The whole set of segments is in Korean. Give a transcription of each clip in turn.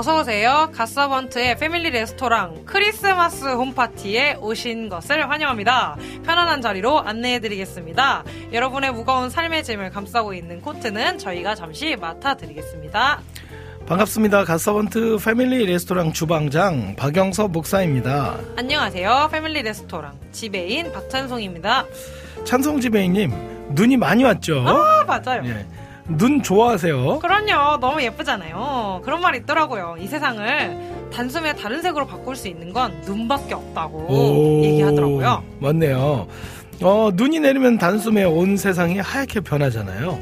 어서오세요. 갓서번트의 패밀리 레스토랑 크리스마스 홈파티에 오신 것을 환영합니다. 편안한 자리로 안내해드리겠습니다. 여러분의 무거운 삶의 짐을 감싸고 있는 코트는 저희가 잠시 맡아드리겠습니다. 반갑습니다. 갓서번트 패밀리 레스토랑 주방장 박영섭 목사입니다. 안녕하세요. 패밀리 레스토랑 지배인 박찬송입니다. 찬송 지배이님, 눈이 많이 왔죠? 아, 맞아요. 예. 눈 좋아하세요? 그럼요. 너무 예쁘잖아요. 그런 말 있더라고요. 이 세상을 단숨에 다른 색으로 바꿀 수 있는 건 눈밖에 없다고 오, 얘기하더라고요. 맞네요. 어, 눈이 내리면 단숨에 온 세상이 하얗게 변하잖아요.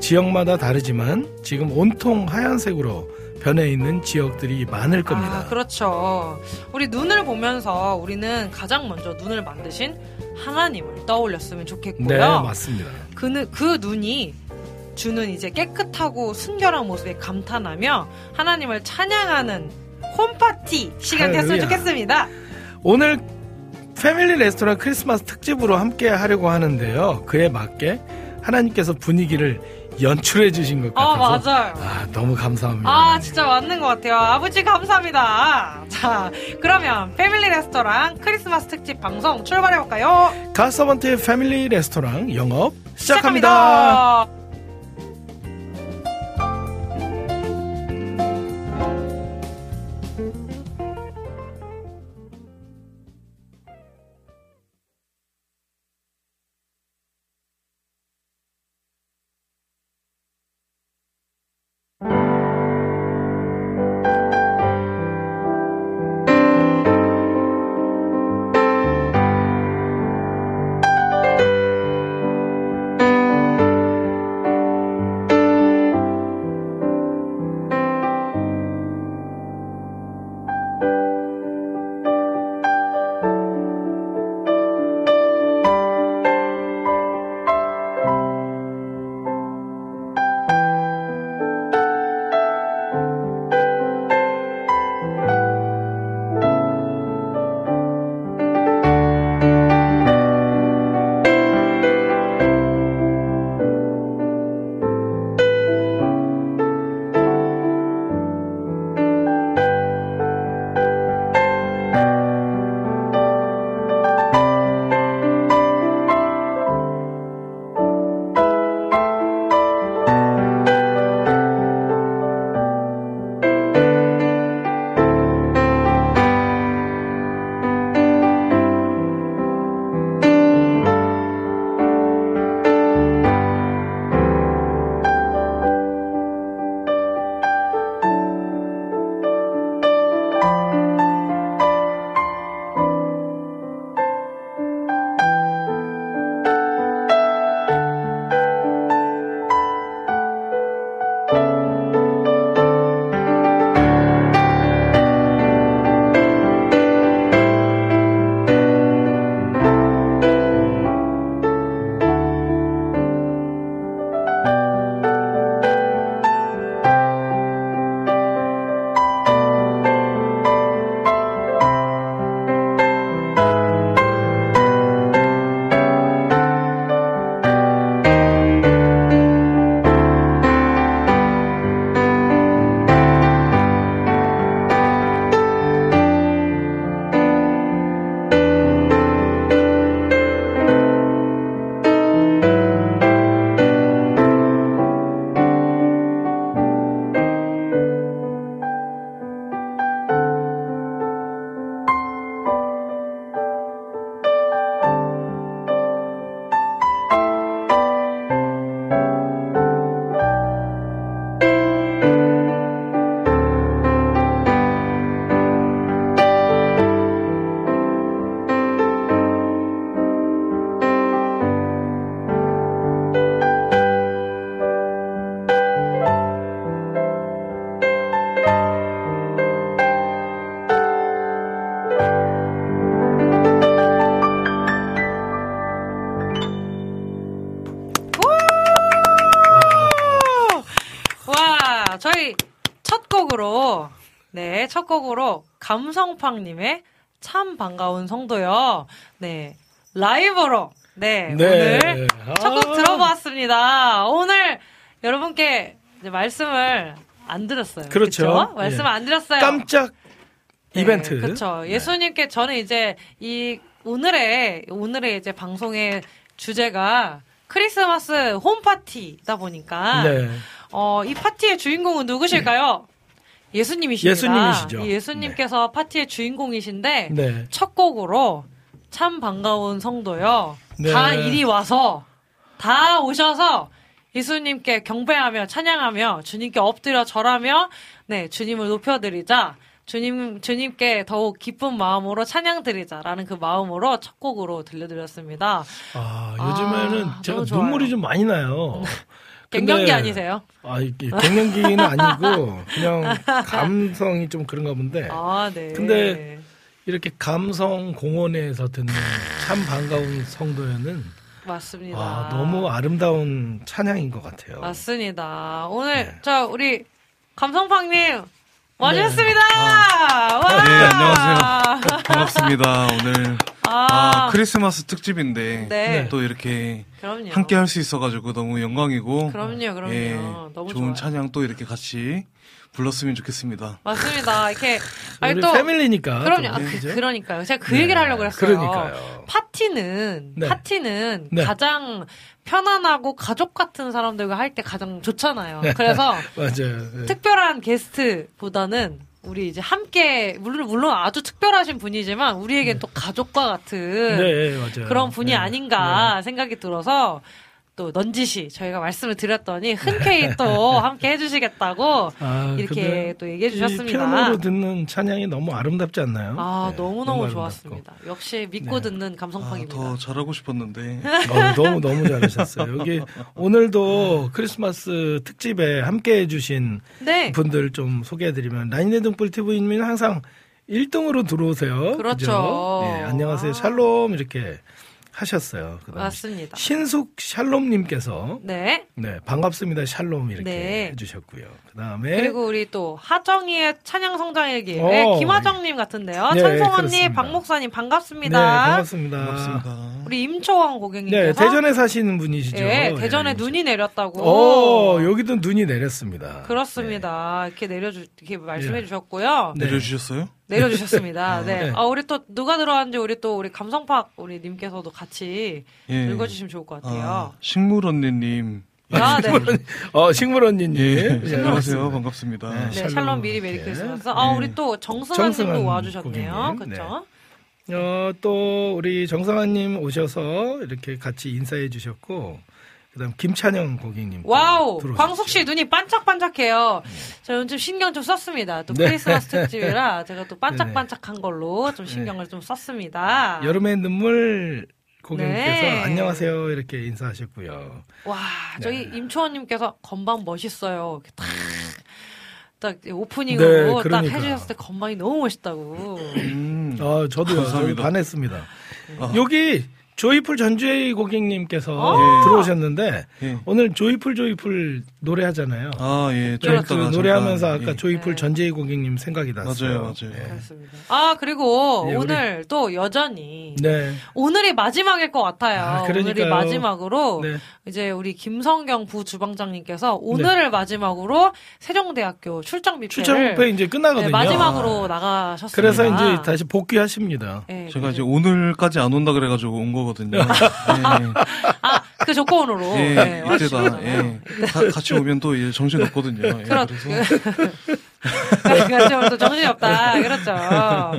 지역마다 다르지만 지금 온통 하얀색으로 변해 있는 지역들이 많을 겁니다. 아, 그렇죠. 우리 눈을 보면서 우리는 가장 먼저 눈을 만드신 하나님을 떠올렸으면 좋겠고요. 네, 맞습니다. 그, 눈- 그 눈이 주는 이제 깨끗하고 순결한 모습에 감탄하며 하나님을 찬양하는 홈파티 시간 됐으면. 좋겠습니다. 오늘 패밀리 레스토랑 크리스마스 특집으로 함께 하려고 하는데요. 그에 맞게 하나님께서 분위기를 연출해 주신 것 아, 같아서 맞아요. 아, 너무 감사합니다. 아, 진짜 맞는 것 같아요. 아버지 감사합니다. 자, 그러면 패밀리 레스토랑 크리스마스 특집 방송 출발해 볼까요? 가서번트의 패밀리 레스토랑 영업 시작합니다. 시작합니다. 곡으로 감성팡님의 참 반가운 성도요. 네. 라이브로. 네. 네. 오늘 첫곡 아. 들어보았습니다. 오늘 여러분께 말씀을 안 드렸어요. 그렇죠. 그쵸? 말씀을 예. 안 드렸어요. 깜짝 네, 이벤트. 그렇죠. 예수님께 저는 이제 이 오늘의 오늘의 이제 방송의 주제가 크리스마스 홈파티다 보니까 네. 어, 이 파티의 주인공은 누구실까요? 예수님이십니다. 예수님이시죠. 이 예수님께서 파티의 주인공이신데 네. 첫 곡으로 참 반가운 성도요. 네. 다 이리 와서 다 오셔서 예수님께 경배하며 찬양하며 주님께 엎드려 절하며 네 주님을 높여드리자. 주님 주님께 더욱 기쁜 마음으로 찬양 드리자라는 그 마음으로 첫 곡으로 들려드렸습니다. 아, 요즘에는 아, 제가. 눈물이 좀 많이 나요. 갱년기 근데- 아니세요? 아, 이게 갱년기는 아니고 그냥 감성이 좀 그런가 본데 아 네. 근데 이렇게 감성 공원에서 듣는 참 반가운 성도연은 맞습니다. 아, 너무 아름다운 찬양인 것 같아요. 맞습니다. 오늘 네. 자 우리 감성팡님 와주셨습니다. 아. 와! 네, 안녕하세요. 반갑습니다. 오늘 아, 아, 크리스마스 특집인데 네. 또 이렇게 그럼요. 함께 할 수 있어가지고 너무 영광이고 그럼요, 그럼요. 예, 너무 좋은 좋아요. 찬양 또 이렇게 같이 불렀으면 좋겠습니다. 맞습니다. 이렇게 아니 우리 또 패밀리니까. 그럼요. 또, 아, 그, 그죠? 그러니까요. 제가 그 네, 얘기를 하려고 그랬어요. 그러니까요. 파티는 네. 파티는 네. 가장 편안하고 가족 같은 사람들과 할 때 가장 좋잖아요. 그래서 맞아요. 네. 특별한 게스트보다는 우리 이제 함께 물론 물론 아주 특별하신 분이지만 우리에겐 또 가족과 같은 네, 맞아요. 그런 분이 네. 아닌가 생각이 들어서 또 넌지시 저희가 말씀을 드렸더니 흔쾌히 또 함께 해주시겠다고 아, 이렇게 또 얘기해 이 주셨습니다. 피아노로 듣는 찬양이 너무 아름답지 않나요? 아 네, 너무 너무. 좋았습니다. 역시 믿고 네. 듣는 아, 감성팡입니다. 더 잘하고 싶었는데 어, 너무 너무 잘하셨어요. 여기 오늘도 크리스마스 특집에 함께 해주신 네, 분들 좀 소개해드리면 라인의 등불 TV님은 항상 1등으로 들어오세요. 그렇죠. 그죠? 예, 안녕하세요. 아. 샬롬 이렇게 하셨어요. 그다음에 맞습니다. 신숙 샬롬님께서 네. 네 반갑습니다. 샬롬 이렇게 네. 해주셨고요. 그다음에 그리고 우리 또 하정이의 찬양 성장일기 어. 김하정님 같은데요. 네, 찬송언니, 그렇습니다. 박 목사님 네 반갑습니다. 반갑습니다. 반갑습니다. 우리 임초원 네 고객님께서 대전에 사시는 분이시죠. 예, 대전에 예, 눈이 내렸다고. 어 여기도 눈이 내렸습니다. 그렇습니다. 이렇게 내려주 이렇게 말씀해 예. 주셨고요. 네. 내려주셨어요? 내려주셨습니다. 네. 네. 아 우리 또 누가 들어왔는지 우리 또 우리 감성팍 우리 님께서도 같이 예. 읽어주시면 좋을 것 같아요. 아, 식물 언니님. 아, 네. 어 식물 언니님. 예, 예, 안녕하세요. 반갑습니다. 네. 네, 샬롬, 샬롬 미리 메리. 크리스마스. 아, 네. 우리 또 정승환 님도 와주셨네요. 그쵸? 어, 또 우리 정상환님 오셔서 이렇게 같이 인사해 주셨고 그다음 김찬영 고객님 또 Wow! 들어오셨죠. 광숙 씨 눈이 반짝반짝해요. 제가 요즘 신경 좀 썼습니다. 또 네. 크리스마스 특집이라 제가 또 반짝반짝한 걸로 좀 신경을 좀 썼습니다. 여름의 눈물 고객님께서 네. 안녕하세요 이렇게 인사하셨고요. 와, 저희 네. 임초원님께서 건방 멋있어요. 이렇게 탁, 딱 네, 오프닝으로 딱 그러니까. 해주셨을 때 건방이 너무 멋있다고. 음, 아 저도요. 저도 감사합니다. 반했습니다. 아. 여기 조이풀 전주의 고객님께서 아. 들어오셨는데 예. 오늘 조이풀 조이풀 노래하잖아요. 아, 예. 좀그 이따가 노래하면서 아까 예. 조이풀 네. 전재희 고객님 생각이 났어요. 맞아요, 맞아요. 네. 그렇습니다. 아, 그리고 네, 우리- 오늘 또 여전히 네. 오늘이 마지막일 것 같아요. 아, 오늘이. 마지막으로 네. 이제 우리 김성경 부 주방장님께서 오늘을 마지막으로 세종대학교 출장 뷔페를 출장 뷔페 이제 끝나거든요. 네, 마지막으로 나가셨습니다. 그래서 이제 다시 복귀하십니다. 네, 제가 이제 오늘까지 안 온다 그래 가지고 온 거거든요. 아, 그 조건으로 예, 네, 예, 이때다. 예. 가- 같이 오면 또 이제 정신 없거든요. 예, 그렇, 그렇죠. 또 정신이 없다. 그렇죠.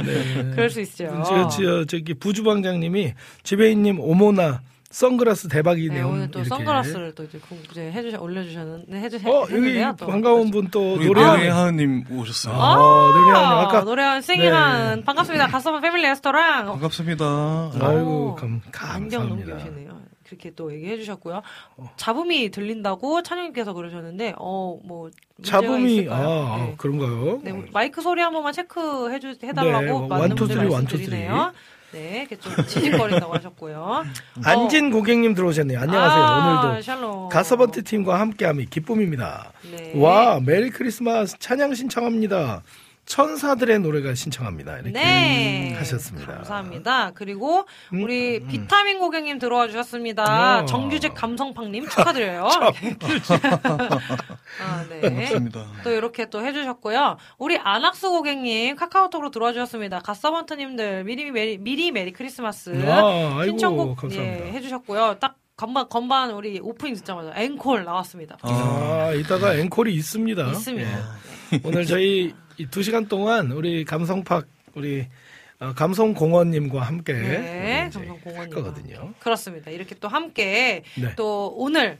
네. 그럴 수 있죠. 저, 저, 저기 부주방장님이 지배인님 오모나 선글라스 대박이네요. 네, 오늘 또 이렇게. 선글라스를 또 이제 구- 이제 해주셔 올려주셨는데 해주 어 여기. 또. 반가운 분 또 노래하님 오셨어요. 아, 노래하는 아까 노래한 싱이한 네. 반갑습니다. 갓서번트 패밀리 레스토랑. 반갑습니다. 아이고 오, 감, 안경 감사합니다. 넘겨주시네요. 그렇게 또 얘기해 주셨고요. 잡음이 들린다고 찬영님께서 그러셨는데, 어, 뭐. 잡음이? 아 네. 그런가요? 네, 마이크 소리 한 번만 체크해 주, 해달라고 네, 많은 one two 분들이 three, one two 말씀드리네요. 네, 이렇게 좀 지직거린다고 하셨고요. 안진 고객님 들어오셨네요. 안녕하세요. 아, 오늘도 샬롬. 갓서번트 팀과 함께함이 기쁨입니다. 네. 와 Merry Christmas 찬양 신청합니다. 천사들의 노래가 신청합니다. 이렇게 네. 하셨습니다. 감사합니다. 그리고 음, 우리 음. 비타민 고객님 들어와 주셨습니다. 어. 정규직 감성팡님 축하드려요. 아, 네. 또 이렇게 또 해주셨고요. 우리 안학수 고객님 카카오톡으로 들어와 주셨습니다. 갓서번트님들 미리 메리, 미리 메리 크리스마스 아, 아이고, 신청곡 감사합니다. 예, 해주셨고요. 딱 건반 건반 우리 오프닝 듣자마자 앵콜 나왔습니다. 아, 아, 이따가 앵콜이 있습니다. 있습니다. 예. 오늘 저희 이 두 시간 동안 우리 감성팍 우리 어, 감성공원님과 함께 네, 감성공원님. 거거든요. 그렇습니다. 이렇게 또 함께 네. 또 오늘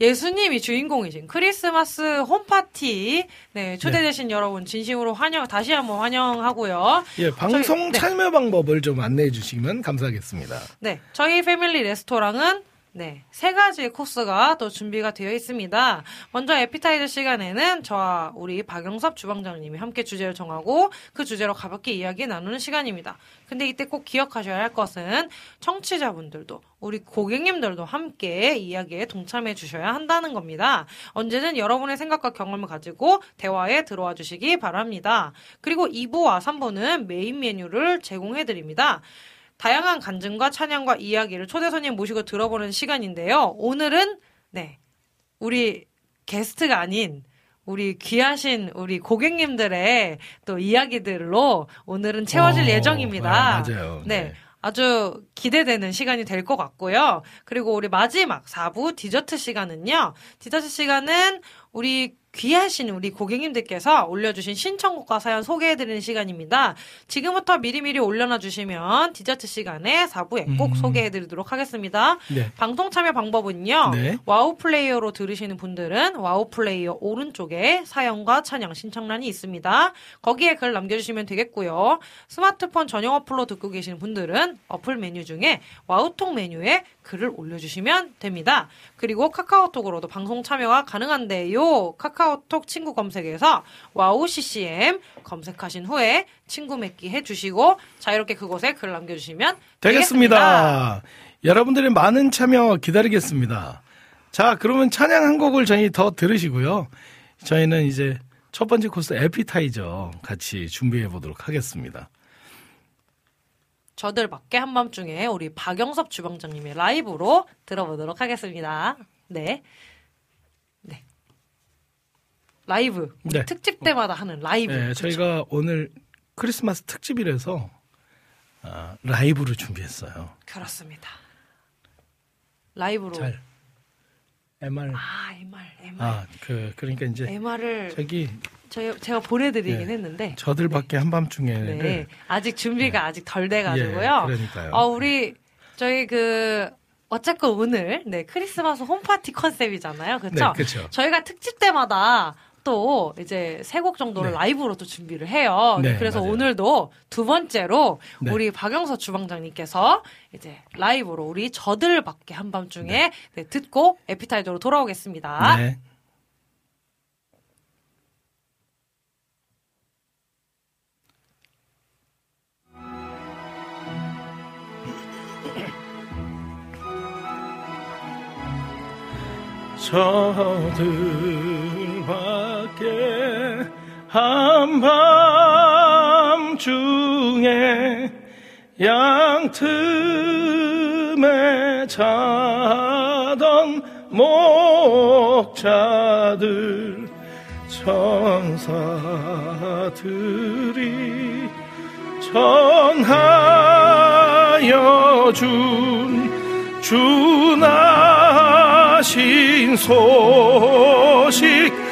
예수님이 주인공이신 크리스마스 홈파티 네, 초대되신 여러분 진심으로 환영 다시 한번 환영하고요. 예, 방송 저희- 네. 참여 방법을 좀 안내해 주시면 감사하겠습니다. 네, 저희 패밀리 레스토랑은 네, 세 가지의 코스가 또 준비가 되어 있습니다. 먼저 에피타이저 시간에는 저와 우리 박영섭 주방장님이 함께 주제를 정하고 그 주제로 가볍게 이야기 나누는 시간입니다. 근데 이때 꼭 기억하셔야 할 것은 청취자분들도 우리 고객님들도 함께 이야기에 동참해 주셔야 한다는 겁니다. 언제든 여러분의 생각과 경험을 가지고 대화에 들어와 주시기 바랍니다. 그리고 2부와 3부는 메인 메뉴를 제공해 드립니다. 다양한 간증과 찬양과 이야기를 초대 손님 모시고 들어보는 시간인데요. 오늘은 네 우리 게스트가 아닌 우리 귀하신 우리 고객님들의 또 이야기들로 오늘은 채워질 어, 예정입니다. 아, 맞아요. 네. 네. 아주 기대되는 시간이 될 것 같고요. 그리고 우리 마지막 4부 디저트 시간은요. 디저트 시간은 우리 귀하신 우리 고객님들께서 올려주신 신청곡과 사연 소개해드리는 시간입니다. 지금부터 미리미리 올려놔 주시면 디저트 시간에 4부에 꼭 음. 소개해드리도록 하겠습니다. 네. 방송 참여 방법은요. 네. 와우 플레이어로 들으시는 분들은 와우 플레이어 오른쪽에 사연과 찬양 신청란이 있습니다. 거기에 글 남겨주시면 되겠고요. 스마트폰 전용 어플로 듣고 계시는 분들은 어플 메뉴 중에 와우톡 메뉴에 글을 올려주시면 됩니다. 그리고 카카오톡으로도 방송 참여가 가능한데요. 카카오 톡 친구 검색에서 와우 CCM 검색하신 후에 친구 맺기 해주시고 자유롭게 그곳에 글 남겨주시면 되겠습니다. 여러분들의 많은 참여 기다리겠습니다. 자, 그러면 찬양 한 곡을 저희 더 들으시고요. 저희는 이제 첫 번째 코스 에피타이저 같이 준비해 보도록 하겠습니다. 저들 밖에 한밤중에 우리 박영섭 주방장님의 라이브로 들어보도록 하겠습니다. 네. 네. 라이브. 우리 네. 특집 때마다 하는 라이브. 네, 그렇죠? 저희가 오늘 크리스마스 특집이라서 아, 라이브를 준비했어요. 그렇습니다. 라이브로. 잘. MR. 아, MR, MR. 아, 그, 그러니까 이제 MR을 저기 저, 제가 보내드리긴 네. 했는데. 저들밖에 한밤중에 네. 아직 준비가 아직 덜 돼가지고요. 예, 그러니까요. 어, 우리, 저희 그, 어쨌건 오늘, 네, 크리스마스 홈파티 컨셉이잖아요. 네, 그렇죠. 저희가 특집 때마다 또 이제 세 곡 정도를 네. 라이브로 또 준비를 해요. 네, 그래서 맞아요. 오늘도 두 번째로 네. 우리 박영서 주방장님께서 이제 라이브로 우리 저들 밖에 한밤중에 네, 듣고 에피타이저로 돌아오겠습니다. 네. 저들 밖에 한밤중에 양틈에 자던 목자들 천사들이 전하여 준 주나신 소식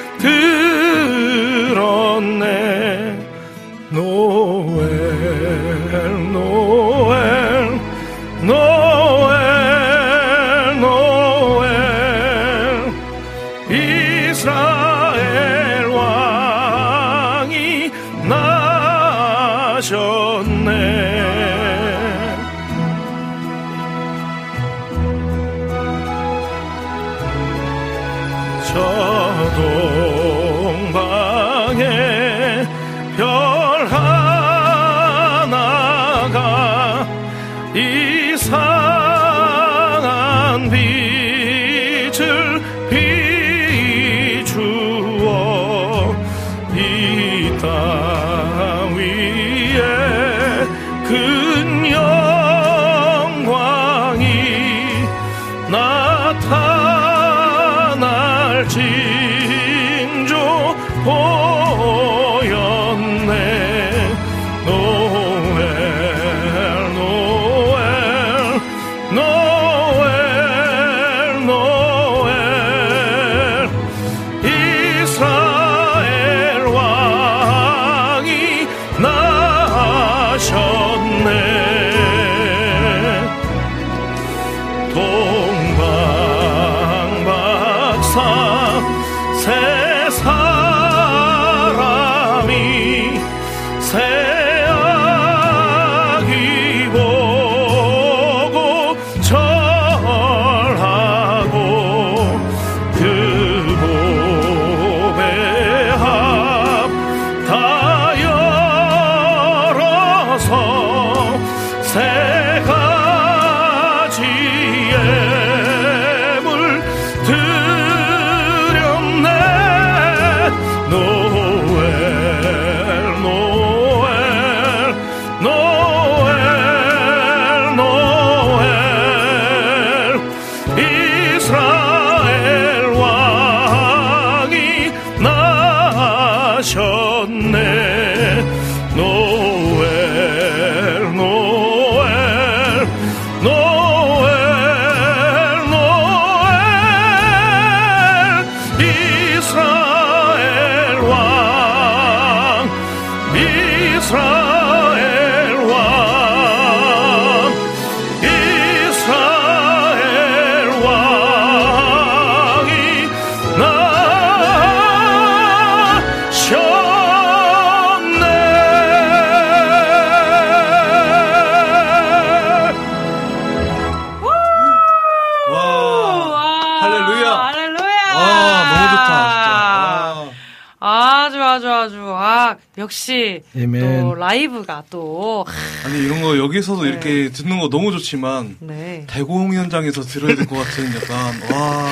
역시. 또 라이브가 또 아니 이런 거 여기서도 네. 이렇게 듣는 거 너무 좋지만 네. 대공 현장에서 들어야 될 것 같은 약간 와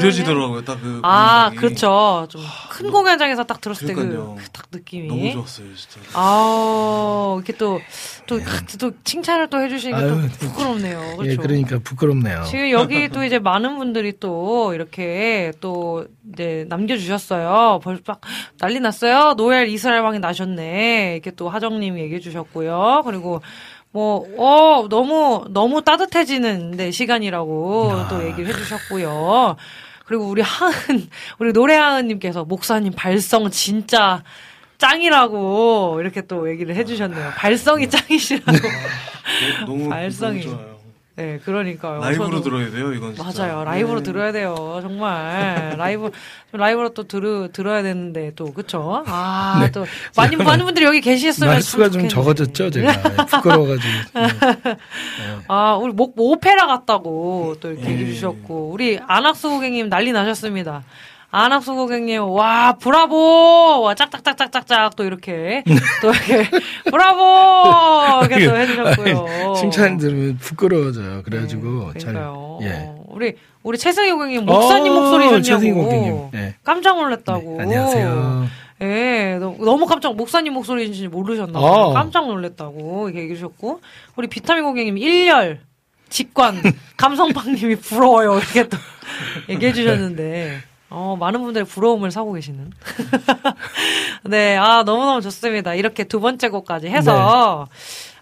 그려지더라고요. 딱그 아, 음악이. 그렇죠. 좀 큰 공연장에서 딱 들었을 때 그. 딱 느낌이 너무 좋았어요, 진짜. 아, 이렇게 또, 또, 또 칭찬을 또 해주시니까 또 아유, 부끄럽네요. 그렇죠. 예, 그러니까 부끄럽네요. 지금 여기 또 이제 많은 분들이 또 이렇게 또 이제 남겨주셨어요. 벌써 막 난리 났어요. 노엘 이스라엘 왕이 나셨네. 이렇게 또 하정님이 얘기해 주셨고요. 그리고 뭐, 어, 너무, 너무 따뜻해지는 네, 시간이라고 또 얘기를 해주셨고요. 그리고 우리 하은, 우리 노래하은님께서 목사님 발성 진짜 짱이라고 이렇게 또 얘기를 해주셨네요. 발성이 짱이시라고. 너- 너무 발성이. 너무 좋아요. 네, 그러니까요. 라이브로 저도- 들어야 돼요, 이건 진짜. 맞아요. 라이브로 네. 들어야 돼요. 정말 라이브 라이브로 또 들으 들어야 되는데 또 그쵸? 아, 네. 또 많이 많은 분들이 여기 계셨으면 말수가 좀. 적어졌죠, 제가. 예, 부끄러워가지고. 네. 아, 우리 목 오페라 같다고 또 네. 이렇게 얘기해 주셨고 우리 안학수 고객님 난리 나셨습니다. 안학수 고객님 와 브라보 와 짝짝짝짝짝짝 또 이렇게 또 이렇게 브라보 이렇게 또 해주셨고요. 칭찬 들으면 부끄러워져요. 그래가지고 네, 잘. 예. 우리 우리 최승희 고객님 목사님 어, 목소리셨냐고. 최승희 고객님. 예. 깜짝 놀랐다고. 네, 안녕하세요. 예, 너무, 깜짝 목사님 목소리인지 모르셨나 봐요. 어. 깜짝 놀랐다고 얘기해 주셨고 우리 비타민 고객님 1열 직관 감성팡님이 부러워요 이렇게 또 얘기해 주셨는데 어 많은 분들의 부러움을 사고 계시는 네 아 너무너무 좋습니다 이렇게 두 번째 곡까지 해서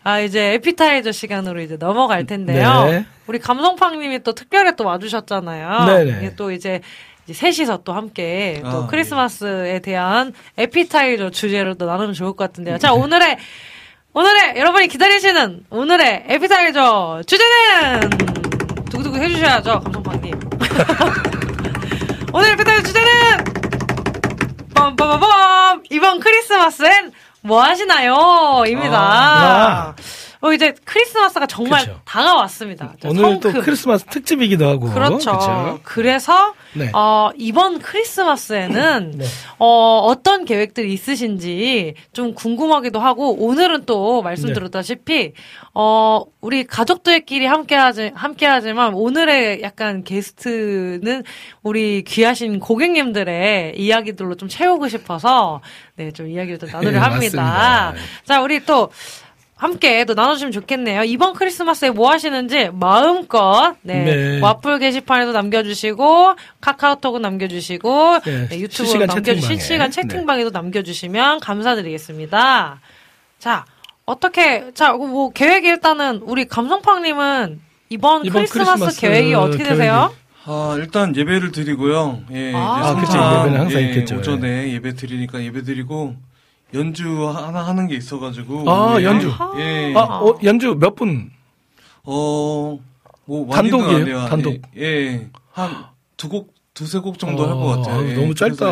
아 이제 에피타이저 시간으로 이제 넘어갈 텐데요 네. 우리 감성팡님이 또 특별히 또 와주셨잖아요 네네. 이게 또 이제 이제 셋이서 또 함께 또 아, 크리스마스에 대한 에피타이저 주제를 또 나누면 좋을 것 같은데요. 자, 오늘의, 오늘의, 여러분이 기다리시는 오늘의 에피타이저 주제는! 두구두구 해주셔야죠, 감성파님. 오늘 에피타이저 주제는! 빰빰빰빰! 이번 크리스마스엔 뭐 하시나요? 입니다. 아. 어, 이제 크리스마스가 정말 그쵸. 다가왔습니다. 오늘 또 성큼. 크리스마스 특집이기도 하고. 그렇죠. 그쵸? 그래서 네. 어, 이번 크리스마스에는 네. 어, 어떤 계획들이 있으신지 좀 궁금하기도 하고 오늘은 또 말씀드렸다시피 어, 우리 가족들끼리 함께하지 함께하지만 오늘의 약간 게스트는 우리 귀하신 고객님들의 이야기들로 좀 채우고 싶어서 네, 좀 이야기를 좀 나누려 네, 합니다. 맞습니다. 자, 우리 또 함께 또 나눠주시면 좋겠네요. 이번 크리스마스에 뭐 하시는지 마음껏 네, 네. 와플 게시판에도 남겨주시고 카카오톡은 남겨주시고 네, 네, 유튜브 실시간 남겨주 채팅방에. 실시간 채팅방에도 남겨주시면 감사드리겠습니다. 자 어떻게 자뭐 계획이 일단은 우리 감성팡님은 이번, 이번 크리스마스, 크리스마스 계획이 어떻게 계획이- 되세요? 아, 일단 예배를 드리고요. 예, 아, 아. 성탄, 예배는 항상 예, 있겠죠. 오전에 예배 드리니까 예배 드리고 연주 하나 하는 게 있어가지고. 아, 예, 연주. 예. 아, 어, 연주 몇 분? 어, 뭐 단독이에요? 아니에요. 단독? 예, 예. 한두 곡, 두세 곡 정도 어, 할것 같아요. 아유, 예. 너무 짧다.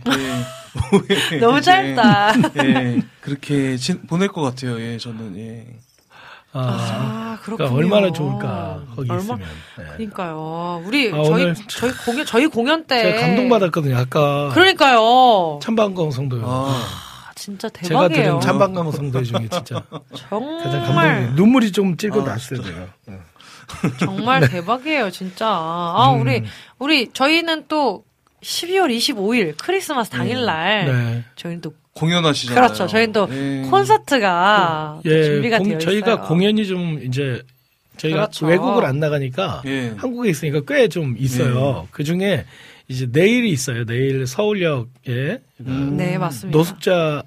예. 너무 예, 짧다. 예, 그렇게 친- 보낼 것 같아요. 예, 저는 예. 아, 아 그렇군요. 그러니까 얼마나 좋을까 거기 얼마- 있으면. 네. 그러니까요. 우리 아, 저희 오늘 저희 공연 저희 공연 때 제가 감동 받았거든요. 아까 그러니까요. 찬방광 성도요. 아, 아, 진짜 제가 대박이에요. 들은 찬방광 성도 중에 진짜 가장 정말 감동이 눈물이 좀 찔고 아, 났어요. 제가. 네. 정말 대박이에요, 진짜. 아, 음. 우리, 우리, 저희는 또 12월 25일 크리스마스 당일날 네. 저희는 또 공연하시잖아요. 그렇죠. 저희는 또 예. 콘서트가 또 예, 준비가 공- 되어 저희가 있어요. 공연이 좀 이제 저희가 그렇죠. 외국을 안 나가니까 예. 한국에 있으니까 꽤 좀 있어요. 그 중에 이제 내일이 있어요. 내일 서울역에 음. 네, 맞습니다. 노숙자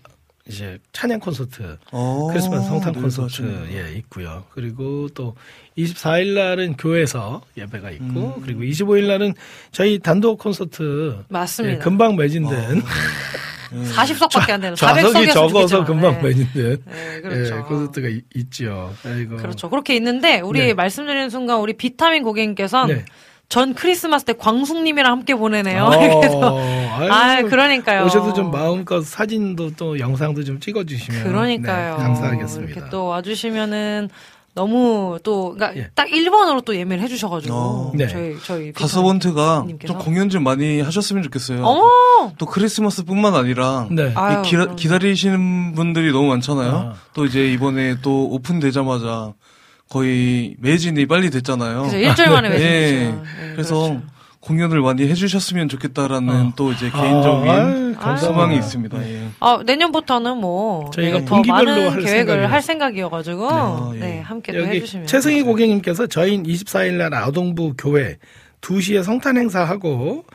이제 찬양 콘서트, 어, 크리스마스 성탄 네, 콘서트. 예 있고요. 그리고 또 24일 날은 교회에서 예배가 있고 음. 그리고 25일 날은 저희 단독 콘서트 맞습니다. 예, 금방 매진된 예. 40석밖에 안 되는 좌석이 400석에서 적어서 금방 네. 매진된 네, 그렇죠. 예, 콘서트가 있, 있죠. 아이고. 그렇죠. 그렇게 있는데 우리 네. 말씀드리는 순간 우리 비타민 고객님께서는 네. 전 크리스마스 때 광숙님이랑 함께 보내네요. 어, 그래서 아유, 아, 그러니까요. 오셔도 좀 마음껏 사진도 또 영상도 좀 찍어주시면 그러니까요. 네, 감사하겠습니다. 이렇게 또 와주시면은 너무 또 그러니까 예. 딱 1번으로 또 예매를 해주셔가지고 어. 네. 저희 저희 가서번트가? 좀 공연 좀 많이 하셨으면 좋겠어요. 어머 또 크리스마스뿐만 아니라 네. 아유, 이 기다. 기다리시는 분들이 너무 많잖아요. 아. 또 이제 이번에 또 오픈되자마자 거의 매진이 빨리 됐잖아요. 그래서 일주일 만에 예. 매진이죠. 네, 그래서 그렇죠. 공연을 많이 해주셨으면 좋겠다라는 어. 또 이제 개인적인 아. 소망이 있습니다. 예. 아, 내년부터는 뭐 저희가 네, 더 분기별로 많은 할 계획을. 할 생각이어가지고 아, 예. 네 함께 또 여기 해주시면 최승희 고객님께서 저희 24일 날 아동부 교회 2시에 성탄 행사하고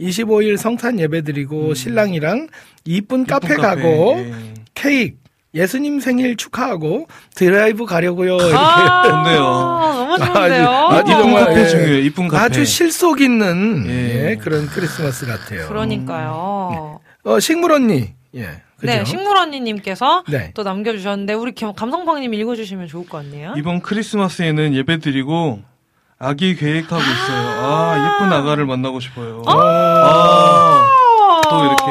25일 성탄 예배 드리고 신랑이랑 이쁜 카페, 카페, 가고 예. 케이크 예수님 생일 축하하고 드라이브 가려고요. 이렇게 아, 좋네요. 너무 좋은데요. 아주 이쁜 정말, 카페 예. 중요해요. 이쁜 카페. 아주 실속 있는 예. 예, 그런 크리스마스 같아요. 그러니까요. 어, 식물 언니. 예. 그죠? 네, 식물 언니님께서 네. 또 남겨주셨는데 우리 겸- 감성방님 읽어주시면 좋을 것 같네요. 이번 크리스마스에는 예배 드리고 아기 계획하고 있어요. 아, 예쁜 아가를 만나고 싶어요. 아, 또 이렇게.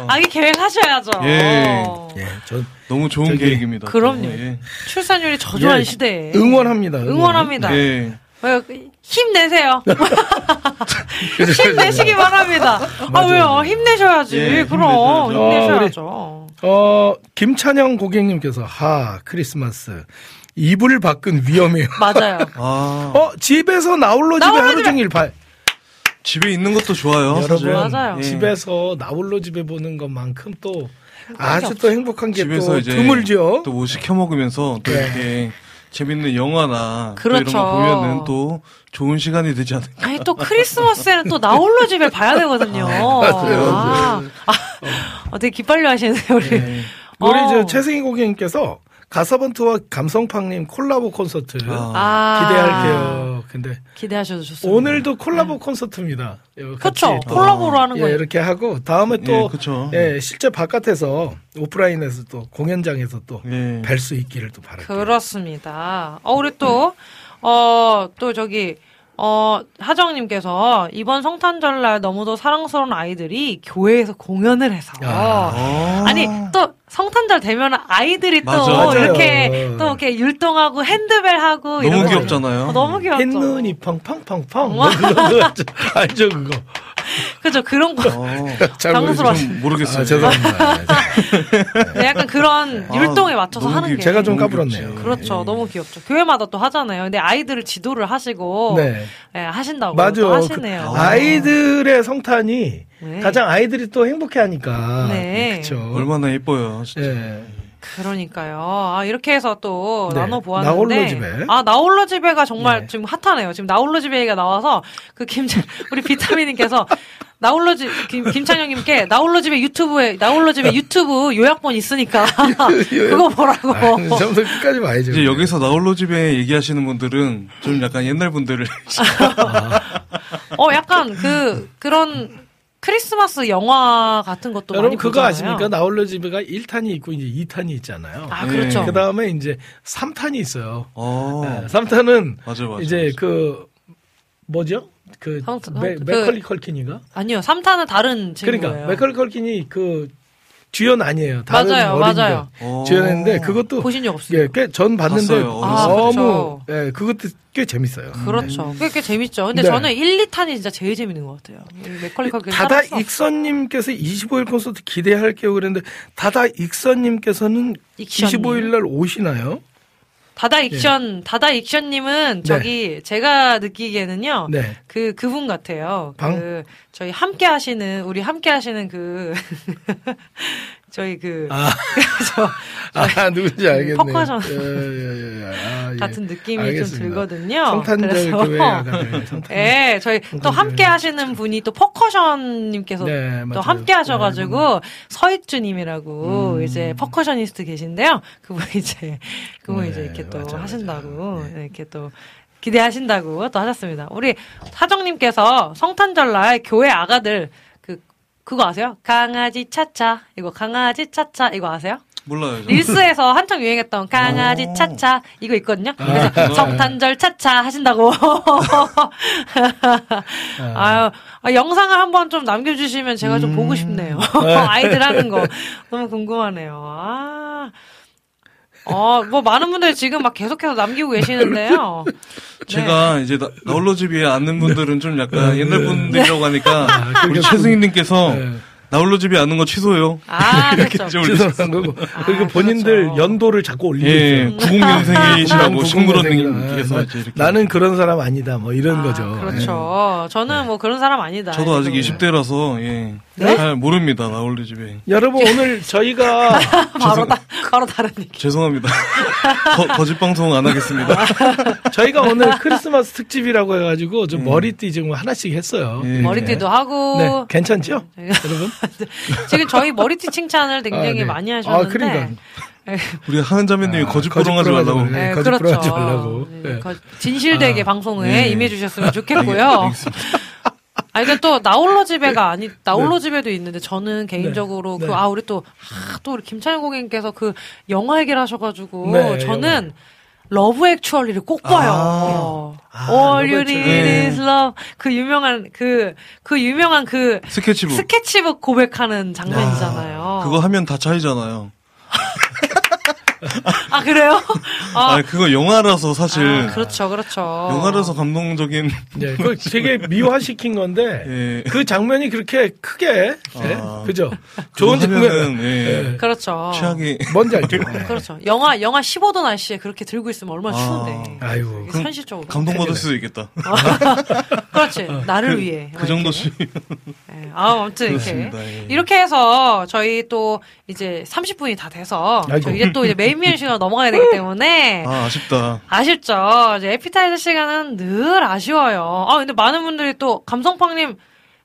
어, 아기 계획하셔야죠. 예. 예, 전 너무 좋은 저기- 계획입니다. 그럼요. 예. 출산율이 저조한 예, 시대에 응원합니다. 응원. 응원합니다. 예. 어, 힘내세요. 힘내시기 바랍니다. 아. 왜요? 힘내셔야지. 예, 그럼 힘내셔야죠. 힘내셔야죠. 어, 김찬영 고객님께서 하 크리스마스 이불 밖은 위험해요. 맞아요. 아, 어 집에서 나홀로 집에 나홀로 하루 집에- 종일 봐. 집에 있는 것도 좋아요. 여러분 맞아요. 예. 집에서 나홀로 집에 보는 것만큼 또 아주 또 행복한 게 집에서 또 이제 드물죠. 또 뭐 시켜 먹으면서 또 네. 이렇게 재밌는 영화나 또 그렇죠. 이런 거 보면은 또 좋은 시간이 되지 않을까. 아니 또 크리스마스에는 또 나홀로 집에 봐야 되거든요. 아, 아, 어, 되게 기빨려 하시네요 우리. 예. 우리 어. 저 최승희 고객님께서 가사번트와 감성팡님 콜라보 콘서트 아. 아, 기대할게요. 근데 기대하셔도 좋습니다. 오늘도 콜라보 콘서트입니다. 요 같이 그렇죠. 또, 콜라보로 하는 예, 거예요. 이렇게 하고 다음에 예, 또 그쵸. 예, 실제 바깥에서 오프라인에서 또 공연장에서 또 예. 뵐수 있기를 또 바랄게요. 그렇습니다. 어, 우리 또, 어, 또 저기, 어, 하정님께서 이번 성탄절날 너무도 사랑스러운 아이들이 교회에서 공연을 해서. 아. 아니, 또 성탄절 되면 아이들이 또 맞아. 맞아요. 이렇게 또 이렇게 율동하고 핸드벨 하고 너무. 귀엽잖아요. 어, 너무 귀엽죠. 햇눈이 팡팡팡팡? 알죠 그거 그죠. 그런 거. 어, 잘 당스러워. 모르겠어요. 좀 모르겠어요. 아, 죄송합니다. 네, 약간 그런 아, 율동에 맞춰서 하는 귀- 게. 제가 좀 까불었네요. 귀엽지. 그렇죠. 너무 귀엽죠. 교회마다 또 하잖아요. 근데 아이들을 지도를 하시고. 네. 예, 하신다고. 맞아. 또 하시네요. 그 아이들의 성탄이 네. 가장 아이들이 또 행복해하니까. 네. 그렇죠. 얼마나 예뻐요. 진짜. 예. 그러니까요. 아, 이렇게 해서 또 네. 나눠 보았는데. 나홀로 집에. 아, 나홀로 집에가 정말 네. 지금 핫하네요. 지금 나홀로 집에 얘기가 나와서 그 김, 우리 비타민 님께서 나홀로 집, 김, 김찬영님께 나홀로 집에 유튜브에, 나홀로 집에 유튜브 요약본 있으니까 그거 보라고. 아, 처음부터 끝까지 봐야죠. 이제 여기서 나홀로 집에 얘기하시는 분들은 좀 약간 옛날 분들을 어, 약간 그, 그런 크리스마스 영화 같은 것도 여러분 많이 그거 보잖아요. 아십니까? 나홀로 집에가 1탄이 있고 이제 2탄이 있잖아요. 아, 네. 그렇죠. 그 다음에 이제 3탄이 있어요. 어. 네, 3탄은 맞아 맞아. 이제 그 뭐죠? 그 맥, 그- 맥컬리 컬킨이가? 아니요, 3탄은 다른 친구예요. 그러니까 맥컬리 컬킨이 그 주연 아니에요. 다른 맞아요, 어린이들 맞아요. 어. 주연했는데 그것도 보신 적 없어요? 예, 꽤전 봤는데 봤어요, 때. 너무 예, 그것도 꽤 재밌어요. 그렇죠. 꽤, 꽤 재밌죠. 근데 네. 저는 1, 2탄이 진짜 제일 재밌는 것 같아요. 맥컬리 다다. 익선님께서 25일 콘서트 기대할게요 그랬는데 다다 익선님께서는 익선님. 25일 날 오시나요? 다다 익선, 다다 익선님은 네. 저기 제가 느끼기에는요. 네. 그 그분 같아요. 방? 그 저희 함께 하시는 우리 함께 하시는 그 저희 그 아, 저, 아 누군지 알겠네요. 퍼커션. 예, 예, 예, 아, 예. 같은 느낌이 좀 알겠습니다. 들거든요. 성탄절 교회 아가들 성탄. 예, 저희 또 함께 하시는 분이 또 퍼커션님께서 네, 또. 함께 하셔가지고 서익주님이라고 음. 이제 percussionist 계신데요. 그분 이제 그분 네, 이제 이렇게 또 맞아, 맞아. 하신다고 네. 이렇게 또 기대하신다고 또 하셨습니다. 우리 사정님께서 성탄절날 교회 아가들 그 그거 아세요? 강아지 차차 이거 강아지 차차 이거 아세요? 몰라요. 저는. 릴스에서 한창 유행했던 강아지 오. 차차 이거 있거든요. 아, 그래서 그거? 성탄절 차차 하신다고. 아유, 아, 영상을 한번 좀 남겨주시면 제가 좀 보고 싶네요. 아이들 하는 거 너무 궁금하네요. 아. 어, 뭐 많은 분들이 지금 막 계속해서 남기고 계시는데요. 제가 이제 나, 나홀로 집에 아는 분들은 좀 약간 네. 옛날 분들이라고 하니까 우리 그러니까 최승희님께서 네. 나홀로 집에 아는 거 취소요. 아, 이렇게 그렇죠. 죄송한 거고. 아, 그리고 본인들 그렇죠. 연도를 자꾸 올리고 예, 있어요. 90년생이시라고 신구론생이라. 신구론님께서 이제 이렇게. 나는 그런 사람 아니다. 뭐 이런 아, 거죠. 그렇죠. 저는 뭐 그런 사람 아니다. 저도 아직 이렇게 20대라서 예, 네? 잘 모릅니다 나홀로 집에. 예. 여러분 오늘 저희가 바로 다, 바로 다른 얘기. 죄송합니다. 거, 짓 방송 안 하겠습니다. 저희가 오늘 크리스마스 특집이라고 해가지고 좀 머리띠 지금 하나씩 했어요. 예. 머리띠도 하고. 네, 괜찮죠, 여러분? 지금 저희 머리띠 칭찬을 굉장히 아, 네. 많이 하셨는데. 아, 그러니까. 우리 하은 자매님이 거짓 거짓 부렁하지 부렁하지 말라고. 네, 네, 거짓 그렇죠. 부렁하지 말라고. 네, 네. 거- 진실되게 아, 방송에 네. 임해주셨으면 좋겠고요. 아, 이게 또 나홀로 집에가 아니 나홀로 집에도 있는데 저는 개인적으로 네. 그아 우리 또 아, 또 우리 김찬현 고객님께서 그 영화 얘기를 하셔가지고 네, 저는 Love Actually를 꼭 봐요. 아, All love you need is love. 그 유명한 그 그 유명한 그 스케치북. 스케치북 고백하는 장면이잖아요. 그거 하면 다 차이잖아요. 아 그래요? 아, 아, 그거 영화라서 사실 아, 그렇죠, 그렇죠. 영화라서 감동적인 네, 그 되게 미화시킨 건데 예. 그 장면이 그렇게 크게 예? 아. 그죠? 좋은 장면. 하면은 예, 그렇죠. 취향이 뭔지 알죠? 그렇죠. 영화 영화 15도 날씨에 그렇게 들고 있으면 얼마나 아. 추운데. 아이고. 현실적으로. 감동받을 수도 있겠다. 그렇지. 나를 위해. 그 정도씩 예. 아, 아무튼 이렇게. 그렇습니다. 예. 이렇게 해서 저희 또 이제 30분이 다 돼서 아이고. 저 이제 또 이제 메인 메뉴 시간 넘어가야 되기 때문에 아, 아쉽다. 아쉽죠. 이제 에피타이저 시간은 늘 아쉬워요. 아, 근데 많은 분들이 또 감성팡님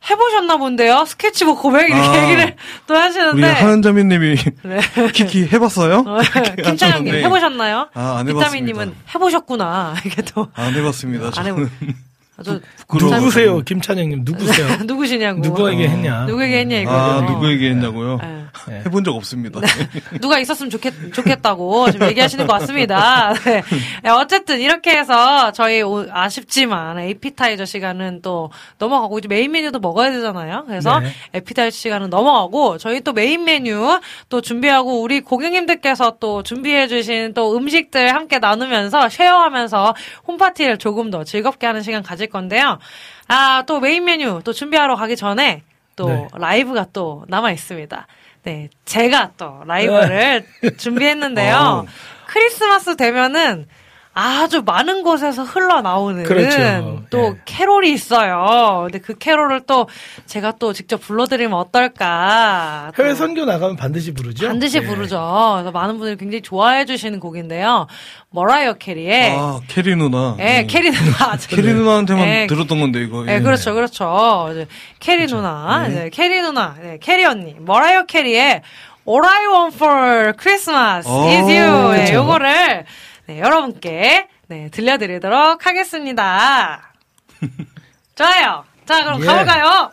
해보셨나 본데요? 스케치북 고백 이렇게 아. 얘기를 또 우리 하시는데. 하은자매님이 네. 키키 해봤어요? 어, 김찬영님. 해보셨나요? 아, 안 비타민님은 해봤습니다. 해보셨구나. 이게 또. 안 해봤습니다. 안 저는 아주 부 누구세요, 김찬영님? 누구세요? 누구시냐고. 누구에게 했냐? 누구에게 했냐 이거. 아, 누구에게 했냐고요? 네. 해본 적 없습니다. 누가 있었으면 좋겠, 좋겠다고 지금 얘기하시는 것 같습니다. 네. 네, 어쨌든 이렇게 해서 저희 오- 아쉽지만 에피타이저 시간은 또 넘어가고 이제 메인 메뉴도 먹어야 되잖아요. 그래서 네. 에피타이저 시간은 넘어가고 저희 또 메인 메뉴 또 준비하고 우리 고객님들께서 또 준비해주신 또 음식들 함께 나누면서 share하면서 홈파티를 조금 더 즐겁게 하는 시간 가질 건데요. 아, 또 메인 메뉴 또 준비하러 가기 전에 또 네. 라이브가 또 남아 있습니다. 네, 제가 또 라이브를 준비했는데요. 와우. 크리스마스 되면은 아주 많은 곳에서 흘러나오는 그렇죠. 또 예. 캐롤이 있어요. 근데 그 캐롤을 또 제가 또 직접 불러드리면 어떨까. 또 해외 선교 나가면 반드시 부르죠? 반드시 예. 부르죠. 그래서 많은 분들이 굉장히 좋아해 주시는 곡인데요. 머라이어 캐리의 아, 캐리 누나. 예, 예. 캐리 누나. 캐리 누나한테만 예, 들었던 건데, 이거. 네, 그렇죠, 그렇죠. 이제 캐리 누나, 네, 캐리 누나, 네, 캐리 언니, 머라이어 캐리의 All I Want for Christmas 오, is You. 네, 그렇죠. 요거를 네, 여러분께 네, 들려드리도록 하겠습니다. 좋아요. 자, 그럼 예. 가볼까요?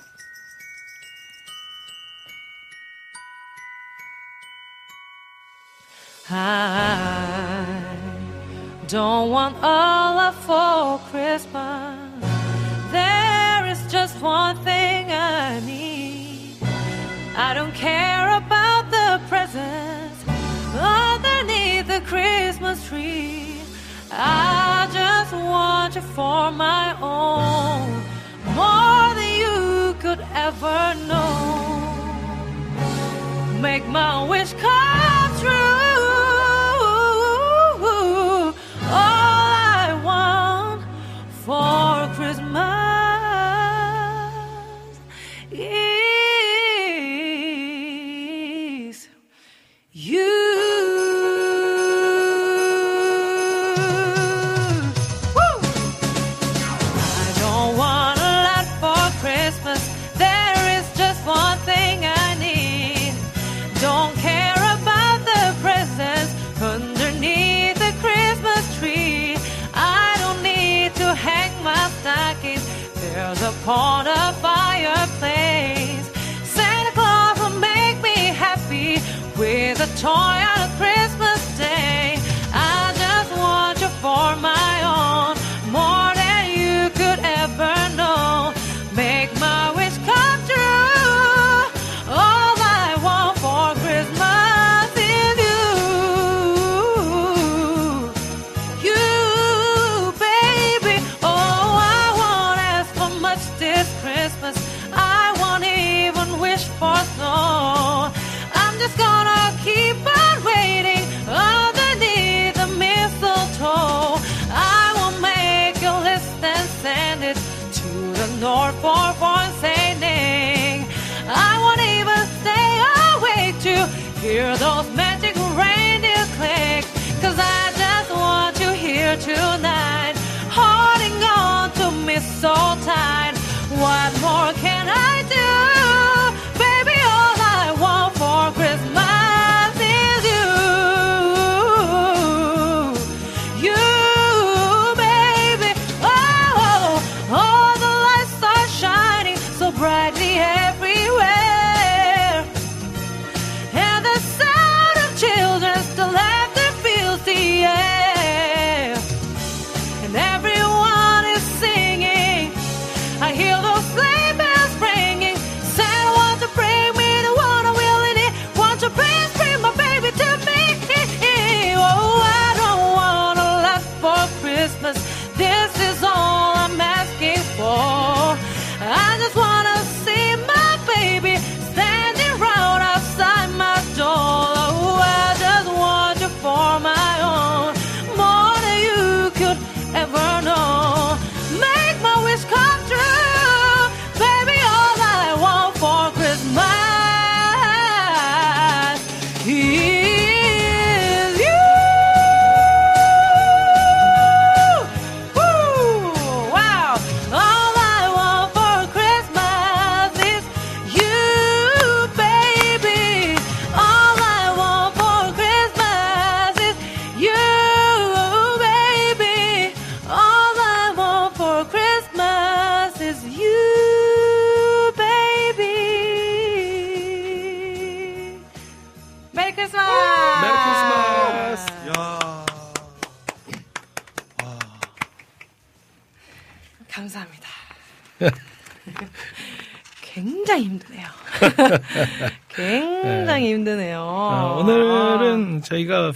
I don't want a lot for Christmas. There is just one thing I need. I don't care about the presents underneath the Christmas tree. I just want you for my own, more than you could ever know make my wish come true. There's a fireplace. Santa Claus will make me happy with a toy all tied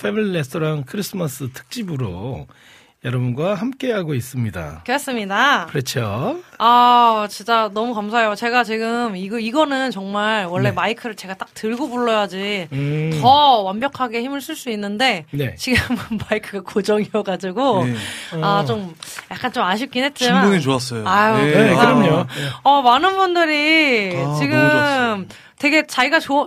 패밀리 레스토랑 크리스마스 특집으로 여러분과 함께하고 있습니다. 그렇습니다. 그렇죠. 아, 진짜 너무 감사해요. 제가 지금 이거, 이거는 정말 원래 네. 마이크를 제가 딱 들고 불러야지 음. 더 완벽하게 힘을 쓸 수 있는데 네. 지금은 마이크가 고정이어가지고 네. 아, 어. 좀 약간 좀 아쉽긴 했지만 충분히 좋았어요. 아유, 네. 네. 그럼요. 어, 많은 분들이 아, 지금. 되게 자기가 좋아,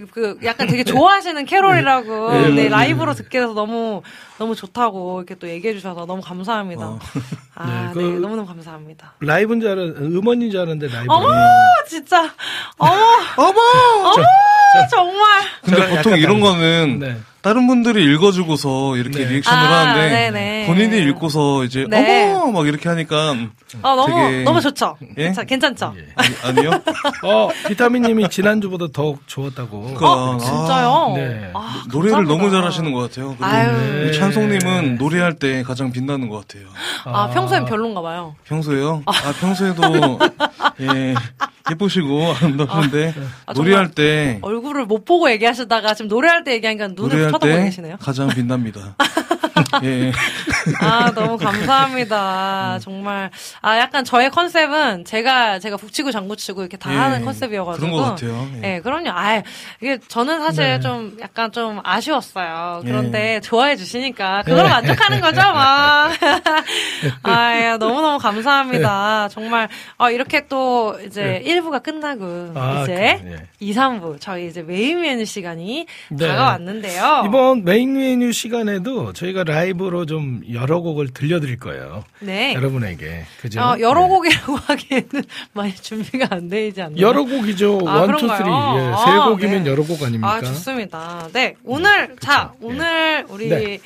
그, 그 약간 되게 좋아하시는 캐롤이라고 네, 네, 맞아요. 라이브로 듣게 돼서 너무 너무 좋다고 이렇게 또 얘기해 주셔서 너무 감사합니다. 어. 아, 네, 네, 그- 너무너무 감사합니다. 라이브인 줄 알았, 음원인 줄 알았는데 라이브. 어머, 진짜. 어머, 어머! 어머, 정말. 근데 보통 이런 거는 네. 다른 분들이 읽어주고서 이렇게 네. 리액션을 아, 하는데 네네. 본인이 읽고서 이제 네. 어머 막 이렇게 하니까 어, 너무, 되게- 너무 좋죠. 예? 괜찮, 괜찮죠? 예. 아니, 아니요? 어, 비타민님이 지난주보다 더욱 좋았다고. 그러니까, 어, 진짜요? 네. 아, 노래를. 너무 잘하시는 것 같아요. 그리고 아유. 우리 찬송님은 노래할 때 가장 빛나는 것 같아요. 아, 평소엔 별론가 봐요. 평소에요? 아, 평소에도, 예, 예쁘시고 아름다우신데, 아, 노래할 때, 얼굴을 못 보고 얘기하시다가 지금 노래할 때 얘기하니까 눈을 쳐다보고 때 계시네요. 가장 빛납니다. 예. 아, 너무 감사합니다. 정말. 아, 약간 저의 컨셉은 제가, 제가 북치고 장구치고 이렇게 다 예, 하는 컨셉이어가지고. 그런 것 같아요. 예. 예, 그럼요. 아, 이게 저는 사실 네. 좀 약간 좀 아쉬웠어요. 예. 그런데 좋아해 주시니까 그걸 만족하는 거죠, 막. 아, 예, 너무너무 감사합니다. 정말, 아, 이렇게 또 이제 1부가 끝나고 아, 이제 그, 예. 2, 3부 저희 이제 메인 메뉴 시간이 네. 다가왔는데요. 이번 메인 메뉴 시간에도 저희가 라이브로 좀 여러 곡을 들려드릴 거예요. 네. 여러분에게. 그죠? 어, 여러 네. 곡이라고 하기에는 많이 준비가 안 되지 않나요? 여러 곡이죠. 아, one, two, 그런가요? three. 예, 아, 세 곡이면 네. 여러 곡 아닙니까? 아, 좋습니다. 네, 오늘, 자, 예. 오늘 우리, 네.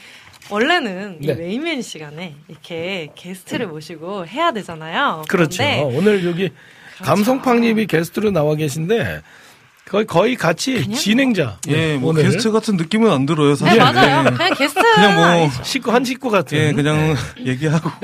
원래는 이 네. 메인 메뉴 시간에 이렇게 게스트를 모시고 해야 되잖아요. 그렇죠. 오늘 여기 감성팡님이 게스트로 나와 계신데 거의 거의 같이 그냥 진행자. 예, 뭐 오늘 게스트 같은 느낌은 안 들어요, 네, 사실. 맞아요. 예. 그냥 게스트. 그냥 뭐. 식구 한 식구 같은. 예, 그냥 얘기하고.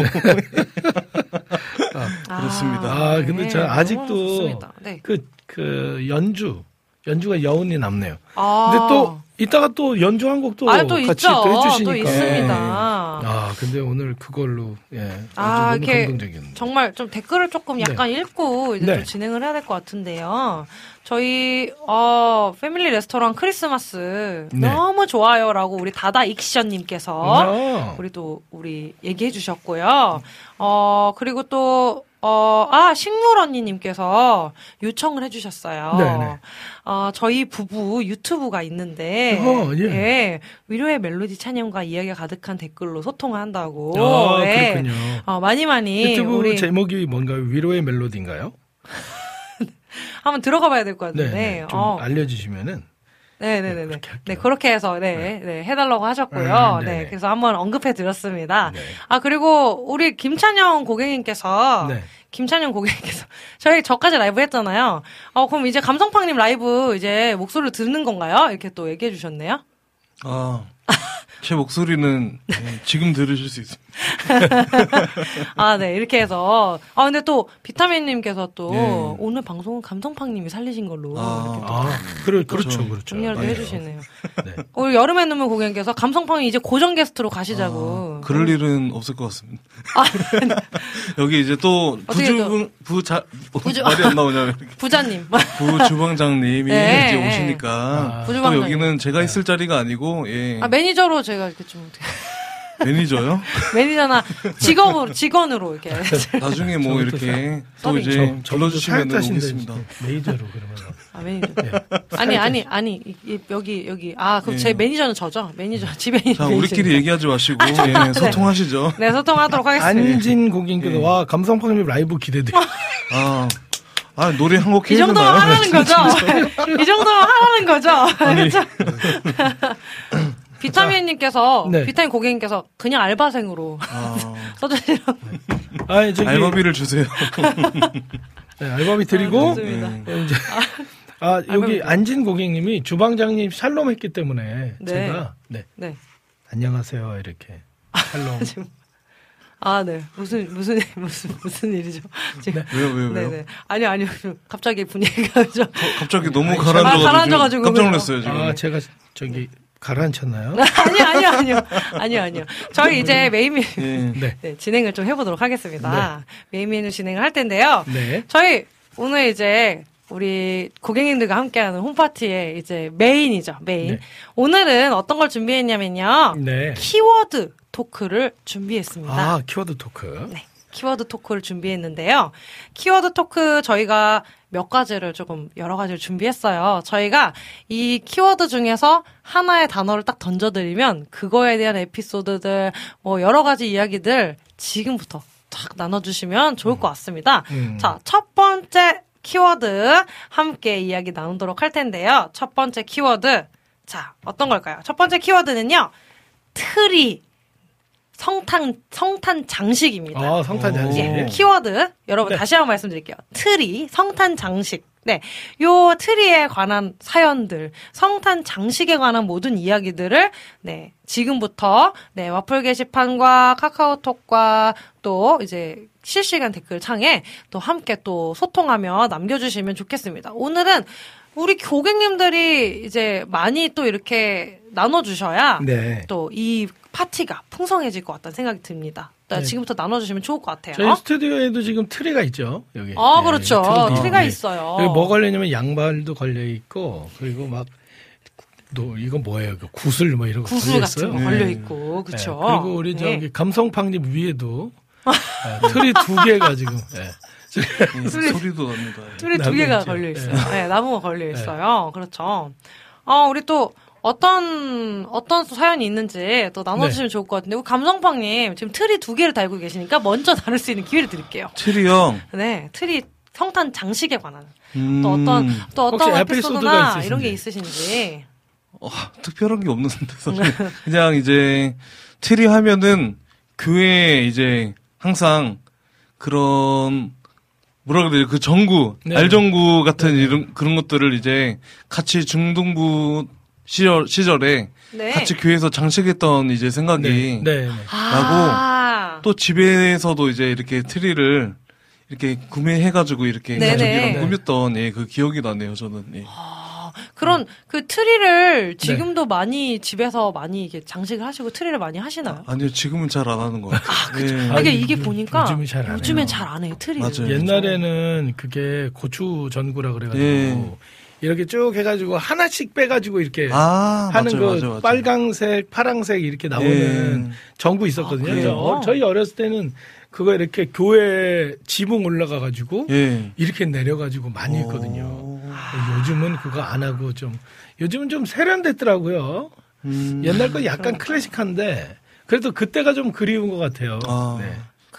아, 그렇습니다. 아, 근데 저 너무 아직도. 네. 그, 그 연주 연주가 여운이 남네요. 아. 근데 또 이따가 또 연주 한 곡도 아, 또 같이 있죠. 또 해주시니까. 또 있습니다. 아, 근데 오늘 그걸로 예, 아, 감동적이었는데. 정말 좀 댓글을 조금 약간 읽고 이제 네. 좀 진행을 해야 될 것 같은데요. 저희 어 패밀리 레스토랑 크리스마스 네. 너무 좋아요라고 우리 다다 익션님께서 아. 우리 또 우리 얘기해 주셨고요. 어 그리고 또 어, 아, 식물 언니님께서 요청을 해주셨어요. 네네. 어, 저희 부부 유튜브가 있는데, 어, 예. 위로의 멜로디 찬양과 이야기가 가득한 댓글로 소통을 한다고. 아, 예. 그렇군요. 어, 많이 많이 유튜브 우리 제목이 뭔가요? 위로의 멜로디인가요? 한번 들어가 봐야 될것 네, 같은데. 네. 좀 어, 알려주시면은 네네네네. 그렇게 할게요. 네, 그렇게 해서, 네, 네, 해달라고 하셨고요. 음, 네. 그래서 한번 언급해 드렸습니다. 네. 아, 그리고 우리 김찬영 고객님께서, 네. 김찬영 고객님께서, 저희 저까지 라이브 했잖아요. 어, 그럼 이제 감성팡님 라이브 이제 목소리를 듣는 건가요? 이렇게 또 얘기해 주셨네요. 아, 제 목소리는 네, 지금 들으실 수 있습니다. 아, 네, 이렇게 해서. 아, 근데 또 비타민님께서 또 네. 오늘 방송은 감성팡님이 살리신 걸로 아. 아, 그래, 그렇죠, 그렇죠. 그렇죠. 정리를 또 맞아요. 해주시네요. 네. 오늘 여름의 눈물 고객님께서 감성팡이 이제 고정 게스트로 가시자고. 아, 그럴 일은 없을 것 같습니다. 여기 이제 또 어떻게 부주 부자 부주- 말이 안 나오냐 이렇게 부자님. 부주방장님이 네, 이제 네. 오시니까 아. 또 부주방장님. 여기는 제가 있을 자리가 아니고 예 아, 매니저로 제가 이렇게 좀 어떻게- 매니저요. 매니저나 직업으로 직원으로 이렇게 나중에 뭐 이렇게 또 서빙. 이제 저- 불러주시면 오겠습니다. 매니저로 그러면. 아 매니저 네. 아니 아니 아니 이- 이- 여기 여기 아 그럼 제 예. 매니저는 저죠 매니저 집에 있는 자 매니저. 우리끼리 얘기하지 마시고 예, 소통하시죠. 네 소통하도록 하겠습니다 안진 고객님께서 예. 와 감성팡님 라이브 기대돼. 아, 아 노래 한곡이 해야 정도면 되나요? 하라는 거죠 이 정도면 하라는 거죠 그렇죠? 비타민님께서 네. 비타민 고객님께서 그냥 알바생으로 아, 써주시라고 아, 저기 알바비를 주세요. 네, 알바비 드리고 좋습니다. 네. 어, 이제 아 여기 알바비. 안진 고객님이 주방장님 샬롬 했기 때문에 네. 제가 네 네. 안녕하세요 이렇게 샬롬. 아, 네. 무슨, 무슨, 무슨, 무슨 일이죠? 지금. 왜요 왜요 왜요? 네네. 아니요, 아니요. 좀 갑자기 분위기가 좀. 갑자기 너무 가라앉아가지고, 가라앉아가지고 깜짝. 놀랐어요 지금. 아 제가 저기 가라앉혔나요? 아니요, 아니요, 아니요. 아니요, 아니요. 저희 이제 메인 메뉴. 예. 네. 네, 진행을 좀 해보도록 하겠습니다. 메인 메뉴 진행을 할 텐데요. 네. 저희 오늘 이제 우리 고객님들과 함께하는 홈파티의 이제 메인이죠, 메인. 네. 오늘은 어떤 걸 준비했냐면요. 네. 키워드 토크를 준비했습니다. 아 키워드 토크. 네. 키워드 토크를 준비했는데요. 키워드 토크 저희가 몇 가지를 조금 여러 가지를 준비했어요. 저희가 이 키워드 중에서 하나의 단어를 딱 던져드리면 그거에 대한 에피소드들 뭐 여러 가지 이야기들 지금부터 탁 나눠주시면 좋을 것 같습니다. 음. 자, 첫 번째 키워드 함께 이야기 나누도록 할 텐데요. 첫 번째 키워드. 자, 어떤 걸까요? 첫 번째 키워드는요. 트리. 성탄, 성탄 장식입니다. 아 성탄 장식. 예, 키워드 여러분 네. 다시 한번 말씀드릴게요. 트리 성탄 장식. 네, 요 트리에 관한 사연들, 성탄 장식에 관한 모든 이야기들을 네 지금부터 네 와플 게시판과 카카오톡과 또 이제 실시간 댓글 창에 또 함께 또 소통하며 남겨주시면 좋겠습니다. 오늘은 우리 고객님들이 이제 많이 또 이렇게 나눠주셔야 네. 또 이 파티가 풍성해질 것 같다는 생각이 듭니다. 또 네. 지금부터 나눠주시면 좋을 것 같아요. 저희 스튜디오에도 지금 트리가 있죠 여기. 아, 네, 그렇죠. 트리도 트리가 있고. 있어요. 여기 뭐 걸려냐면 양말도 걸려 있고 그리고 막. 또 이거 뭐예요? 그 구슬 뭐 이런 거 구슬 걸려 같은 있어요. 거 네. 걸려 있고, 그렇죠. 네, 그리고 우리 네. 저기 감성팡님 위에도 네, 트리 두 개가 지금 네. 예, 소리도 납니다. 예. 트리 두 개가. 걸려 있어요. 네. 네, 나무가 걸려 있어요. 그렇죠. 어, 우리 또 어떤 어떤 사연이 있는지 또 나눠주시면 네. 좋을 것 같은데 우리 감성팡님 지금 트리 두 개를 달고 계시니까 먼저 나눌 수 있는 기회를 드릴게요. 트리 형. 네, 트리 성탄 장식에 관한 음, 또 어떤 또 어떤 에피소드나 이런 게 있으신지. 어, 특별한 게 없는데 사실. 그냥 이제 트리 하면은 교회에 이제 항상 그런 뭐라 그래야 되지 그 전구 네. 알전구 같은 이런 그런 것들을 이제 같이 중등부 시절 시절에 네. 같이 교회에서 장식했던 이제 생각이 네. 네. 네. 아, 또 집에서도 이제 이렇게 트리를 이렇게 구매해가지고 이렇게. 가족이랑 꾸몄던 예, 그 기억이 나네요 저는 예. 그런 그 트리를 지금도 많이 집에서 많이 이게 장식을 하시고 트리를 많이 하시나요? 아니요 지금은 잘 안 하는 것 같아요. 예. 아, 이게 이게 보니까 요즘은 잘 안 해요. 요즘엔 잘 안 해요 트리를. 맞아요. 옛날에는 그게 고추 전구라 그래가지고 예. 이렇게 쭉 해가지고 하나씩 빼가지고 이렇게 아 하는 맞아요, 그 맞아요, 맞아요. 빨강색, 파랑색 이렇게 나오는 예. 전구 있었거든요. 아, 어, 저희 어렸을 때는 그거 이렇게 교회 지붕 올라가가지고 예. 이렇게 내려가지고 많이 했거든요. 오. 요즘은 그거 안 하고 좀 요즘은 좀 세련됐더라고요. 음. 옛날 거 약간 클래식한데 그래도 그때가 좀 그리운 것 같아요. 아, 네.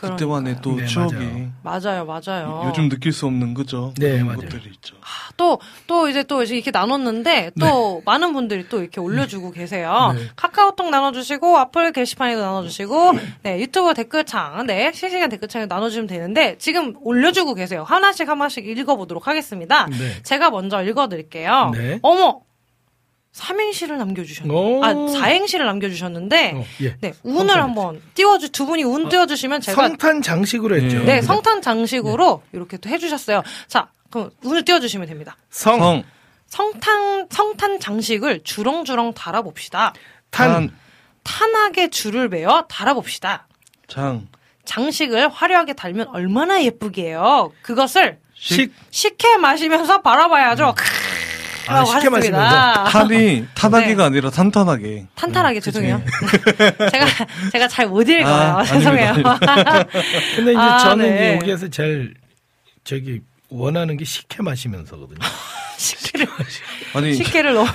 그때만의 또 네, 추억이 맞아요, 맞아요. 요즘 느낄 수 없는 그죠? 네, 그런 맞아요. 것들이 있죠. 또, 또 이제 또 이렇게 나눴는데, 또 많은 분들이 또 이렇게 올려주고 계세요. 네. 카카오톡 나눠주시고, 아플 게시판에도 나눠주시고, 네, 유튜브 댓글창, 네, 실시간 댓글창에 나눠주시면 되는데, 지금 올려주고 계세요. 하나씩 하나씩 읽어보도록 하겠습니다. 네. 제가 먼저 읽어드릴게요. 네. 어머! 삼행시를 남겨주셨네요. 오. 아, 사행시를 남겨주셨는데, 어, 예. 네, 운을 한번 띄워주, 두 분이 운 띄워주시면 제가 성탄 장식으로 했죠. 네. 네, 성탄 장식으로 이렇게 또 해주셨어요. 자, 그럼 운을 띄워주시면 됩니다. 성, 성, 성탄, 성탄 장식을 주렁주렁 달아봅시다. 탄, 탄하게 줄을 베어 달아봅시다. 장, 장식을 화려하게 달면 얼마나 예쁘게요. 그것을 식, 식혜 마시면서 바라봐야죠. 아, 라고 식혜 하셨습니다. 탄이 타나기가 네. 아니라 탄탄하게. 탄탄하게 죄송해요. 제가 제가 잘 못 읽어요. 아, 죄송해요. 아닙니다, 근데 이제 아, 저는 네. 여기에서 제일 저기 원하는 게 식혜 마시면서거든요. 식혜를 아니 식혜를 너무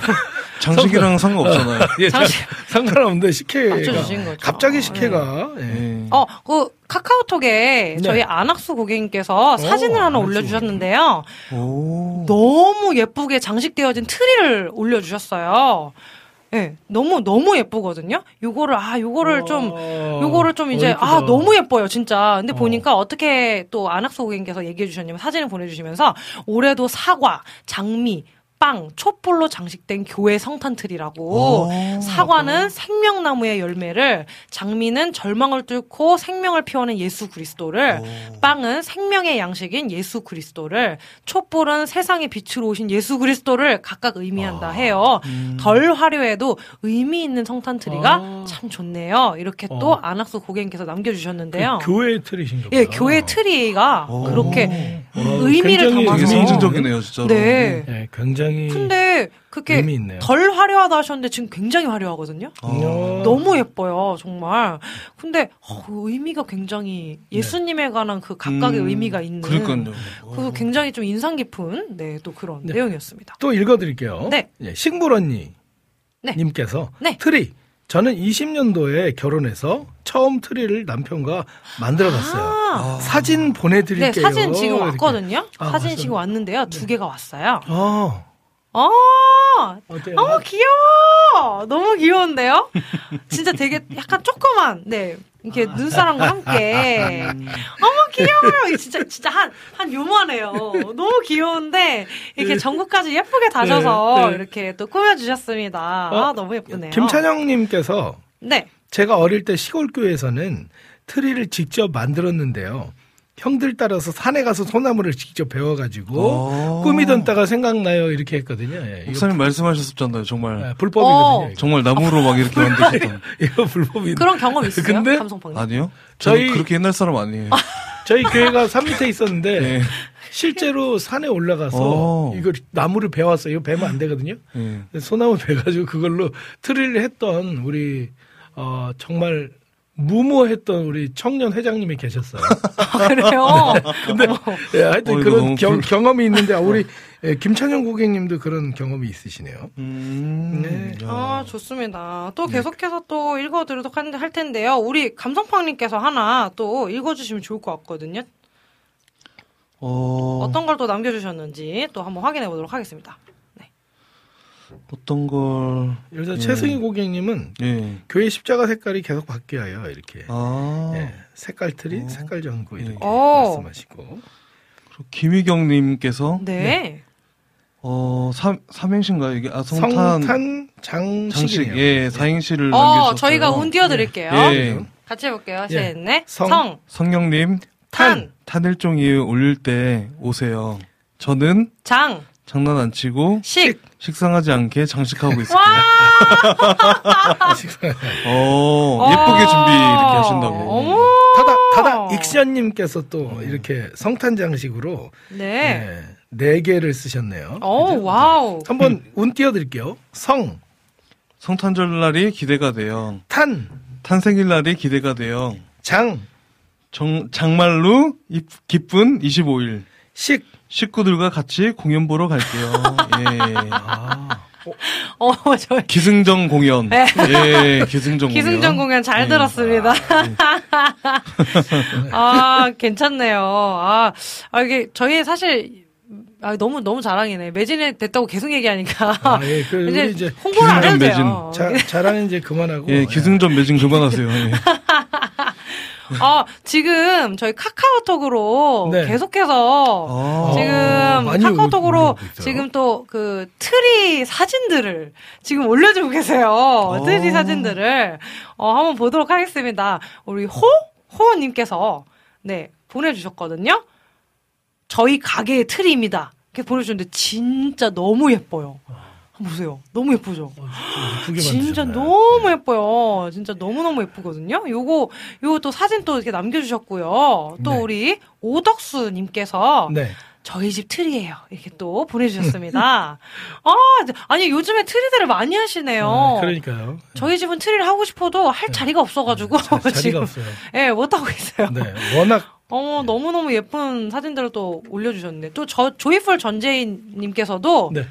장식이랑 상관없잖아요. 예, 장식- 상관없는데 식혜가 맞춰주신 거죠. 갑자기 식혜가 예. 예. 어, 그 카카오톡에 네. 저희 안학수 고객님께서 사진을 하나 올려주셨는데요. 오. 너무 예쁘게 장식되어진 트리를 올려주셨어요. 예, 너무 너무 예쁘거든요. 요거를 아 요거를 좀 어, 요거를 좀 이제 어, 아. 너무 예뻐요 진짜. 근데 어. 보니까 어떻게 또 안학수 고객님께서 얘기해 주셨냐면 사진을 보내 주시면서 올해도 사과, 장미, 빵, 촛불로 장식된 교회 성탄트리라고 오. 사과는 생명나무의 열매를 장미는 절망을 뚫고 생명을 피워낸 예수 그리스도를 빵은 생명의 양식인 예수 그리스도를 촛불은 세상의 빛으로 오신 예수 그리스도를 각각 의미한다 해요. 덜 화려해도 의미 있는 성탄트리가 아. 참 좋네요. 이렇게 또 어. 안학수 고객님께서 남겨주셨는데요. 그 교회 트리신가 예, 보다. 교회 트리가 오. 그렇게 어, 의미를 담아서 되게 의미 상징적이네요, 진짜로. 네. 예, 굉장히 근데 그게 의미 있네요. 덜 화려하다 하셨는데 지금 굉장히 화려하거든요. 어. 너무 예뻐요, 정말. 근데 어, 그 의미가 굉장히 예수님에 관한 그 각각의 음, 의미가 있는. 그러니까요. 그 굉장히 좀 인상 깊은 네 또 그런 네. 내용이었습니다. 또 읽어드릴게요. 네. 예, 식물 언니 네. 님께서 네. 트리 저는 20년도에 결혼해서 처음 트리를 남편과 만들어 봤어요. 아, 사진 보내드릴게요. 네 사진 지금. 왔거든요. 아, 사진. 지금 왔는데요. 두 개가 왔어요. 어, 어, 어때요? 너무 귀여워. 너무 귀여운데요? 진짜 되게 약간 조그만, 네. 이렇게 눈사람과 함께. 어머, 귀여워요. 진짜, 진짜 한, 한 요만해요. 너무 귀여운데, 이렇게 전국까지 예쁘게 다져서 네, 네. 이렇게 또 꾸며주셨습니다. 아, 너무 예쁘네요. 김찬영님께서 네. 제가 어릴 때 시골 교회에서는 트리를 직접 만들었는데요. 형들 따라서 산에 가서 소나무를 직접 베어가지고 어. 꾸미던 때가 생각나요 이렇게 했거든요. 예, 목사님 말씀하셨었잖아요, 정말. 예, 불법이거든요. 어. 정말 나무로 막 이렇게 만드셨던. 이거 불법이. 그런 경험 있으세요? 근데 감성팡님? 아니요? 저희 저희- 그렇게 옛날 사람 아니에요. 저희 교회가 산 밑에 있었는데 예. 실제로 산에 올라가서 어. 이거 나무를 베왔어요. 이거 베면 안 되거든요. 예. 소나무 베가지고 그걸로 트리를 했던 우리 어 정말 무모했던 우리 청년 회장님이 계셨어요. 아, 그래요? 근데 예, 하여튼 어, 그런 경, 불- 경험이 있는데 아, 우리 예, 김찬영 고객님도 그런 경험이 있으시네요. 음. 네. 야. 아, 좋습니다. 또 계속해서 또 읽어드리도록 할- 할 텐데요. 우리 감성팡님께서 하나 또 읽어주시면 좋을 것 같거든요. 어, 어떤 걸 또 남겨주셨는지 또 한번 확인해 보도록 하겠습니다. 어떤 걸, 여기서 예. 최승희 고객님은 예. 교회 십자가 색깔이 계속 바뀌어요. 이렇게 아. 예, 색깔 트리, 어. 색깔 전구 이렇게 오. 말씀하시고 김희경님께서, 네. 어, 삼, 삼행시인가요? 이게, 아, 성탄. 성탄 장식, 장식이네요. 예, 사행시를 어, 남겨주셨어요. 저희가 운 띄워드릴게요. 예. 같이 해볼게요. 예. 셋, 넷. 성. 성, 성경님, 탄, 탄일종이 울릴 때 오세요. 저는 장, 장난 안 치고 식. 식상하지 않게 장식하고 있습니다. 와! 어, 예쁘게 준비 이렇게 하신다고. 다다 다다 익션님께서 또 이렇게 성탄 장식으로 네. 네, 네 개를 쓰셨네요. 오, 그죠? 와우. 한번 운 띄워드릴게요. 성, 성탄절 날이 기대가 돼요. 탄, 탄생일 날이 기대가 돼요. 장, 정, 장말로 이- 기쁜 25일. 식. 식구들과 같이 공연 보러 갈게요. 예. 아, 어, 저희 기승전 공연. 네. 예, 기승전 공연. 기승전 공연 잘 네. 들었습니다. 아, 괜찮네요. 아, 아, 이게 저희 사실 아, 너무 너무 자랑이네. 매진이 됐다고 계속 얘기하니까 아, 예, 그 이제 이제 홍보를 안 해도 돼요. 자, 자랑은 이제 그만하고. 예, 기승전 매진 그만하세요. 예. 아, 지금 저희 카카오톡으로 네. 계속해서 아. 지금 카카오톡으로. 지금 또 그 트리 사진들을 지금 올려주고 계세요. 트리 사진들을 어, 한번 보도록 하겠습니다. 우리 호 호님께서 네 보내주셨거든요. 저희 가게의 트리입니다. 이렇게 보내주셨는데 진짜 너무 예뻐요. 보세요. 너무 예쁘죠? 예쁘게 진짜. 너무 예뻐요. 진짜 너무너무 예쁘거든요. 요거, 요거 또 사진 또 이렇게 남겨주셨고요. 또 네. 우리 오덕수님께서 네. 저희 집 트리예요. 이렇게 또 보내주셨습니다. 아, 아니 요즘에 트리들을 많이 하시네요. 아, 그러니까요. 저희 집은 트리를 하고 싶어도 할 자리가 없어가지고 자, 자리가 지금 없어요. 예, 못 하고 있어요. 네. 워낙 어, 너무너무 예쁜 사진들을 또 올려주셨네. 또 저, 조이풀 전재인님께서도 네.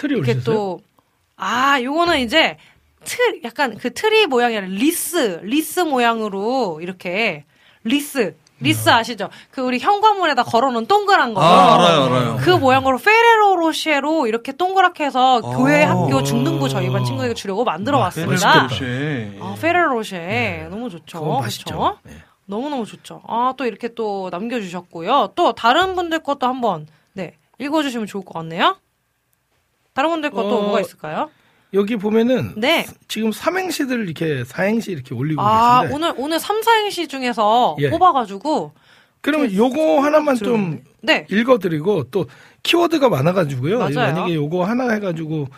트리 이렇게. 또, 아, 요거는 이제, 트리, 약간 그 트리 모양이 아니라 리스, 리스 모양으로 이렇게, 리스, 리스 아시죠? 그 우리 현관문에다 걸어놓은 동그란 거. 아, 알아요, 알아요. 그 모양으로 페레로 로쉐로 이렇게 동그랗게 해서 아. 교회 학교 중등부 저희 반 친구에게 주려고 만들어 아, 왔습니다. 아, 페레로 로쉐. 너무 좋죠. 맛있죠. 네. 너무너무 좋죠. 아, 또 이렇게 또 남겨주셨고요. 또 다른 분들 것도 한번, 네, 읽어주시면 좋을 것 같네요. 다른 분들 것도 어, 뭐가 있을까요? 여기 보면은 네. 지금 삼행시들 이렇게 사행시 이렇게 올리고 아, 계신데 오늘, 오늘 3, 4행시 중에서 예. 뽑아가지고. 그러면 요거 하나만 좀 네. 읽어드리고 또 키워드가 많아가지고요. 맞아요. 만약에 요거 하나 해가지고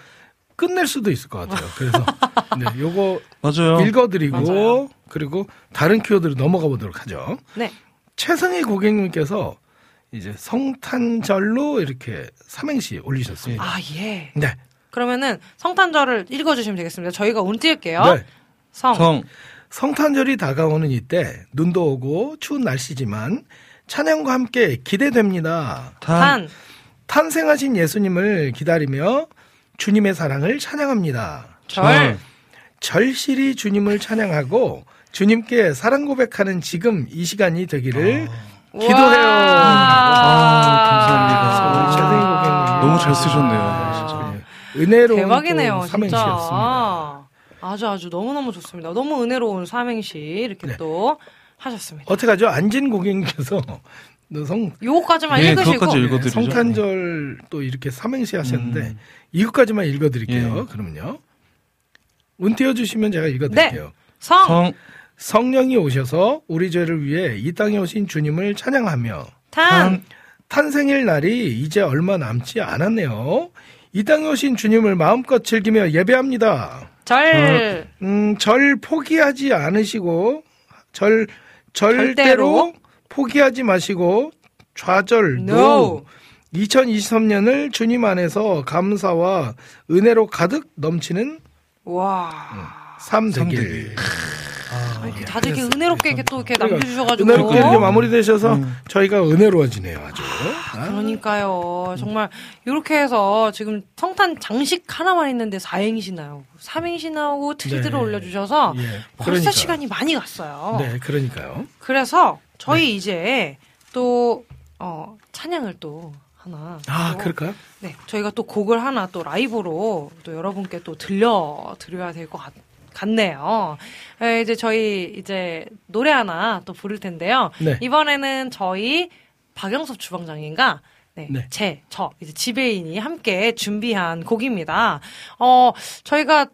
끝낼 수도 있을 것 같아요. 그래서 네, 요거 맞아요. 읽어드리고 맞아요. 그리고 다른 키워드로 넘어가 보도록 하죠. 네. 최승희 고객님께서 이제 성탄절로 이렇게 삼행시 올리셨습니다. 아, 예. 네. 그러면은 성탄절을 읽어주시면 되겠습니다. 저희가 운 띄울게요. 네. 성. 성. 성탄절이 다가오는 이때 눈도 오고 추운 날씨지만 찬양과 함께 기대됩니다. 탄. 탄. 탄생하신 예수님을 기다리며 주님의 사랑을 찬양합니다. 절. 절실히 주님을 찬양하고 주님께 사랑 고백하는 지금 이 시간이 되기를 기도해요. 아, 감사합니다. 최승희 고객님. 너무 잘 쓰셨네요, 진짜. 은혜로운 대박이네요, 또 삼행시였습니다. 진짜. 아주 아주 너무너무 좋습니다. 너무 은혜로운 삼행시 이렇게 네. 또 하셨습니다. 어떻게 하죠? 안진 고객님께서 너 성, 요거까지만 네, 읽으시고 읽어드리죠. 성탄절 또 이렇게 삼행시 하셨는데 음. 이것까지만 읽어드릴게요. 예. 그러면요. 운 띄워주시면 제가 읽어드릴게요. 성. 성. 성령이 오셔서 우리 죄를 위해 이 땅에 오신 주님을 찬양하며 탄. 탄생일 날이 이제 얼마 남지 않았네요. 이 땅에 오신 주님을 마음껏 즐기며 예배합니다. 절. 음, 절 포기하지 않으시고 절 절대로, 절대로 포기하지 마시고 좌절 No. no. 2023년을 주님 안에서 감사와 은혜로 가득 넘치는 와. 삶삶 되길. 아, 이렇게 다들 이렇게 은혜롭게 이렇게 또 이렇게 그러니까 남겨주셔가지고. 은혜롭게 이렇게 마무리되셔서 저희가 은혜로워지네요, 아주. 아, 그러니까요. 정말 이렇게 해서 지금 성탄 장식 하나만 있는데 4행시 나오고 3행시 나오고 트리드를 네. 올려주셔서 예, 벌써 그러니까. 시간이 많이 갔어요. 네, 그러니까요. 그래서 저희 네. 이제 또 어, 찬양을 또 하나. 아, 또 그럴까요? 네, 저희가 또 곡을 하나 또 라이브로 또 여러분께 또 들려 드려야 될 것 같 네요. 에, 이제 저희 이제 노래 하나 또 부를 텐데요. 네. 이번에는 저희 박영섭 주방장님과 네, 네. 제, 저, 이제 지배인이 함께 준비한 곡입니다. 어, 저희가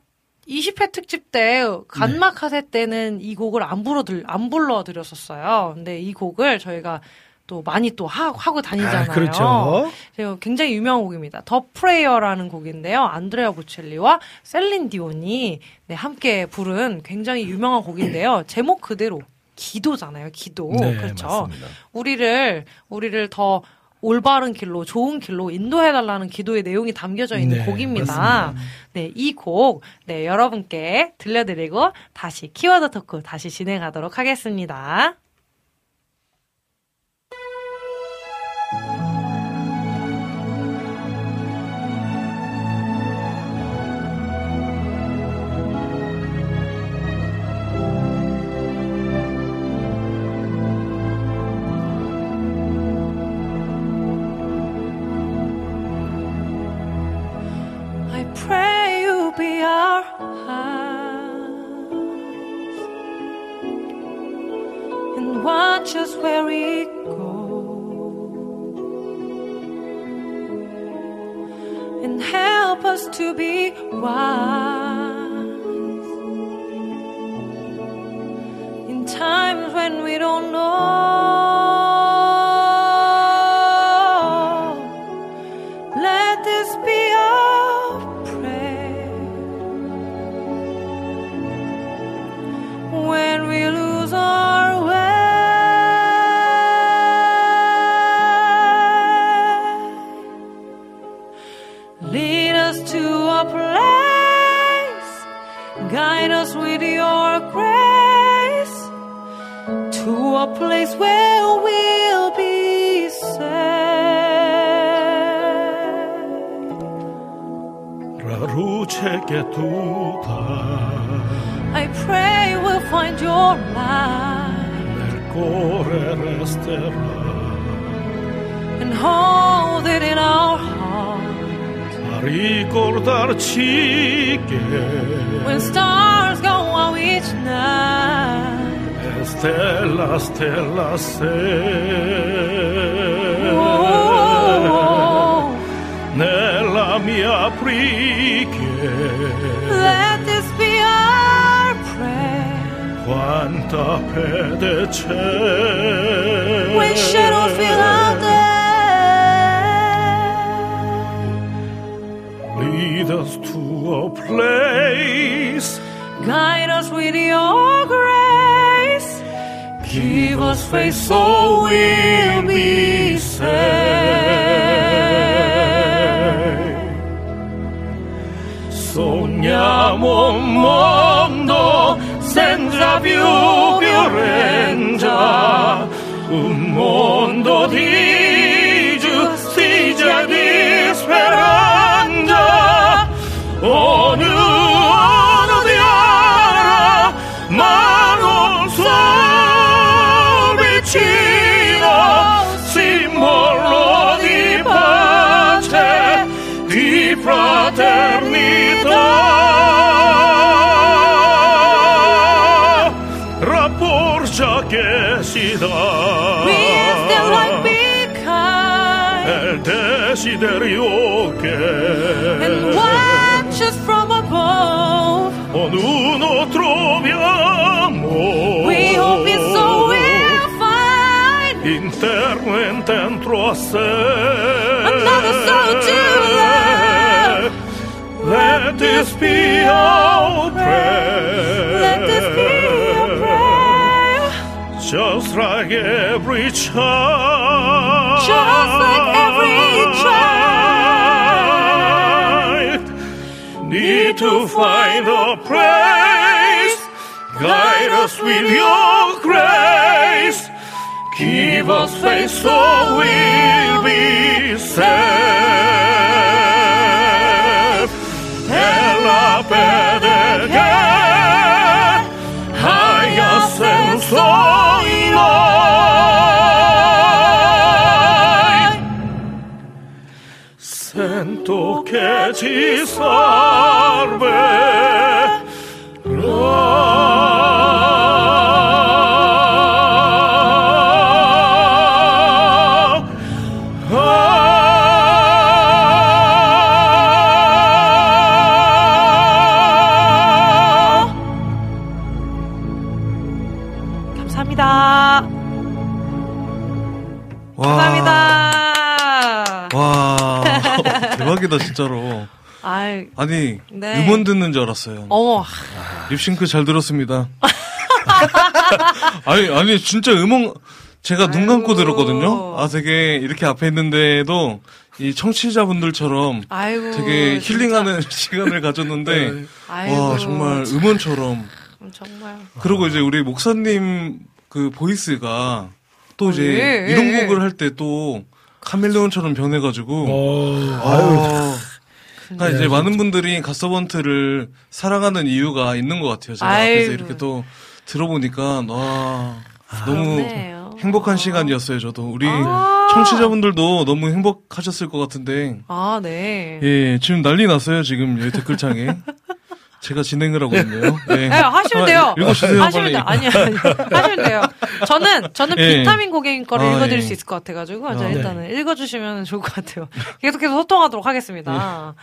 20회 특집 때 간막 카세 때는 이 곡을 안 불러 안 불러 드렸었어요. 근데 이 곡을 저희가 또 많이 또 하, 고 다니잖아요. 아, 그렇죠. 그리고 굉장히 유명한 곡입니다. The Prayer라는 곡인데요. 안드레아 보첼리와 셀린 디온이 네, 함께 부른 굉장히 유명한 곡인데요. 제목 그대로 기도잖아요. 기도. 네, 그렇죠. 맞습니다. 우리를 우리를 더 올바른 길로 좋은 길로 인도해 달라는 기도의 내용이 담겨져 있는 네, 곡입니다. 네, 이 곡 네, 여러분께 들려드리고 다시 키워드 토크 다시 진행하도록 하겠습니다. And watch us where we go and help us to be wise in times when we don't know. A place where we'll be safe. La luce che tu dai I pray we'll find your light. Nel cuore resterà and hold it in our heart. a ricordarci che When stars go out each night, stella, stella sei oh, nella mia preghiera let this be our prayer. quanta fede c'è. Shadows fill our day, lead us to a place. Guide us with your. Give us faith so we'll be saved sogniamo un mondo senza più violenza un mondo di fraternità rapporgia che si dà We still like be kind il desiderio and che watch us from above. ognuno troviamo We hope it's so we'll find interno e dentro a sé Another soul to love. Let this be our prayer. Let this be your prayer. just like every child. Just like every child. Need to find a place guide us with your grace. Give us faith so we'll be saved e noi sento che ci serve 대박이다, 진짜로. 아이, 아니, 네. 음원 듣는 줄 알았어요. 어머, 립싱크 잘 들었습니다. 아니, 아니, 진짜 음원, 제가 눈 감고 아이고. 들었거든요. 아, 되게 이렇게 앞에 있는데도 이 청취자분들처럼 아이고. 되게 진짜. 힐링하는 시간을 가졌는데, 아이고, 와, 정말 음원처럼. 정말. 그리고 이제 우리 목사님 그 보이스가 또 이제 예, 예, 이런 예. 곡을 할 때 또 카멜레온처럼 변해가지고 어, 아, 아유, 그러니까 이제 많은 분들이 갓서번트를 사랑하는 이유가 있는 것 같아요. 제가 아이고. 그래서 이렇게 또 들어보니까 와 너무 그렇네요. 행복한 시간이었어요. 저도 우리 아. 청취자분들도 너무 행복하셨을 것 같은데 아, 네. 예 지금 난리 났어요. 지금 여기 댓글창에 제가 진행을 하고 있네요. 예. 네, 하시면 돼요. 읽어주세요 하시면. 돼요. 아니요, 아니요. 하시면 돼요. 저는, 저는 예. 비타민 고객님 거를 아, 읽어드릴 예. 수 있을 것 같아가지고, 아, 자, 네. 일단은 읽어주시면 좋을 것 같아요. 계속해서 소통하도록 하겠습니다.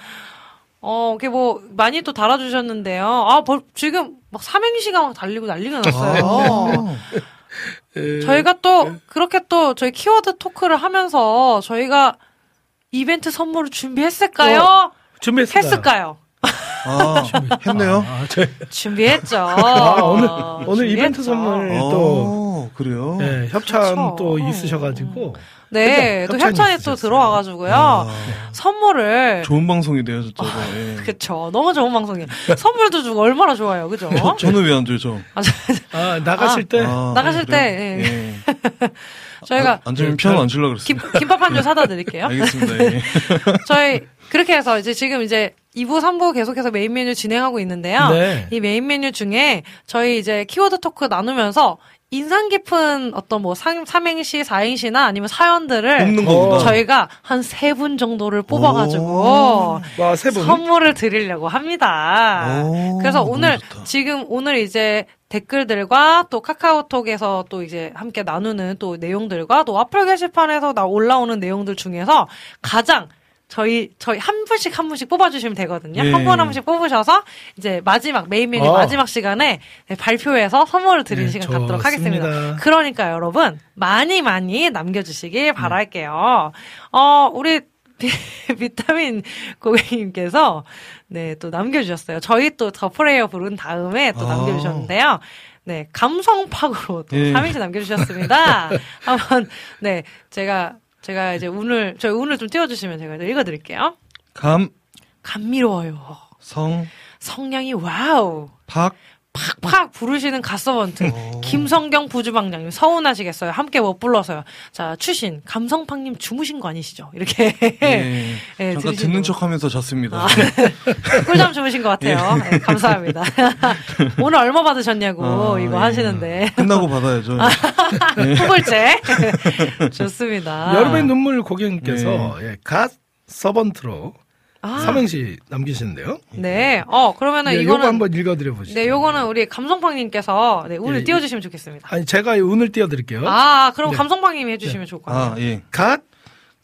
어, 이렇게 뭐, 많이 또 달아주셨는데요. 아, 벌, 지금 막 삼행시가 막 달리고 난리가 났어요. 에, 저희가 또, 그렇게 또 저희 키워드 토크를 하면서 저희가 이벤트 선물을 준비했을까요? 준비했을까요? 아, 했네요. 아, 저, 준비했죠. 아, 오늘 오늘 이벤트 준비했죠. 선물 또 어, 그래요. 예, 협찬 그쵸. 또 있으셔가지고 네, 또 협찬이 협찬이 또 있으셨어요. 들어와가지고요. 아, 선물을. 좋은 방송이네요, 진짜로. 예. 그쵸. 너무 좋은 방송이에요. 선물도 주고 얼마나 좋아요. 그죠? 저, 저는 왜안 줘죠? 아, 저- 아, 나가실 때 아, 나가실 그래요? 때, 예. 예. 저희가 안, 안 주면 피아노 안 주려고 그랬어요. 김, 김밥 한 줄 사다 드릴게요. 알겠습니다. 예. 저희, 그렇게 해서 이제 지금 이제 2부, 3부 계속해서 메인 메뉴 진행하고 있는데요. 네. 이 메인 메뉴 중에 저희 이제 키워드 토크 나누면서 인상 깊은 어떤 뭐 삼, 삼행시, 사행시나 아니면 사연들을 어. 저희가 한 세 분 정도를 뽑아가지고 와. 선물을 드리려고 합니다. 오, 그래서 오늘. 지금 오늘 이제 댓글들과 또 카카오톡에서 또 이제 함께 나누는 또 내용들과 또 와플 게시판에서 나 올라오는 내용들 중에서 가장 저희 저희 한 분씩 한 분씩 뽑아주시면 되거든요. 예. 한분 한 분씩 뽑으셔서 이제 마지막 메인 메뉴 어. 마지막 시간에 네, 발표해서 선물을 드리는 네, 시간 갖도록 좋습니다. 하겠습니다. 그러니까 여러분 많이 많이 남겨주시길 바랄게요. 어 우리 비, 비타민 고객님께서 네 또 남겨주셨어요. 저희 또 The Prayer 부른 다음에 또 아. 남겨주셨는데요. 네 감성팍으로 또 예. 삼행시 남겨주셨습니다. 한번 네 제가 제가 이제 운을 저희 운을 좀 띄워주시면 제가 읽어드릴게요. 감, 감미로워요. 성, 성량이 와우. 팍. 팍팍 부르시는 갓서번트 김성경 부주방장님 서운하시겠어요. 함께 못 불러서요. 자 추신 감성팡님 주무신 거 아니시죠? 이렇게 예. 예, 잠깐. 듣는 척 하면서 잤습니다. 아, 꿀잠 주무신 것 같아요. 네, 감사합니다. 오늘 얼마 받으셨냐고 아, 이거 예. 하시는데 끝나고 받아야죠. 후불제 좋습니다. 여름의 눈물 고객님께서 예, 갓 서번트로 아, 삼행시 남기시는데요. 네. 어 그러면은 예, 요거 이거는 한번 읽어 드려 보시죠. 네 요거는 우리 감성팡 님께서 네, 운을 예, 띄워 주시면 좋겠습니다. 아니 제가 운을 띄워 드릴게요. 아 그럼 네. 감성팡 님이 해 주시면 좋을 것 같아요. 아, 예. 갓,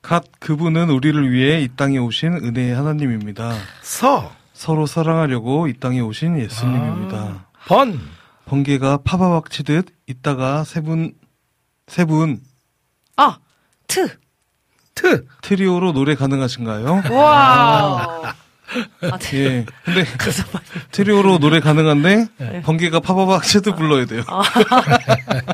갓 그분은 우리를 위해 이 땅에 오신 은혜의 하나님입니다. 서, 서로 사랑하려고 이 땅에 오신 예수님입니다. 아. 번, 번개가 파바박 치듯 있다가 세 분, 세분 아 트. 트. 트리오로 노래 가능하신가요? 와. 아, 트. 예. 근데 트리오로 노래 가능한데 네. 번개가 파바박 치듯 불러야 돼요.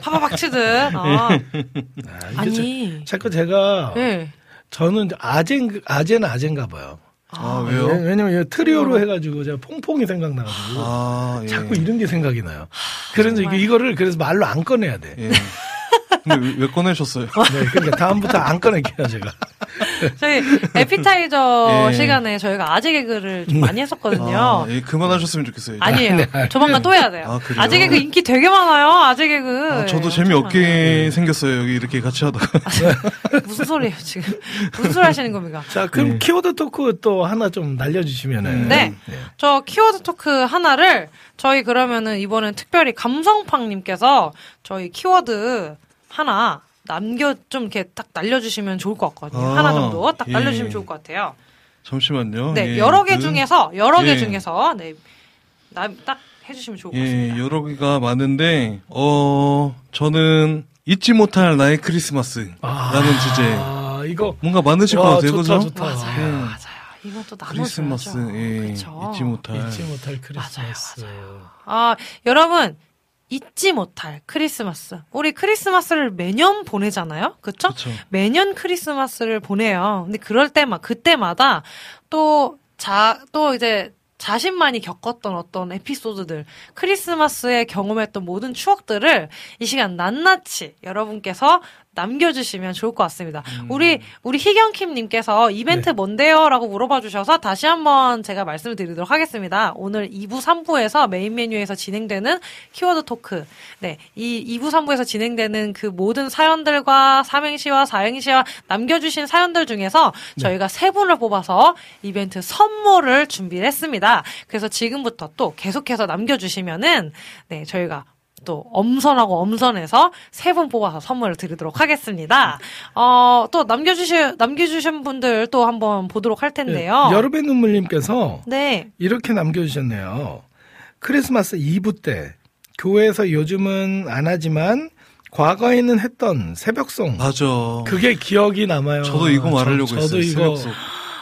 파바박치듯. 아, 아, 이게 아니. 자, 자꾸 제가 네. 저는 아젠 아젠은 아젠가 봐요. 아, 왜- 왜요? 왜냐면 이거 트리오로 해가지고 제가 퐁퐁이 생각나가지고 아, 예. 자꾸 이런 게 생각이 나요. 그래서 이거를 그래서 말로 안 꺼내야 돼. 예. 근데 왜, 왜 꺼내셨어요? 네, 그러니까 다음부터 안 꺼낼게요 제가. 저희 에피타이저 예. 시간에 저희가 아재 개그를 좀 많이 했었거든요. 아, 예, 그만하셨으면 좋겠어요. 아니에요. 조만간 또 해야 돼요. 아, 그래요? 아, 재 개그 인기 되게 많아요. 아재 개그. 아, 저도 재미없게 생겼어요. 여기 이렇게 같이 하다가. 많아요. 무슨 소리예요, 지금? 무슨 소리 하시는 겁니까? 자, 그럼 네. 키워드 토크 또 하나 좀 날려주시면은. 네. 저 키워드 토크 하나를 저희 그러면은 이번엔 특별히 감성팡님께서 저희 키워드 하나 남겨 좀 이렇게 딱 날려주시면 좋을 것 같거든요. 아, 하나 정도 딱 예. 날려주시면 좋을 것 같아요. 잠시만요. 네, 예, 여러 개 그- 중에서 여러 개 예. 중에서 네, 남, 딱 해주시면 좋을 것 같습니다. 예, 여러 개가 많은데, 어, 저는 잊지 못할 나의 크리스마스라는 주제. 아, 이거. 뭔가 많으실 와, 것 같아요, 좋다, 그죠? 좋다. 맞아요, 예. 맞아요. 이것도 크리스마스, 나눠줘야죠. 예, 그쵸? 잊지 못할. 잊지 못할 크리스마스. 아, 여러분 잊지 못할 크리스마스. 우리 크리스마스를 매년 보내잖아요. 그쵸? 그쵸. 매년 크리스마스를 보내요. 근데 그럴 때만 그때마다 또 자 또 이제 자신만이 겪었던 어떤 에피소드들, 크리스마스에 경험했던 모든 추억들을 이 시간 낱낱이 여러분께서 남겨주시면 좋을 것 같습니다. 음. 우리 우리 희경킴님께서 이벤트 네. 뭔데요?라고 물어봐 주셔서 다시 한번 제가 말씀을 드리도록 하겠습니다. 오늘 2부 3부에서 메인 메뉴에서 진행되는 키워드 토크, 네, 이 2부 3부에서 진행되는 그 모든 사연들과 삼행시와 사행시와 남겨주신 사연들 중에서 네. 저희가 세 분을 뽑아서 이벤트 선물을 준비했습니다. 그래서 지금부터 또 계속해서 남겨주시면은 네 저희가 또 엄선하고 엄선해서 세 분 뽑아서 선물을 드리도록 하겠습니다. 어, 또 남겨주신, 남겨주신 분들 또 한번 보도록 할 텐데요. 네, 여름의 눈물님께서 네. 이렇게 남겨주셨네요. 크리스마스 2부 때 교회에서 요즘은 안 하지만 과거에는 했던 새벽송 맞아. 그게 기억이 남아요. 저도 이거 말하려고 저, 했어요. 저도 이거 새벽송.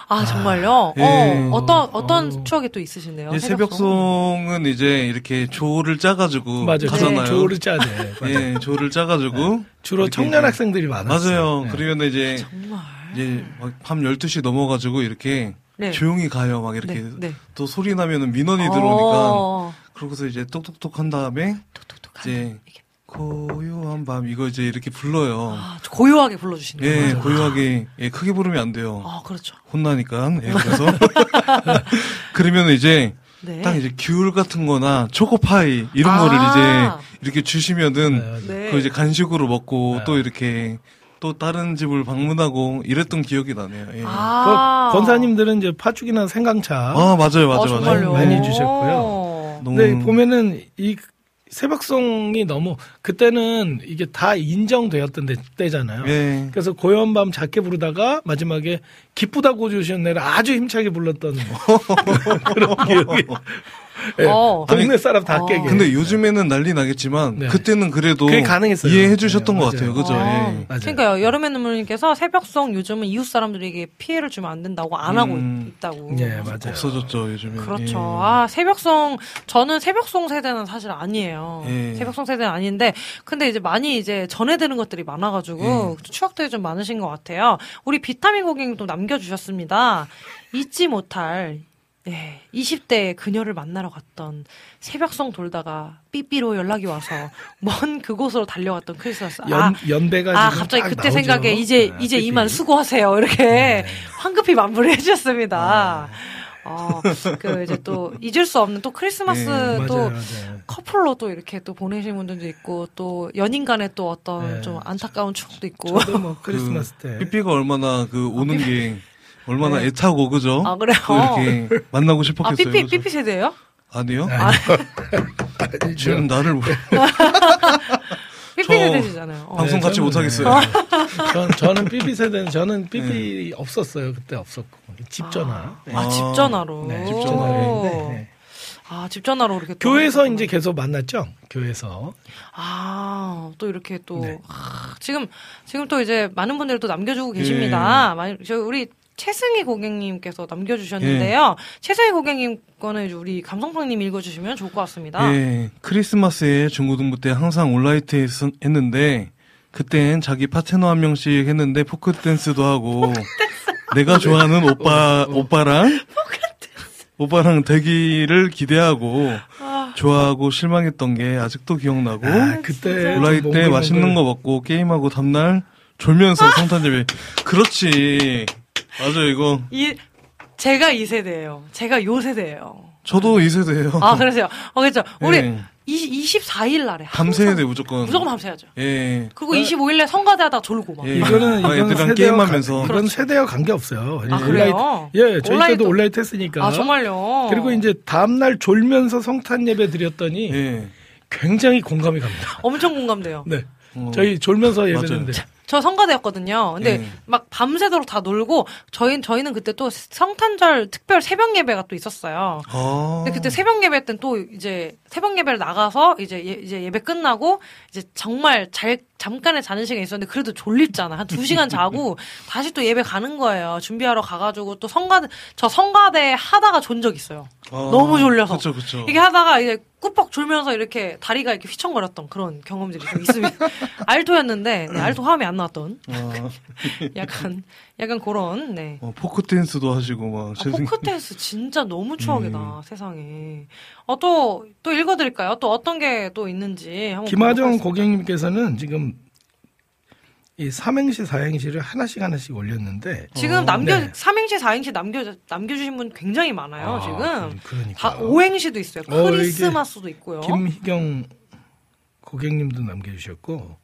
아, 정말요? 예. 어, 어떤, 어떤 아우. 추억이 또 있으신데요? 이 새벽송은 이제 이렇게 조를 짜가지고 맞아요. 가잖아요. 조를 짜야 돼. 예, 조를 짜가지고 주로 이렇게 청년 학생들이 많았어요. 맞아요. 네. 그러면 이제 정말. 이제 막밤 12시 넘어가지고 이렇게 네. 조용히 가요. 막 이렇게 네, 네. 또 소리 나면은 민원이 들어오니까 어, 그러고서 이제 똑똑똑 한 다음에 톡톡톡 이제 이게. 고요한 밤 이거 이제 이렇게 불러요. 아, 고요하게 불러주시는 예, 거죠. 고요하게 예, 크게 부르면 안 돼요. 아, 그렇죠. 혼나니까. 예, 그래서 그러면 이제 네. 딱 이제 귤 같은 거나 초코파이 이런 아. 거를 이제 이렇게 주시면은 네. 네. 그 이제 간식으로 먹고 네. 또 이렇게 또 다른 집을 방문하고 이랬던 기억이 나네요. 예. 아. 그 권사님들은 이제 파죽이나 생강차. 아, 맞아요, 맞아요, 어, 맞아요. 정말요? 많이 주셨고요. 오. 너무 근데 보면은 이 새벽송이 너무 그때는 이게 다 인정되었던 때- 때잖아요. 예. 그래서 고요한 밤 작게 부르다가 마지막에 기쁘다고 주신 내를 아주 힘차게 불렀던 그런 기억이. 예, 어. 동네 사람 다 어. 깨게. 근데 요즘에는 난리 나겠지만 네. 그때는 그래도 그게 가능했어요. 이해해 주셨던 네, 것. 같아요. 그죠? 아, 예. 맞아요. 그러니까요. 여름의 눈물님께서 새벽송 요즘은 이웃 사람들에게 피해를 주면 안 된다고 안 하고 음. 있다고. 예, 맞아요. 없어졌죠, 요즘에. 그렇죠. 예. 아, 새벽송, 저는 새벽송 세대는 사실 아니에요. 예. 새벽송 세대는 아닌데, 근데 이제 많이 이제 전해드는 것들이 많아 가지고, 예. 추억들이 좀 많으신 것 같아요. 우리 비타민 고객님도 남겨 주셨습니다. 잊지 못할, 네, 20대 그녀를 만나러 갔던 새벽송 돌다가 삐삐로 연락이 와서 먼 그곳으로 달려갔던 크리스마스. 아, 연, 연배가 아, 갑자기 딱 그때 나오죠. 생각에 이제, 네, 이제 삐삐. 이만 수고하세요. 이렇게 네. 황급히 마무리 해 주셨습니다. 어, 그 이제 또 잊을 수 없는 또 크리스마스 예, 맞아요, 또 맞아요. 커플로 또 이렇게 또 보내신 분들도 있고 또 연인 간에 또 어떤 네. 좀 안타까운 추억도 있고. 저도 뭐 크리스마스 때 삐삐가 얼마나 그 오는 게 얼마나 애타고 그죠? 아, 그래요? 또 이렇게 만나고 아, 싶었겠어요. 삐삐, 그죠? 삐삐 세대예요? 아니요? 아, 지금 나를 뭐- 삐삐 저 세대시잖아요. 어. 방송 같이 저는, 못 하겠어요. 네. 전, 저는 삐삐 세대는 저는 삐삐 없었어요. 그때 없었고 집 전화. 네. 아, 아, 집 전화로. 네, 집 오. 전화로. 네. 아, 집 전화로 이렇게 또 교회에서. 이제 계속 만났죠. 교회에서. 아, 또 이렇게 또, 네. 아, 지금, 지금 또 이제 많은 분들이 또 남겨 주고 예. 계십니다. 많이- 저 우리 최승희 고객님께서 남겨주셨는데요. 예. 최승희 고객님 거는 이제 우리 감성팡님 읽어주시면 좋을 것 같습니다. 예, 크리스마스에 중고등부 때 항상 온라이트 했, 했는데 그땐 자기 파트너 한 명씩 했는데 포크 댄스도 하고 내가 좋아하는 오빠 오빠랑 오빠랑 되기를 기대하고 아. 좋아하고 실망했던 게 아직도 기억나고 아, 그때 온라이트 때. 맛있는 거 먹고 게임하고 다음날 졸면서 성탄 예배 그렇지 맞아 이거 이, 제가 이 세대예요. 제가 요 세대예요. 저도 이 세대예요 아, 그러세요. 어, 그렇죠. 우리 예. 20, 24일 날에. 밤새야 돼 무조건 무조건 밤새야죠. 예 그리고 25일 날 성가대 하다 졸고 막. 예. 이거는 아, 이건 애들이랑 세대와 게임하면서. 관- 이건 그렇죠. 세대와 관계 없어요. 아, 그래요? 예, 저희 온라이트- 때도 온라이트 했으니까. 아, 정말요? 그리고 이제 다음 날 졸면서 성탄 예배 드렸더니 예. 굉장히 공감이 갑니다. 엄청 공감돼요. 네. 어. 저희 졸면서 맞아요. 예배드리는데 저 성가대였거든요. 근데 예. 막 밤새도록 다 놀고 저희 저희는 그때 또 성탄절 특별 새벽 예배가 또 있었어요. 아. 근데 그때 새벽 예배 때는 또 이제 새벽 예배를 나가서 이제 예, 이제 예배 끝나고 이제 정말 잘 잠깐의 자는 시간이 있었는데 그래도 졸립잖아. 한 두 시간 자고 다시 또 예배 가는 거예요. 준비하러 가가지고 또 성가대 저 성가대 하다가 존 적 있어요. 아, 너무 졸려서. 그쵸, 그쵸. 이게 하다가 이제 꾸벅 졸면서 이렇게 다리가 이렇게 휘청거렸던 그런 경험들이 좀 있습니다. 알토였는데 네, 알토 화음이 안 나왔던 아, 약간 약간 그런 네. 어, 포크 댄스도 하시고 막. 아, 제 생- 포크 댄스 진짜 너무 추억이다 음. 세상에. 어또또 읽어드릴까요? 또 어떤 게 또 있는지 한번 김하정. 고객님께서는 지금 이 삼행시 사행시를 하나씩 하나씩 올렸는데 지금 남겨 네. 삼행시 사행시 남겨 남겨주신 분 굉장히 많아요. 아, 지금 그러니까 다 오행시도 있어요. 어, 크리스마스도 있고요. 김희경 고객님도 남겨주셨고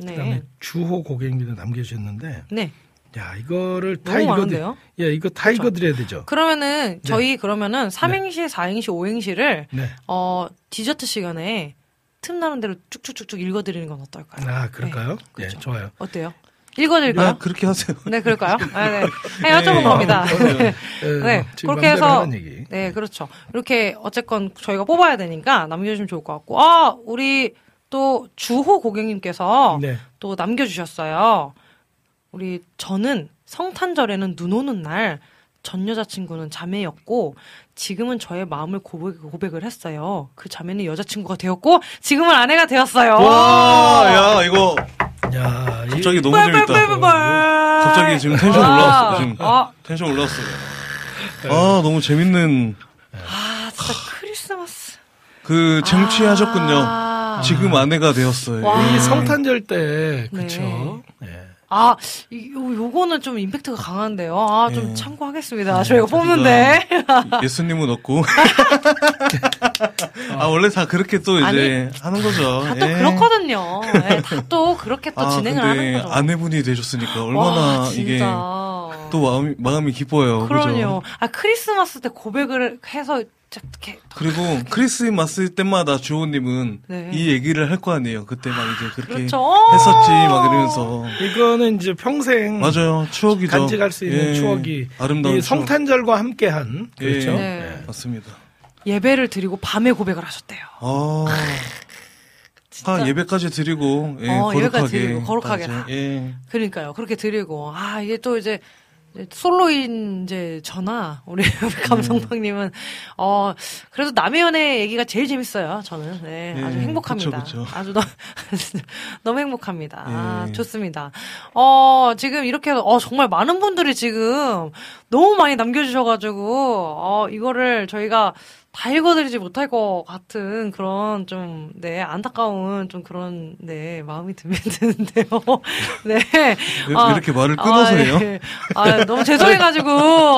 그다음에 네, 주호 고객님도 남겨주셨는데 네. 야 이거를 다 너무 읽어드 많은데요? 야 이거 다 읽어 드려야 되죠. 그러면은 저희 그러면은 삼행시, 사행시, 오행시를 네. 어 디저트 시간에 틈 나는 대로 쭉쭉쭉쭉 읽어 드리는 건 어떨까요? 아 그럴까요? 네, 그렇죠. 좋아요. 어때요? 읽어드릴까요? 아, 그렇게 하세요. 네, 그럴까요? 아, 네. 그냥 여쭤본 겁니다. 네. 네, 지금 그렇게 맘대로 해서 얘기. 네, 그렇죠. 이렇게 어쨌건 저희가 뽑아야 되니까 남겨주시면 좋을 것 같고, 아, 우리 또 주호 고객님께서 네. 또 남겨주셨어요. 우리 저는 성탄절에는 눈 오는 날 전 여자친구는 자매였고 지금은 저의 마음을 고백, 고백을 했어요. 그 자매는 여자친구가 되었고 지금은 아내가 되었어요. 와, 야, 이거 야, 이- 갑자기 너무 재밌다. 뻘뻘뻘뻘. 갑자기 지금 텐션 아, 올라왔어. 지금 아, 텐션 올라왔어요. 아, 너무 재밌는 아, 진짜 크리스마스. 그 쟁취하셨군요. 아. 지금 아내가 되었어요. 와. 이 성탄절 때 네. 그쵸? 네. 아, 이- 요, 요거는 좀 임팩트가 강한데요. 아, 좀 예. 참고하겠습니다. 저희가 뽑는데. 예수님은 없고. 아, 원래 다 그렇게 또 이제 하는 거죠. 다 또 예. 그렇거든요. 예, 다또 그렇게 또 아, 진행을 하는 거죠. 아내분이 되셨으니까 얼마나 와, 이게. 또 마음이, 마음이 기뻐요. 그럼요. 그죠? 아, 크리스마스 때 고백을 해서 그리고 크리스마스 때마다 주호님은 네. 이 얘기를 할 거 아니에요. 그때 막 이제 그렇게 그렇죠. 했었지 막 이러면서 이거는 이제 평생 맞아요. 추억이죠. 간직할 수 있는 예. 추억이 아름다운 이 추억. 성탄절과 함께한 그렇죠. 예. 네. 맞습니다. 예배를 드리고 밤에 고백을 하셨대요. 아, 아 예배까지 드리고 예, 어, 예배까지 거룩하게 드리고 거룩하게. 예. 그러니까요. 그렇게 드리고 아 이게 또 이제 솔로인 이제 저나 우리 감성방님은 어 그래도 남의 연애 얘기가 제일 재밌어요. 저는 네, 예, 아주 행복합니다. 그쵸, 그쵸. 아주 너무 너무 행복합니다. 아, 예. 좋습니다. 어 지금 이렇게 어 정말 많은 분들이 지금 너무 많이 남겨주셔가지고 어 이거를 저희가 다 읽어드리지 못할 것 같은 그런 좀, 네, 안타까운 좀 그런, 네, 마음이 들- 드는데요. 네. 왜, 아, 왜 이렇게 말을 끊어서 아, 해요? 네. 아, 너무 죄송해가지고,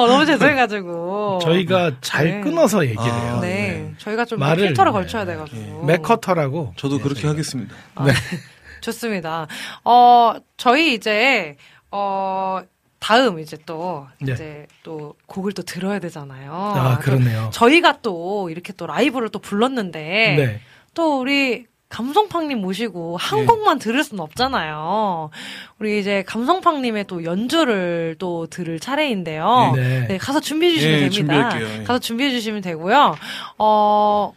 너무 죄송해가지고. 저희가 잘 네. 끊어서 얘기를 아, 해요. 네. 네. 저희가 좀 말을, 필터를 네. 걸쳐야 돼가지고. 맥커터라고 저도 네, 그렇게 저희가. 하겠습니다. 좋습니다. 어, 저희 이제, 어, 다음 이제 또, 네. 이제 또 곡을 또 들어야 되잖아요. 아 그러네요. 저희가 또 이렇게 또 라이브를 또 불렀는데, 네. 또 우리 감성팡님 모시고 한 네. 곡만 들을 순 없잖아요. 우리 이제 감성팡님의 또 연주를 또 들을 차례인데요. 네. 네, 가서 준비해 주시면 예, 됩니다. 예. 가서 준비해 주시면 되고요. 어,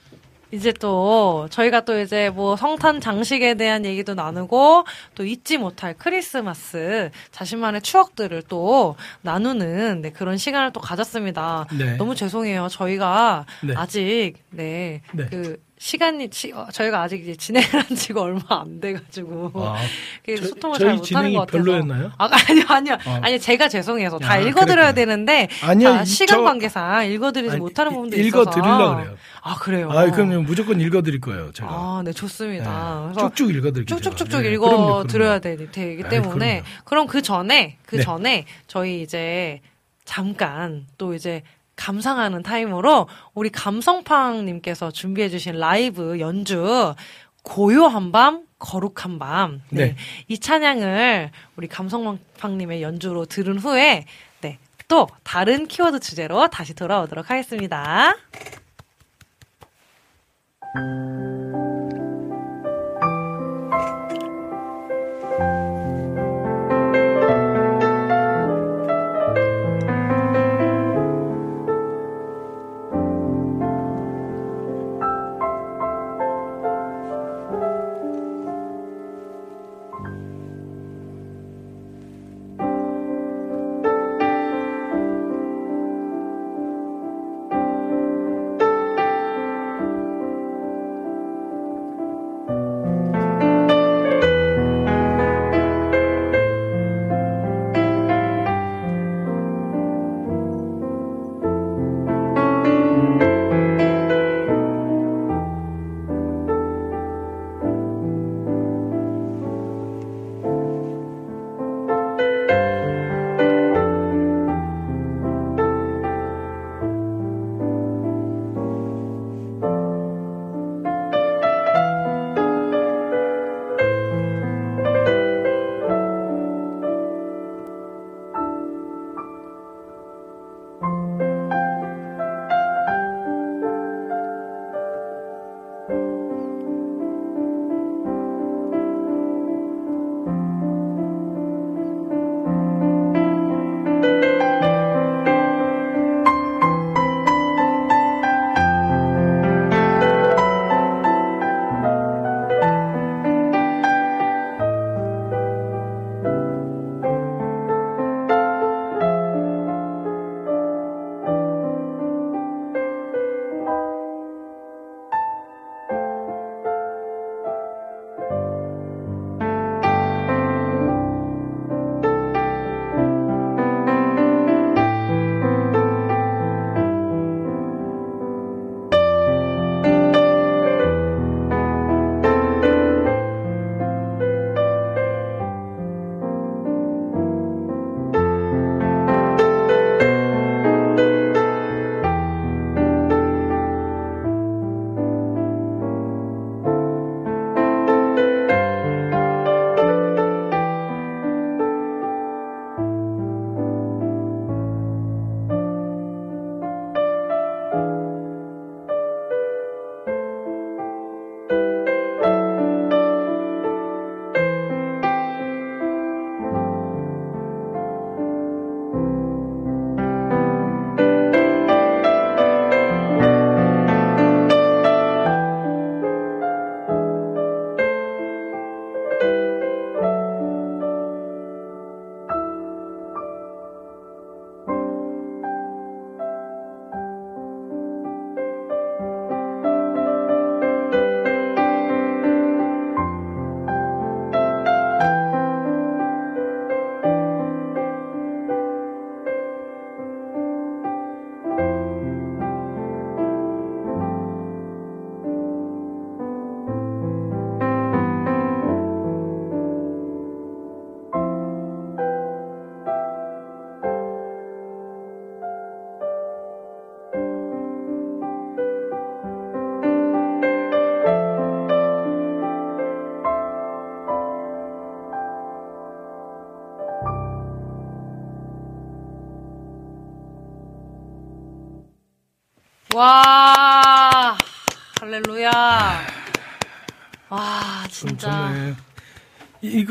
이제 또 저희가 또 이제 뭐 성탄 장식에 대한 얘기도 나누고 또 잊지 못할 크리스마스 자신만의 추억들을 또 나누는 네, 그런 시간을 또 가졌습니다. 네. 너무 죄송해요. 저희가 네. 아직 네, 네. 그 시간이 치- 어, 저희가 아직 이제 진행을 한 지가 얼마 안 돼가지고 아, 그 저- 소통을 잘 못하는 것 같아서 별로였나요? 아, 아니요 아니요 어. 아니 제가 죄송해서 다 아, 읽어드려야 그랬구나. 되는데 아니요, 시간 저- 관계상 읽어드리지 아니, 못하는 이- 부분도 읽어드리려고 있어서 그래요. 아 그래요. 아, 그럼 무조건 읽어드릴 거예요, 제가. 아, 네 좋습니다. 네. 쭉쭉 읽어드릴게요. 쭉쭉쭉쭉. 네, 읽어 그럼요, 그럼요. 드려야 되기 아이, 때문에 그럼요. 그럼 그 전에 그 네. 전에 저희 이제 잠깐 또 이제 감상하는 타임으로 우리 감성팡님께서 준비해주신 라이브 연주 고요한 밤 거룩한 밤 네. 네. 이 찬양을 우리 감성팡님의 연주로 들은 후에 네. 또 다른 키워드 주제로 다시 돌아오도록 하겠습니다.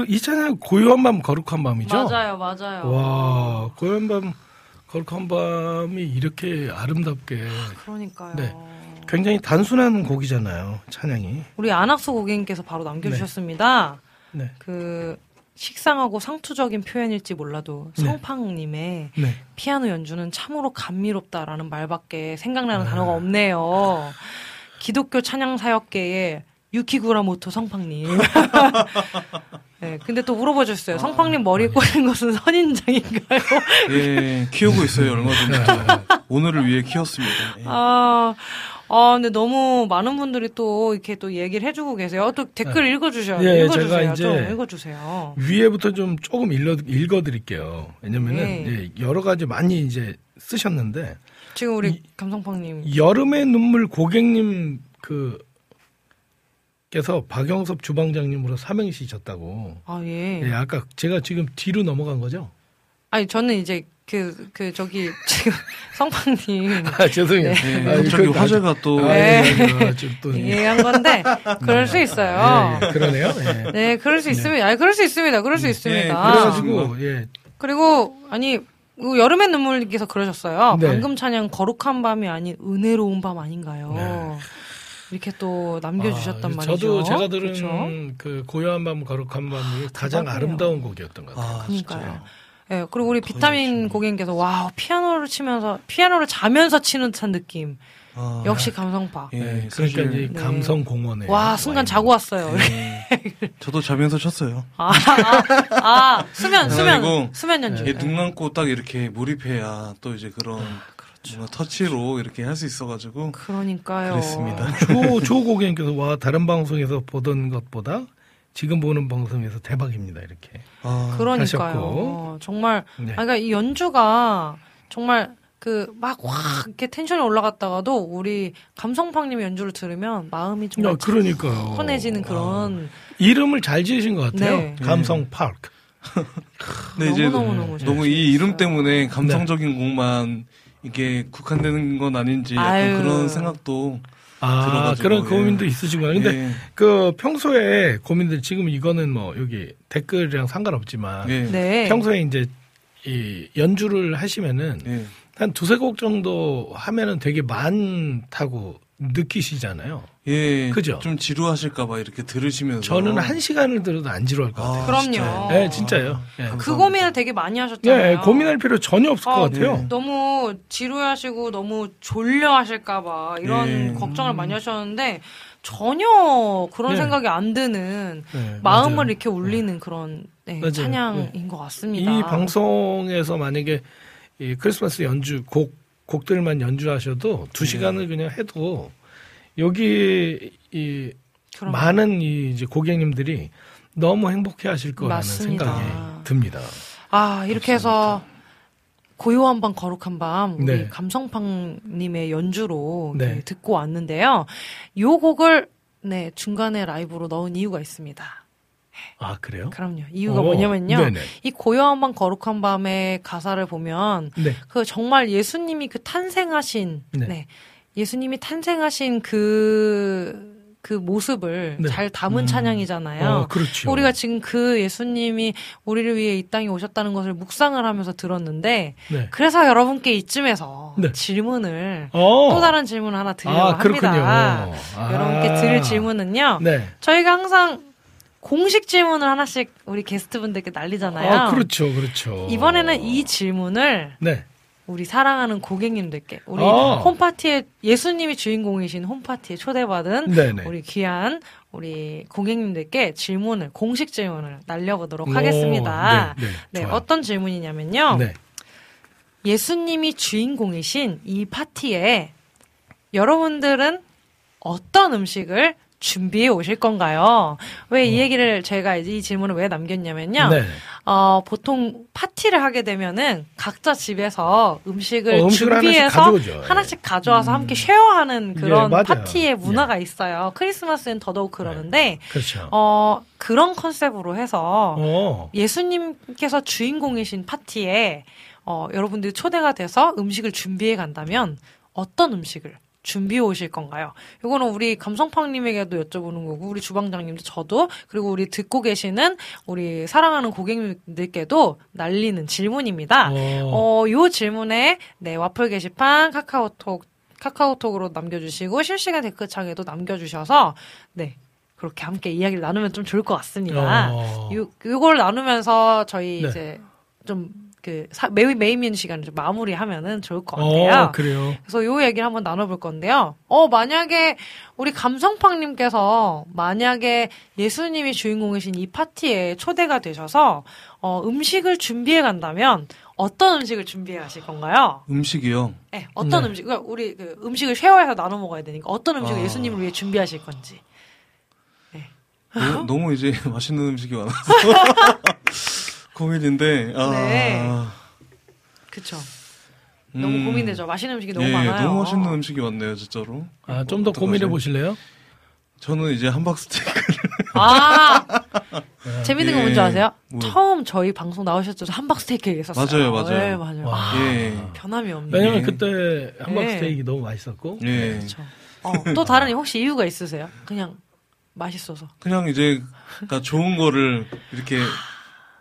이- 이거 이 찬양 고요한 밤 거룩한 밤이죠? 맞아요, 맞아요. 와 고요한 밤 거룩한 밤이 이렇게 아름답게 그러니까요. 네. 굉장히 단순한 곡이잖아요 찬양이. 우리 안학수 고객님께서 바로 남겨주셨습니다. 네. 그 식상하고 상투적인 표현일지 몰라도 네. 성팡님의 네. 피아노 연주는 참으로 감미롭다라는 말밖에 생각나는 아. 단어가 없네요. 기독교 찬양 사역계의 유키구라모토 성팡님. 네, 근데 또 물어봐 주셨어요. 성팡님 머리에 꽂은 것은 선인장인가요? 예, 키우고 있어요, 얼마 전부터. 오늘을 위해 키웠습니다. 예. 아, 아, 근데 너무 많은 분들이 또 이렇게 또 얘기를 해주고 계세요. 또 댓글 읽어주셔요. 예, 읽어주세요. 제가 이제 좀 읽어주세요. 위에부터 좀 조금 읽어, 읽어드릴게요. 왜냐면은 네. 예, 여러 가지 많이 이제 쓰셨는데 지금 우리 이- 감성팡님. 여름의 눈물 고객님 그 께서 박영섭 주방장님으로 삼행시셨다고. 아, 예. 예, 아까 제가 지금 뒤로 넘어간 거죠? 아니, 저는 이제 그, 그, 저기, 지금 성팡님. 아, 죄송해요. 예, 아, 갑자기 이거 화제가 또 아, 네. 예, 아, 좀 또, 예, 얘기한 건데, 그럴 수 있어요. 예, 그러네요. 예. 네, 그럴 수 있습니다. 아니, 그럴 수 있습니다. 그럴 수 있습니다. 그래가지고 예, 그리고, 아니, 그 여름의 눈물님께서 그러셨어요. 네. 방금 찬양 거룩한 밤이 아닌 은혜로운 밤 아닌가요? 이렇게 또 남겨주셨단 네. 아, 말이죠. 저도 제가 들은 그렇죠? 그 고요한 밤 거룩한 밤이 가장 대박이에요. 아름다운 곡이었던 것 같아요. 아, 그러니까요. 예, 그리고 우리 비타민 고객님께서 와 피아노를 치면서 피아노를 자면서 치는 듯한 느낌. 아, 역시 감성파. 예, 네, 그러니까 이제 네. 감성 공원에 와 순간 자고 왔어요. 예, 저도 자면서 쳤어요. 아, 아, 아, 수면 수면. 수면 연주. 예, 눈 감고 딱 이렇게 몰입해야 또 이제 그런 아, 그렇죠. 뭔가 터치로 이렇게 할 수 있어가지고 그러니까요. 그랬습니다. 조, 조 고객님께서 와 다른 방송에서 보던 것보다 지금 보는 방송에서 대박입니다 이렇게. 아, 그러니까요. 하셨고. 정말 네. 아 그러니까 이 연주가 정말 그막확 이렇게 텐션이 올라갔다가도 우리 감성팡님 연주를 들으면 마음이 좀 야, 그러니까요. 편해지는 아, 그런 이름을 잘 지으신 것 같아요. 네. 감성 파크. 근데 이제 너무너무너무 잘 너무 이 이름. 때문에 감성적인 곡만 이게 국한되는 건 아닌지 약간 아유. 그런 생각도 아 들어가지고, 그런 예. 고민도 있으시구나. 근데 예, 그 평소에 고민들 지금 이거는 뭐 여기 댓글이랑 상관없지만 예, 네. 평소에 이제 이 연주를 하시면은 예. 한 두세 곡 정도 하면은 되게 많다고 느끼시잖아요. 예, 그죠? 좀 지루하실까봐 이렇게 들으시면서 저는 한 시간을 들어도 안 지루할 것 같아요. 그럼요. 진짜요? 네, 진짜요. 예. 그 고민을 되게 많이 하셨잖아요. 예, 고민할 필요 전혀 없을 아, 것 같아요. 네. 너무 지루하시고 너무 졸려하실까봐 이런 예. 걱정을 많이 하셨는데 전혀 그런 네. 생각이 안 드는 네, 마음을 맞아요. 이렇게 울리는 그런 네. 찬양인 것 같습니다. 이 방송에서 만약에 이 크리스마스 연주 곡 곡들만 연주하셔도 두 네. 시간을 그냥 해도 여기 이 그럼. 많은 이 이제 고객님들이 너무 행복해 하실 거라는 맞습니다. 생각이 듭니다. 아 이렇게 해서 고요한 밤 거룩한 밤 우리 네. 감성팡 님의 연주로 네. 네, 듣고 왔는데요. 이 곡을 네 중간에 라이브로 넣은 이유가 있습니다. 아 그래요? 그럼요. 이유가 어, 뭐냐면요. 네네. 이 고요한 밤 거룩한 밤의 가사를 보면 네. 그 정말 예수님이 그 탄생하신 네. 네. 예수님이 탄생하신 그, 그 모습을 네. 잘 담은 음. 찬양이잖아요. 어, 그렇죠. 우리가 지금 그 예수님이 우리를 위해 이 땅에 오셨다는 것을 묵상을 하면서 들었는데 네. 그래서 여러분께 이쯤에서 네. 질문을 어. 또 다른 질문 하나 드리려고 아, 그렇군요. 합니다. 아. 여러분께 드릴 질문은요. 네. 저희가 항상 공식 질문을 하나씩 우리 게스트분들께 날리잖아요. 아, 그렇죠, 그렇죠. 이번에는 이 질문을 네. 우리 사랑하는 고객님들께 우리 아. 홈파티에 예수님이 주인공이신 홈파티에 초대받은 네네. 우리 귀한 우리 고객님들께 질문을 공식 질문을 날려보도록 오, 하겠습니다. 네, 네, 네. 어떤 질문이냐면요. 네. 예수님이 주인공이신 이 파티에 여러분들은 어떤 음식을 준비해 오실 건가요? 왜이 얘기를 제가 이제 이 질문을 왜 남겼냐면요. 네. 어, 보통 파티를 하게 되면은 각자 집에서 음식을, 어, 음식을 하나씩 준비해서 가져오죠. 하나씩 가져와서 함께 쉐어하는 그런 예. 파티의 문화가 있어요. 크리스마스엔 더더욱 그러는데 그렇죠. 어, 그런 컨셉으로 해서 어. 예수님께서 주인공이신 파티에 어, 여러분들이 초대가 돼서 음식을 준비해 간다면 어떤 음식을 준비해 오실 건가요? 이거는 우리 감성팡님에게도 여쭤보는 거고, 우리 주방장님도 저도, 그리고 우리 듣고 계시는 우리 사랑하는 고객님들께도 날리는 질문입니다. 어. 어, 요 질문에, 네, 와플 게시판, 카카오톡, 카카오톡으로 남겨주시고, 실시간 댓글창에도 남겨주셔서, 네, 그렇게 함께 이야기를 나누면 좀 좋을 것 같습니다. 어. 요, 요걸 나누면서 저희 네. 이제 좀 그 메인 메인 메뉴 시간을 좀 마무리하면은 좋을 것 같아요. 어, 그래요. 그래서 요 얘기를 한번 나눠볼 건데요. 어 만약에 우리 감성팡님께서 만약에 예수님이 주인공이신 이 파티에 초대가 되셔서 어 음식을 준비해 간다면 어떤 음식을 준비해 가실 건가요? 음식이요. 네, 어떤 네. 음식? 그러니까 우리 그 음식을 쉐어해서 나눠 먹어야 되니까 어떤 음식을 아. 예수님을 위해 준비하실 건지. 너, 너무 이제 맛있는 음식이 많아서 고민인데. 아, 네. 그쵸. 너무 음. 고민되죠. 맛있는 음식이 너무 예, 많아요. 너무 맛있는 음식이 많네요, 진짜로. 아, 좀 더? 고민해 보실래요? 저는 이제 함박 스테이크. 아 재밌는 거 예. 뭔지 아세요? 뭐. 처음 저희 방송 나오셨을 때 함박 스테이크 얘기했었어요. 맞아요, 맞아요. 네, 맞아요. 와. 아, 예. 변함이 없네. 왜냐면 예. 그때 함박 네. 스테이크 너무 맛있었고. 예. 그렇죠. 어, 또 다른 혹시 이유가 있으세요? 그냥 맛있어서. 그냥 이제, 그러니까 좋은 거를 이렇게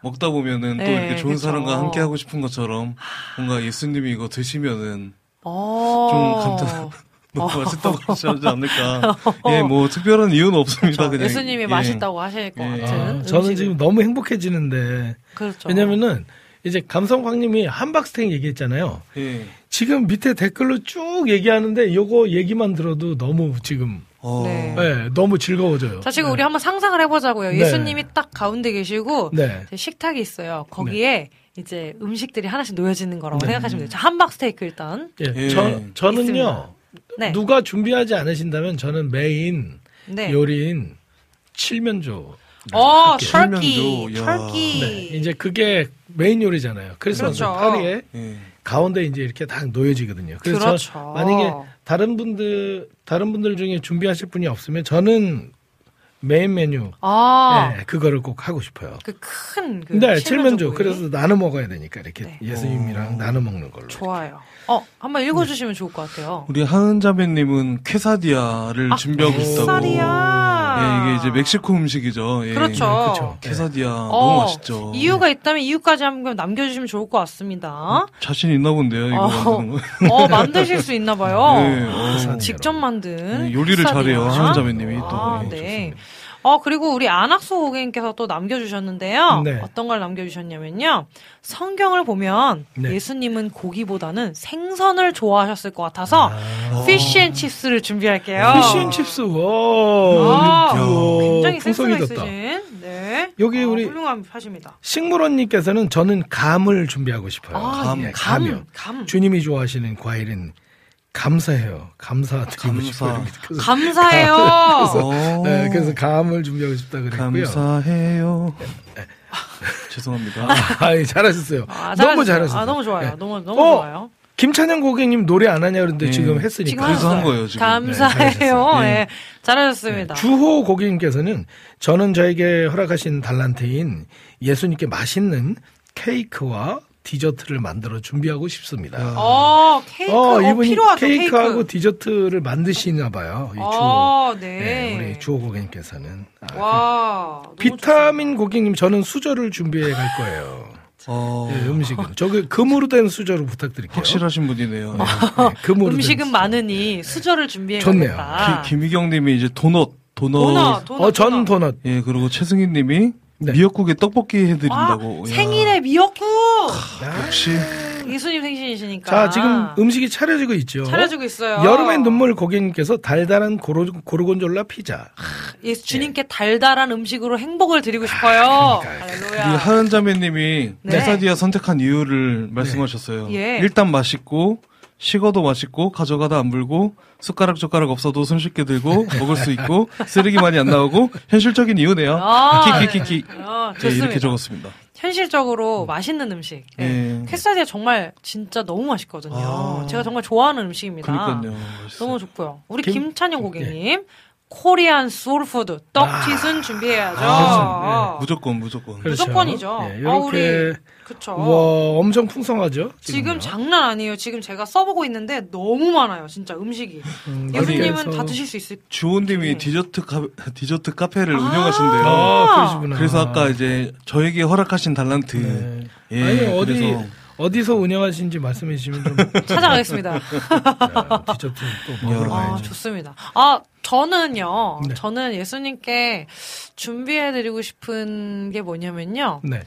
먹다 보면은 또 네, 이렇게 좋은 그쵸. 사람과 함께 하고 싶은 것처럼 뭔가 예수님이 이거 드시면은 어. 좀 감탄- 너무 맛있다고 하시지 않을까. 예, 뭐 특별한 이유는 없습니다. 그냥. 예수님이 예. 맛있다고 하실 것 예. 같은. 아, 저는. 지금 너무 행복해지는데. 그렇죠. 왜냐면은 이제 감성광님이 함박 스테이크 얘기했잖아요. 예. 지금 밑에 댓글로 쭉 얘기하는데 요거 얘기만 들어도 너무 지금 어. 네. 예, 너무 즐거워져요. 자, 지금 네. 우리 한번 상상을 해보자고요. 네. 예수님이 딱 가운데 계시고, 네. 식탁이 있어요. 거기에 이제 음식들이 하나씩 놓여지는 거라고 네. 생각하시면 돼요. 자, 함박 스테이크 일단. 예, 예. 저, 저는요. 네. 누가 준비하지 않으신다면 저는 메인 네. 요리인 칠면조. 어, 야. 터키. 네, 이제 그게 메인 요리잖아요. 크리스마스 그렇죠. 파티에 예. 가운데 이제 이렇게 딱 놓여지거든요. 그래서 그렇죠. 저 만약에 다른 분들 다른 분들 중에 준비하실 분이 없으면 저는 메인 메뉴 아, 예, 그거를 꼭 하고 싶어요. 그 큰, 그. 네, 칠면조. 그래서 나눠 먹어야 되니까 이렇게 네. 예수님이랑 나눠 먹는 걸로. 좋아요. 어, 한번 읽어주시면 좋을 것 같아요. 우리 하은자매님은 퀘사디아를 아, 준비하고 있다고. 퀘사디아. 예, 이게 이제 멕시코 음식이죠. 예. 그렇죠. 그렇죠. 퀘사디아 어, 너무 맛있죠. 이유가 있다면 이유까지 한번 남겨주시면 좋을 것 같습니다. 자신 있나 본데요, 이거 어, 만드는 거. 어, 만드실 수 있나 봐요. 네, 어. 직접 만든. 네, 요리를 퀘사디아. 잘해요, 하은자매님이 또. 아, 예, 네. 좋습니다. 어, 그리고 우리 안학수 고객님께서 또 남겨주셨는데요. 네. 어떤 걸 남겨주셨냐면요. 성경을 보면 네. 예수님은 고기보다는 생선을 좋아하셨을 것 같아서 아. 피쉬앤칩스를 준비할게요. 피쉬앤칩스. 와. 아, 굉장히 센스가. 있으신. 네. 여기 어, 우리 훌륭하십니다. 식물원님께서는 저는 감을 준비하고 싶어요. 아, 감, 예, 감. 감. 주님이 좋아하시는 과일은 감사해요. 감사드리고 감사. 싶어요. 그래서, 감사해요. 어. 네, 그래서 감을 준비하고 싶다 그랬고요. 감사해요. 죄송합니다. 아, 예, 잘하셨어요. 아, 너무 잘하셨어요. 잘하셨어요. 아, 너무 좋아요. 네. 너무, 너무 어, 좋아요. 김찬영 고객님 노래 안 하냐 그러는데 네. 지금 지금 했으니까. 그래서 한. 거예요, 지금. 감사해요. 네, 잘하셨어요. 네, 잘하셨습니다. 주호 고객님께서는 저는 저에게 허락하신 달란트인 예수님께 맛있는 케이크와 디저트를 만들어 준비하고 싶습니다. 어, 케이크. 어, 어, 이분이 필요하죠, 케이크하고 케이크. 디저트를 만드시나 봐요. 이 주호. 어, 네. 네, 우리 주호 고객님께서는. 아, 와. 비타민 고객님 저는 수저를 준비해 갈 거예요. 어, 예, 음식은. 저기 금으로 된 수저로 부탁드릴게요. 확실하신 분이네요. 네, 금으로 된 음식은. 많으니 수저를 준비해 좋네요. 가겠다. 기- 김희경 님이 이제 도넛, 도넛. 도넛, 도넛. 어, 전 도넛. 도넛. 예, 그리고 최승희 님이 네. 미역국에 떡볶이 아, 해드린다고. 야, 생일에 미역국! 역시. 예수님 생신이시니까. 자, 지금 음식이 차려지고 있죠. 차려주고 있어요. 여름의 눈물 고객님께서 달달한 고로, 고르곤졸라 피자. 예수 주님께 달달한 음식으로 행복을 드리고 싶어요. 우리 할렐루야. 하은 자매님이 네. 퀘사디아 선택한 이유를 말씀하셨어요. 예. 일단 맛있고 식어도 맛있고 가져가다 안 불고 숟가락 젓가락 없어도 손쉽게 들고 먹을 수 있고 쓰레기 많이 안 나오고 현실적인 이유네요. 아, 키키키키. 네. 어, 네, 좋습니다. 이렇게 적었습니다. 현실적으로 맛있는 음식. 네. 예. 퀘사디아 정말 진짜 너무 맛있거든요. 아. 제가 정말 좋아하는 음식입니다. 그니까요. 맛있어요. 너무 좋고요. 우리 김- 김, 찬영 고객님. Korean soul food 떡튀순 준비해야죠. 아, 어. 무조건 무조건. 그렇죠. 무조건이죠. 예, 아, 이렇게 우리 그쵸. 와 엄청 풍성하죠. 지금 지금요. 장난 아니에요. 지금 제가 써보고 있는데 너무 많아요. 진짜 음식이. 음, 예수님은 다 드실 수 있을. 주호님이 네. 디저트 카 디저트 카페를 아. 운영하신대요. 아, 그러시구나. 그래서 아까 이제 저에게 허락하신 달란트. 네. 예, 아니 어디 그래서 어디서 운영하시는지 말씀해 주시면 좀 찾아가겠습니다. 야, 디저트 또 먹으러 아, 가야죠. 좋습니다. 아, 저는요. 네. 저는 예수님께 준비해 드리고 싶은 게 뭐냐면요. 네.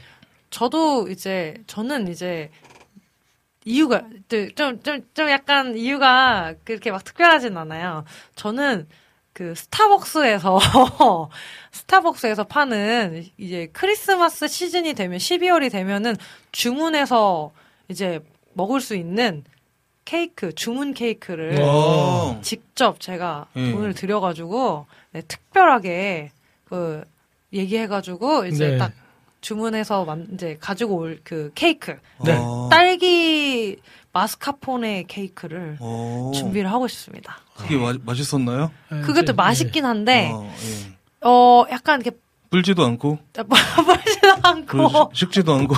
저도 이제, 저는 이제, 이유가, 좀, 좀, 좀 약간 이유가 그렇게 막 특별하진 않아요. 저는 그 스타벅스에서, 스타벅스에서 파는 이제 크리스마스 시즌이 되면, 12월이 되면은 주문해서 이제 먹을 수 있는 케이크, 주문 케이크를 어. 직접 제가 예. 돈을 들여가지고 네, 특별하게 그 얘기해가지고 이제 네. 딱 주문해서 만, 이제 가지고 올 그 케이크 네. 어. 딸기 마스카포네 케이크를 어. 준비를 하고 싶습니다. 그게 마, 맛있었나요? 네, 그것도 이제, 맛있긴 한데 어, 예. 어 약간 이렇게 불지도 않고 빠지도 않고 식지도 않고.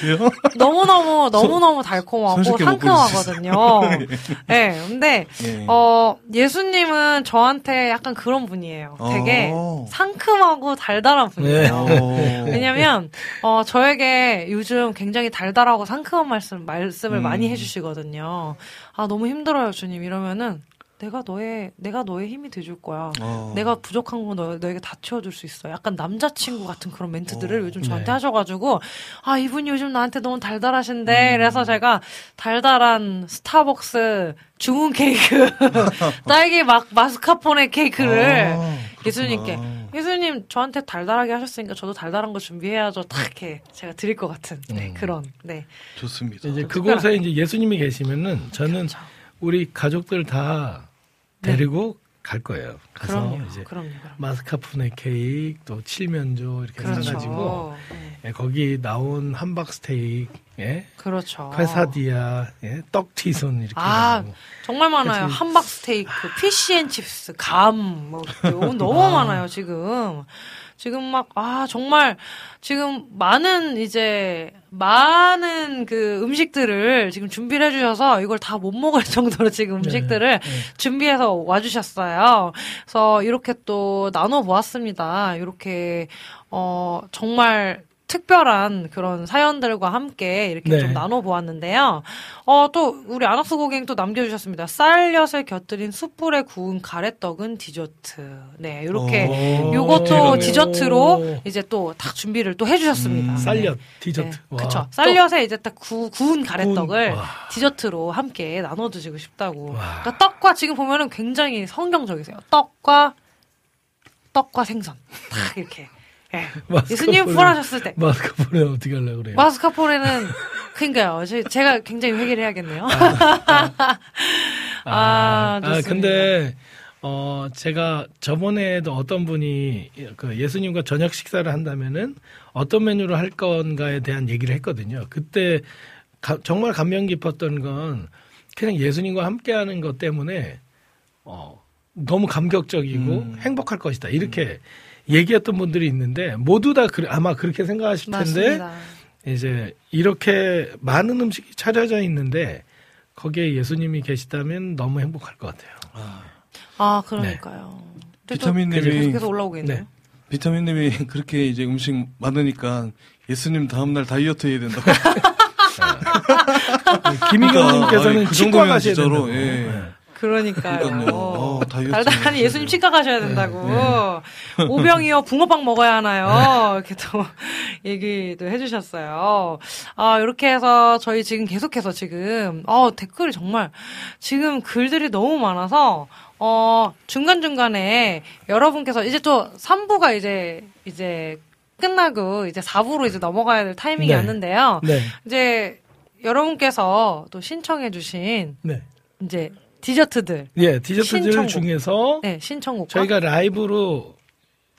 그래요? 너무 너무 너무 너무 달콤하고 상큼하거든요. 네, 근데 예. 어, 예수님은 저한테 약간 그런 분이에요. 되게 어. 상큼하고 달달한 분이에요. 어. 왜냐면, 어, 저에게 요즘 굉장히 달달하고 상큼한 말씀, 말씀을 음. 많이 해주시거든요. 아, 너무 힘들어요, 주님. 이러면은, 내가 너의, 내가 너의 힘이 돼줄 거야. 어. 내가 부족한 거 너, 너에게 다 채워줄 수 있어. 약간 남자친구 같은 그런 멘트들을 어, 요즘 저한테 네. 하셔가지고, 아, 이분이 요즘 나한테 너무 음. 달달하신데, 그래서 제가 달달한 스타벅스 주문 케이크, 딸기 막 마스카포네 케이크를 아, 예수님께. 예수님 저한테 달달하게 하셨으니까 저도 달달한 거 준비해야죠. 딱 이렇게 제가 드릴 것 같은, 네, 음. 그런, 네. 좋습니다. 이제 좀 그곳에 이제 예수님이 계시면은 저는 그렇죠. 우리 가족들 다 데리고 갈 거예요. 네. 그럼요, 이제 그럼요, 그럼요. 마스카포네 케이크 또 칠면조 이렇게 그렇죠. 사가지고 네. 예, 거기 나온 함박 스테이크, 예, 그렇죠. 퀘사디아, 예, 떡튀순 이렇게 아, 해가지고. 정말 많아요. 그치. 함박 스테이크, 피시앤칩스, 감, 뭐, 너무, 너무 많아요, 지금. 지금 막, 아, 정말, 지금 많은 이제, 많은 그 음식들을 지금 준비를 해주셔서 이걸 다 못 먹을 정도로 지금 음식들을 네. 준비해서 와주셨어요. 그래서 이렇게 또 나눠 보았습니다. 이렇게, 어, 정말 특별한 그런 사연들과 함께 이렇게 네. 좀 나눠보았는데요. 어, 또, 우리 아낙스 고객 또 남겨주셨습니다. 쌀엿을 곁들인 숯불에 구운 가래떡은 디저트. 네, 이렇게, 오. 요것도. 디저트로 이제 또 딱 준비를 또 해주셨습니다. 음. 쌀엿 디저트. 네. 떡. 쌀엿에 이제 딱 구, 구운 가래떡을 구운, 와. 디저트로 함께 나눠 드시고 싶다고. 와. 그러니까 떡과 지금 보면은 굉장히 성경적이세요. 떡과 떡과 생선. 딱 이렇게. 예. 예수님 부활하셨을 때 마스카포네 어떻게 하려고 그래요? 마스카포네는 그니까요. 제- 제가 굉장히 회개를 해야겠네요. 아, 좋습니다. 근데 어 제가 저번에도 어떤 분이 그 예수님과 저녁 식사를 한다면은 어떤 메뉴를 할 건가에 대한 얘기를 했거든요. 그때 가- 정말 감명 깊었던 건 그냥 예수님과 함께하는 것 때문에 어 너무 감격적이고 음. 행복할 것이다 이렇게 얘기했던 분들이 있는데 모두 다 그, 아마 그렇게 생각하실 텐데 맞습니다. 이제 이렇게 많은 음식이 차려져 있는데 거기에 예수님이 계시다면 너무 행복할 것 같아요. 아, 그러니까요. 근데 또 비타민님이 계속해서 올라오겠네요. 네. 비타민님이 그렇게 이제 음식 많으니까 예수님 다음날 다이어트 해야 된다고. 김희경님께서는 그러니까, 그 치과 정도면 진짜로. 예. 네. 그러니까요. 어, 달달하니 해야 예수님. 치과 가셔야 된다고. 오병이어 붕어빵 먹어야 하나요? 이렇게 또 얘기도 해주셨어요. 아, 이렇게 해서 저희 지금 계속해서 지금, 어, 댓글이 정말 지금 글들이 너무 많아서, 어, 중간 중간에 여러분께서 이제 또 3부가 이제, 이제 끝나고 이제 4부로 이제 넘어가야 될 타이밍이 네. 왔는데요. 네. 이제 여러분께서 또 신청해주신 네. 이제 디저트들. 예, 디저트들 신청곡. 중에서 네, 신청곡. 저희가 라이브로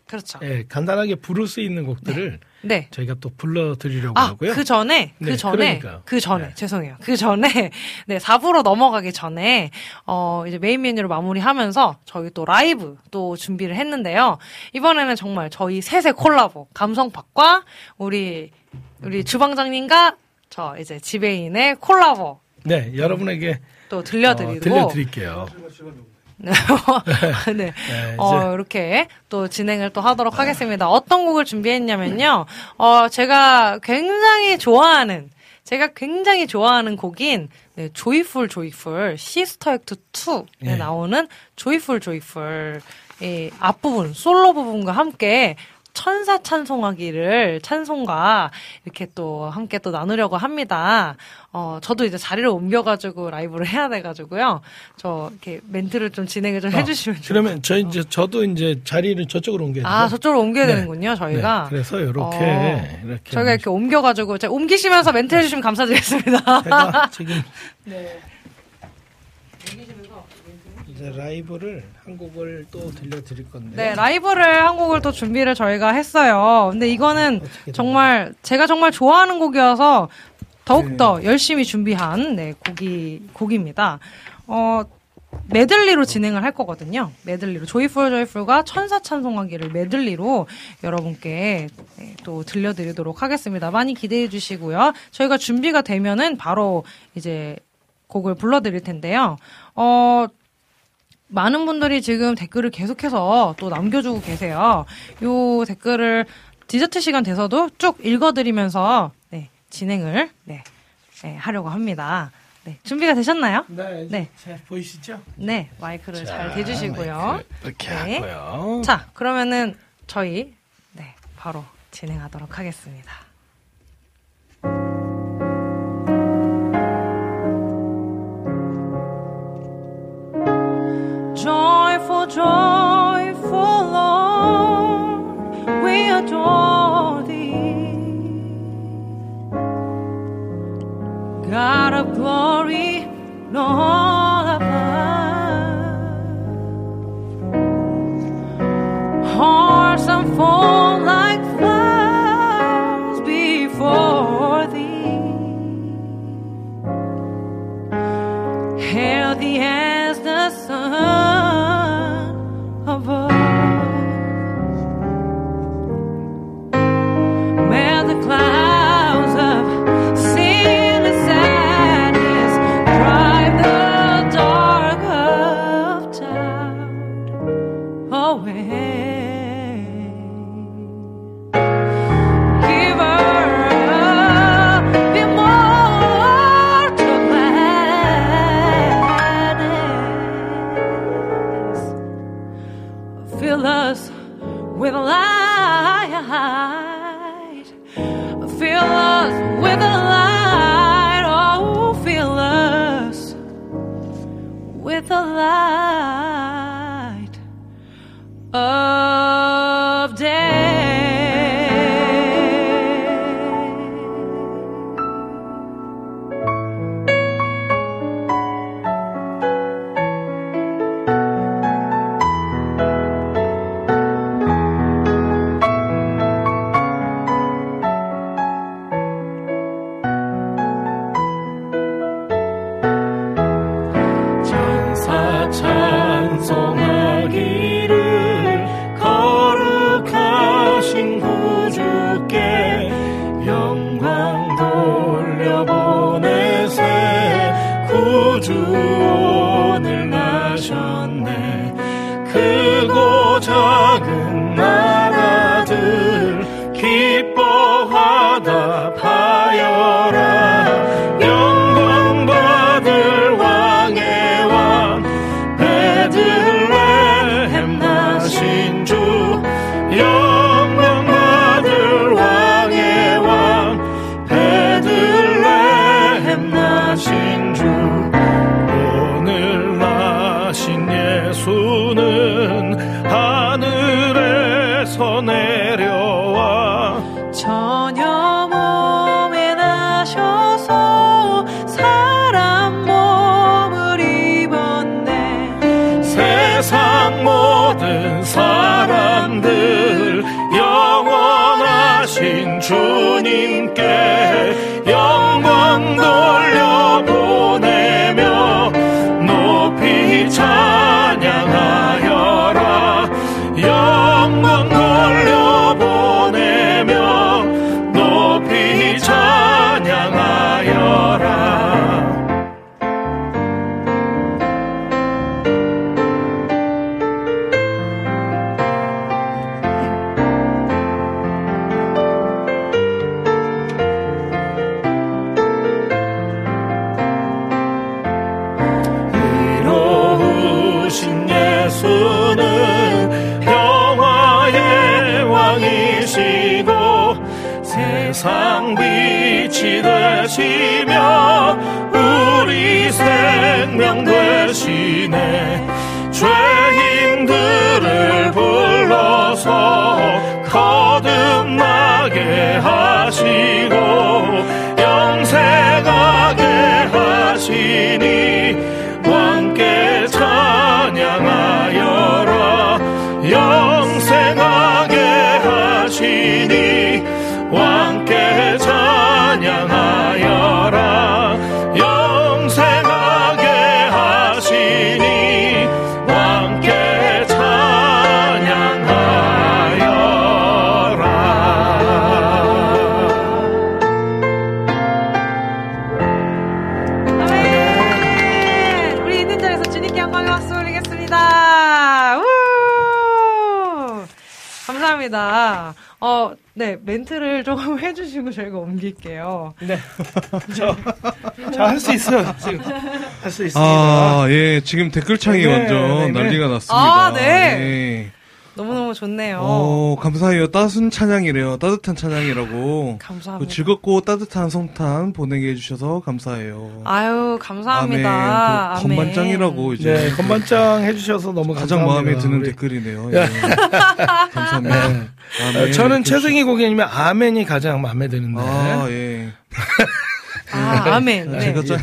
그렇죠. 예, 간단하게 부를 수 있는 곡들을 네. 저희가 또 불러드리려고 아, 하고요. 그 전에, 그 네, 전에, 그러니까요. 그 전에, 네. 죄송해요. 그 전에, 네, 4부로 넘어가기 전에, 어, 이제 메인 메뉴로 마무리하면서 저희 또 라이브 또 준비를 했는데요. 이번에는 정말 저희 셋의 콜라보, 감성팡과 우리, 우리 주방장님과 저 이제 지배인의 콜라보 네, 여러분에게 또 어, 들려드리고. 들려드릴게요. 네. 네. 네, 어, 이렇게 또 진행을 또 하도록 하겠습니다. 어떤 곡을 준비했냐면요. 어, 제가 굉장히 좋아하는, 제가 굉장히 좋아하는 곡인, 네, 조이풀 조이풀, 시스터 액트 2에 네. 나오는 조이풀 조이풀, 이 앞부분, 솔로 부분과 함께 천사 찬송하기를 찬송과 이렇게 또 함께 또 나누려고 합니다. 어, 저도 이제 자리를 옮겨가지고 라이브를 해야 돼가지고요. 저 이렇게 멘트를 좀 진행을 좀 해주시면 좋을 그러면 저 이제 저도 이제 자리를 저쪽으로 옮겨야 돼요. 아, 저쪽으로 옮겨야 네. 되는군요, 저희가. 네, 그래서 이렇게 어, 이렇게 저희가 이렇게 옮겨가지고, 옮기시면서 멘트 해주시면 감사드리겠습니다. 제가 지금 네. 라이브를 한 곡을 또 들려드릴 건데. 네, 라이브를 한 곡을 또 준비를 저희가 했어요. 근데 이거는 정말, 제가 정말 좋아하는 곡이어서 더욱더 열심히 준비한, 네, 곡이, 곡입니다. 어, 메들리로 진행을 할 거거든요. 메들리로. 조이풀 조이풀과 천사 찬송하기를 메들리로 여러분께 네, 또 들려드리도록 하겠습니다. 많이 기대해 주시고요. 저희가 준비가 되면은 바로 이제 곡을 불러드릴 텐데요. 어, 많은 분들이 지금 댓글을 계속해서 또 남겨주고 계세요. 요 댓글을 디저트 시간 돼서도 쭉 읽어드리면서 네, 진행을 네, 네, 하려고 합니다. 네, 준비가 되셨나요? 네, 네. 자, 보이시죠? 네, 마이크를 잘 자, 대주시고요. 마이크 이렇게 네. 하고요. 자, 그러면은 저희 네, 바로 진행하도록 하겠습니다. Joyful, Lord, we adore thee. God of glory, Lord above. Hearts unfold like flowers before thee. Healthy as the sun 네, 멘트를 조금 해주시고 저희가 옮길게요. 네. 저, 저 할 수 있어요. 지금 할 수 있습니다. 아, 예, 지금 댓글창이 네, 완전 네, 네. 난리가 났습니다. 아, 네. 예. 너무너무 좋네요. 어, 감사해요. 따순 찬양이래요. 따뜻한 찬양이라고. 감사합니다. 그 즐겁고 따뜻한 성탄 보내게 해주셔서 감사해요. 아유, 감사합니다. 아멘. 또 건반짱이라고 이제 네, 건반장 해주셔서 너무 가장 감사합니다. 마음에 드는 우리. 댓글이네요. 예. 감사합니다. 네. 아멘. 어, 저는 최승희 고객님의 아멘이 가장 마음에 드는데. 아, 예. 아, 아멘. 네. 제가 짠.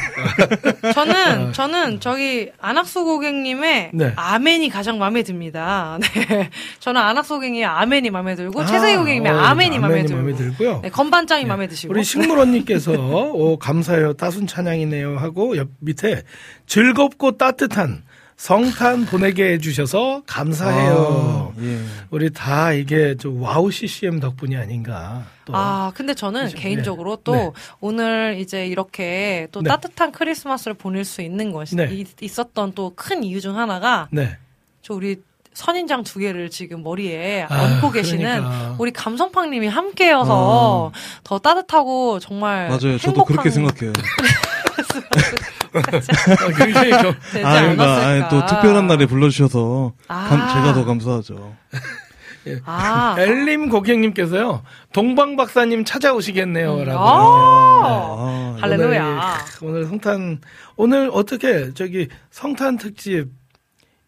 저는, 저는 저기 안학수 고객님의 네. 아멘이 가장 마음에 듭니다. 네. 저는 안학수 고객님의 아멘이 마음에 들고, 아, 최승희 고객님의 어, 아멘이 마음에 아멘이 들고. 마음에 들고요. 네, 건반짱이 마음에 드시고. 우리 식물원님께서 오, 감사해요. 따순 찬양이네요. 하고 옆 밑에 즐겁고 따뜻한 성탄 보내게 해주셔서 감사해요. 아, 예. 우리 다 이게 저 와우 CCM 덕분이 아닌가. 또. 아, 근데 저는 그죠? 개인적으로 네. 또 네. 오늘 이제 이렇게 또 네. 따뜻한 크리스마스를 보낼 수 있는 것이 네. 이- 있었던 또 큰 이유 중 하나가 네. 저 우리 선인장 두 개를 지금 머리에 아유, 얹고 계시는 그러니까. 우리 감성팡님이 함께여서 더 따뜻하고 정말 맞아요. 저도 행복한 그렇게 생각해요. 아, 굉장히 좀 되지 아, 그러니까 않았을까. 아, 또 특별한 날에 불러주셔서 아. 감- 제가 더 감사하죠. 아, 엘림 고객님께서요 동방 박사님 찾아오시겠네요라고. 아, 아, 할렐루야. 오늘, 오늘 성탄 오늘 어떻게 저기 성탄 특집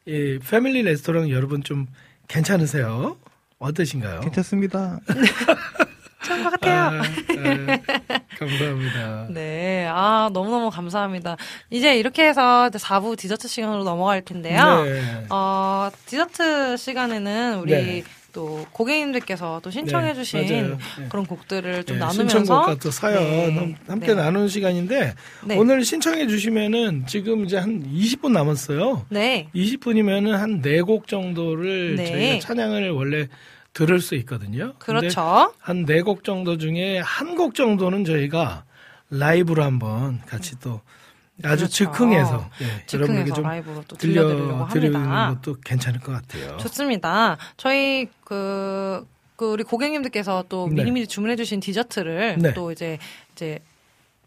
이 패밀리 레스토랑 여러분 좀 괜찮으세요? 어떠신가요? 괜찮습니다. 좋은 것 같아요. 아, 아, 감사합니다. 네, 아, 너무너무 감사합니다. 이제 이렇게 해서 4부 디저트 시간으로 넘어갈 텐데요. 네. 어, 디저트 시간에는 우리 네. 또 고객님들께서 또 신청해주신 네. 네. 그런 곡들을 좀 네, 나누면서 신청곡과 또 사연 네, 함- 함께 네. 나누는 시간인데 네. 오늘 신청해 주시면은 지금 이제 한 20분 남았어요. 네. 20분이면은 한 4곡 정도를 네. 저희가 찬양을 원래 들을 수 있거든요. 그렇죠. 한 네 곡 정도 중에 한 곡 정도는 저희가 라이브로 한번 같이 또 아주 그렇죠. 즉흥해서 예, 여러분에게 즉흥해서 좀 라이브로 또 들려드리려고 들려드리는 합니다. 것도 괜찮을 것 같아요. 좋습니다. 저희 그, 그 우리 고객님들께서 또 네. 미리미리 주문해주신 디저트를 네. 또 이제 이제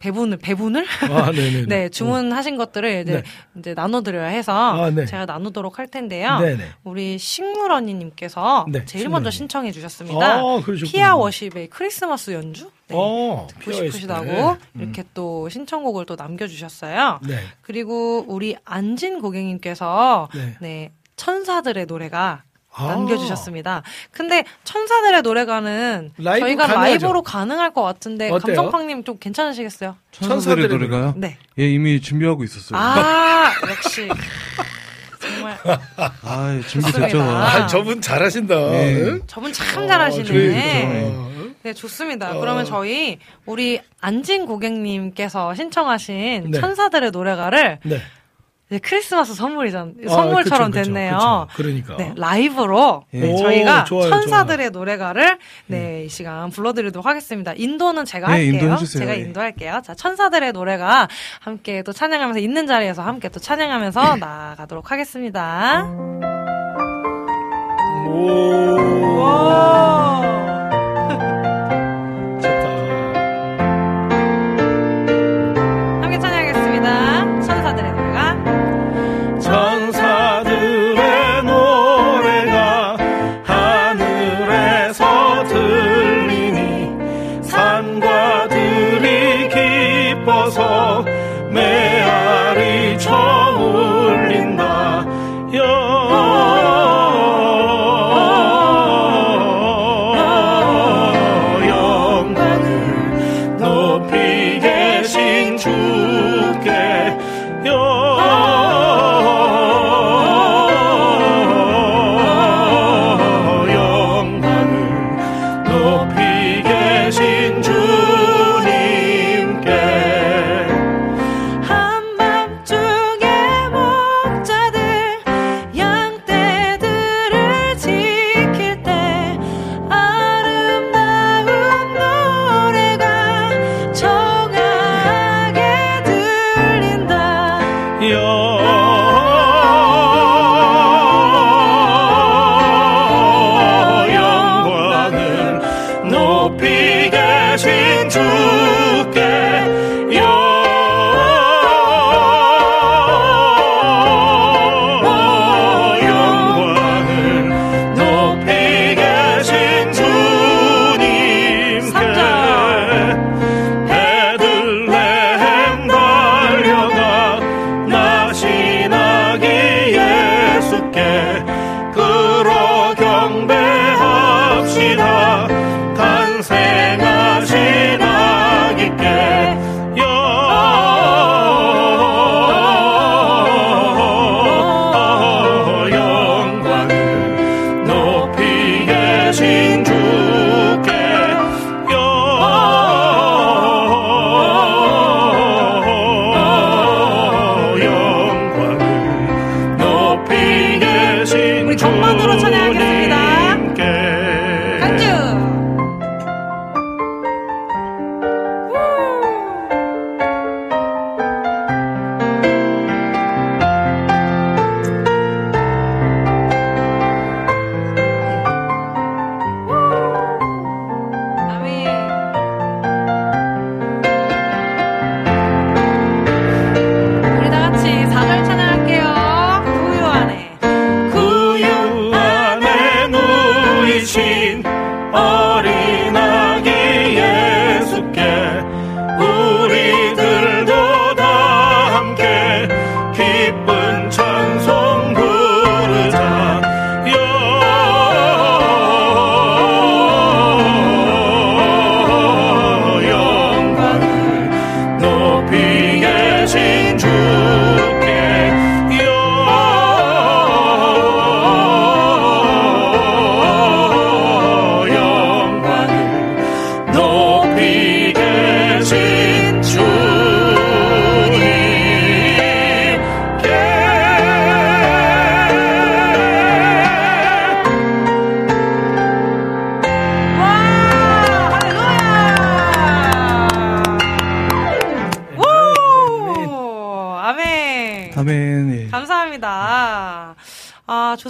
배분을 배분을 아, 네네. 네 주문하신 것들을 이제 네. 이제 나눠드려야 해서 아, 네. 제가 나누도록 할 텐데요. 네네. 우리 식물언니님께서 네, 제일. 먼저 신청해 주셨습니다. 아. 피아 워십의 크리스마스 연주 네. 어, 듣고. 싶으시다고 음. 이렇게 또 신청곡을 또 남겨주셨어요. 네. 그리고 우리 안진 고객님께서 네. 네 천사들의 노래가 아. 남겨주셨습니다. 근데 천사들의 노래가는 라이브 저희가 가능하죠? 라이브로 가능할 것 같은데 어때요? 감성팡님 좀 괜찮으시겠어요? 천사들의 천사들의 노래가요? 네. 예, 이미 준비하고 있었어요. 아 역시 정말 아, 준비됐죠. 좋습니다. 아, 저분 잘하신다. 네. 응? 저분 참 어, 잘하시네. 그러니까. 네, 좋습니다. 어. 그러면 저희 우리 안진 고객님께서 신청하신 네. 천사들의 노래가를 네. 크리스마스 선물이잖 아, 선물처럼 그쵸, 그쵸, 됐네요. 그쵸. 그러니까. 네, 라이브로 예. 네, 오, 저희가 좋아요, 천사들의 노래가를 네, 이 시간 불러드리도록 하겠습니다. 인도는 제가 네, 할게요. 인도해주세요. 제가 예. 인도할게요. 자, 천사들의 노래가 함께 또 찬양하면서 있는 자리에서 함께 또 찬양하면서 나아가도록 하겠습니다. 좋다.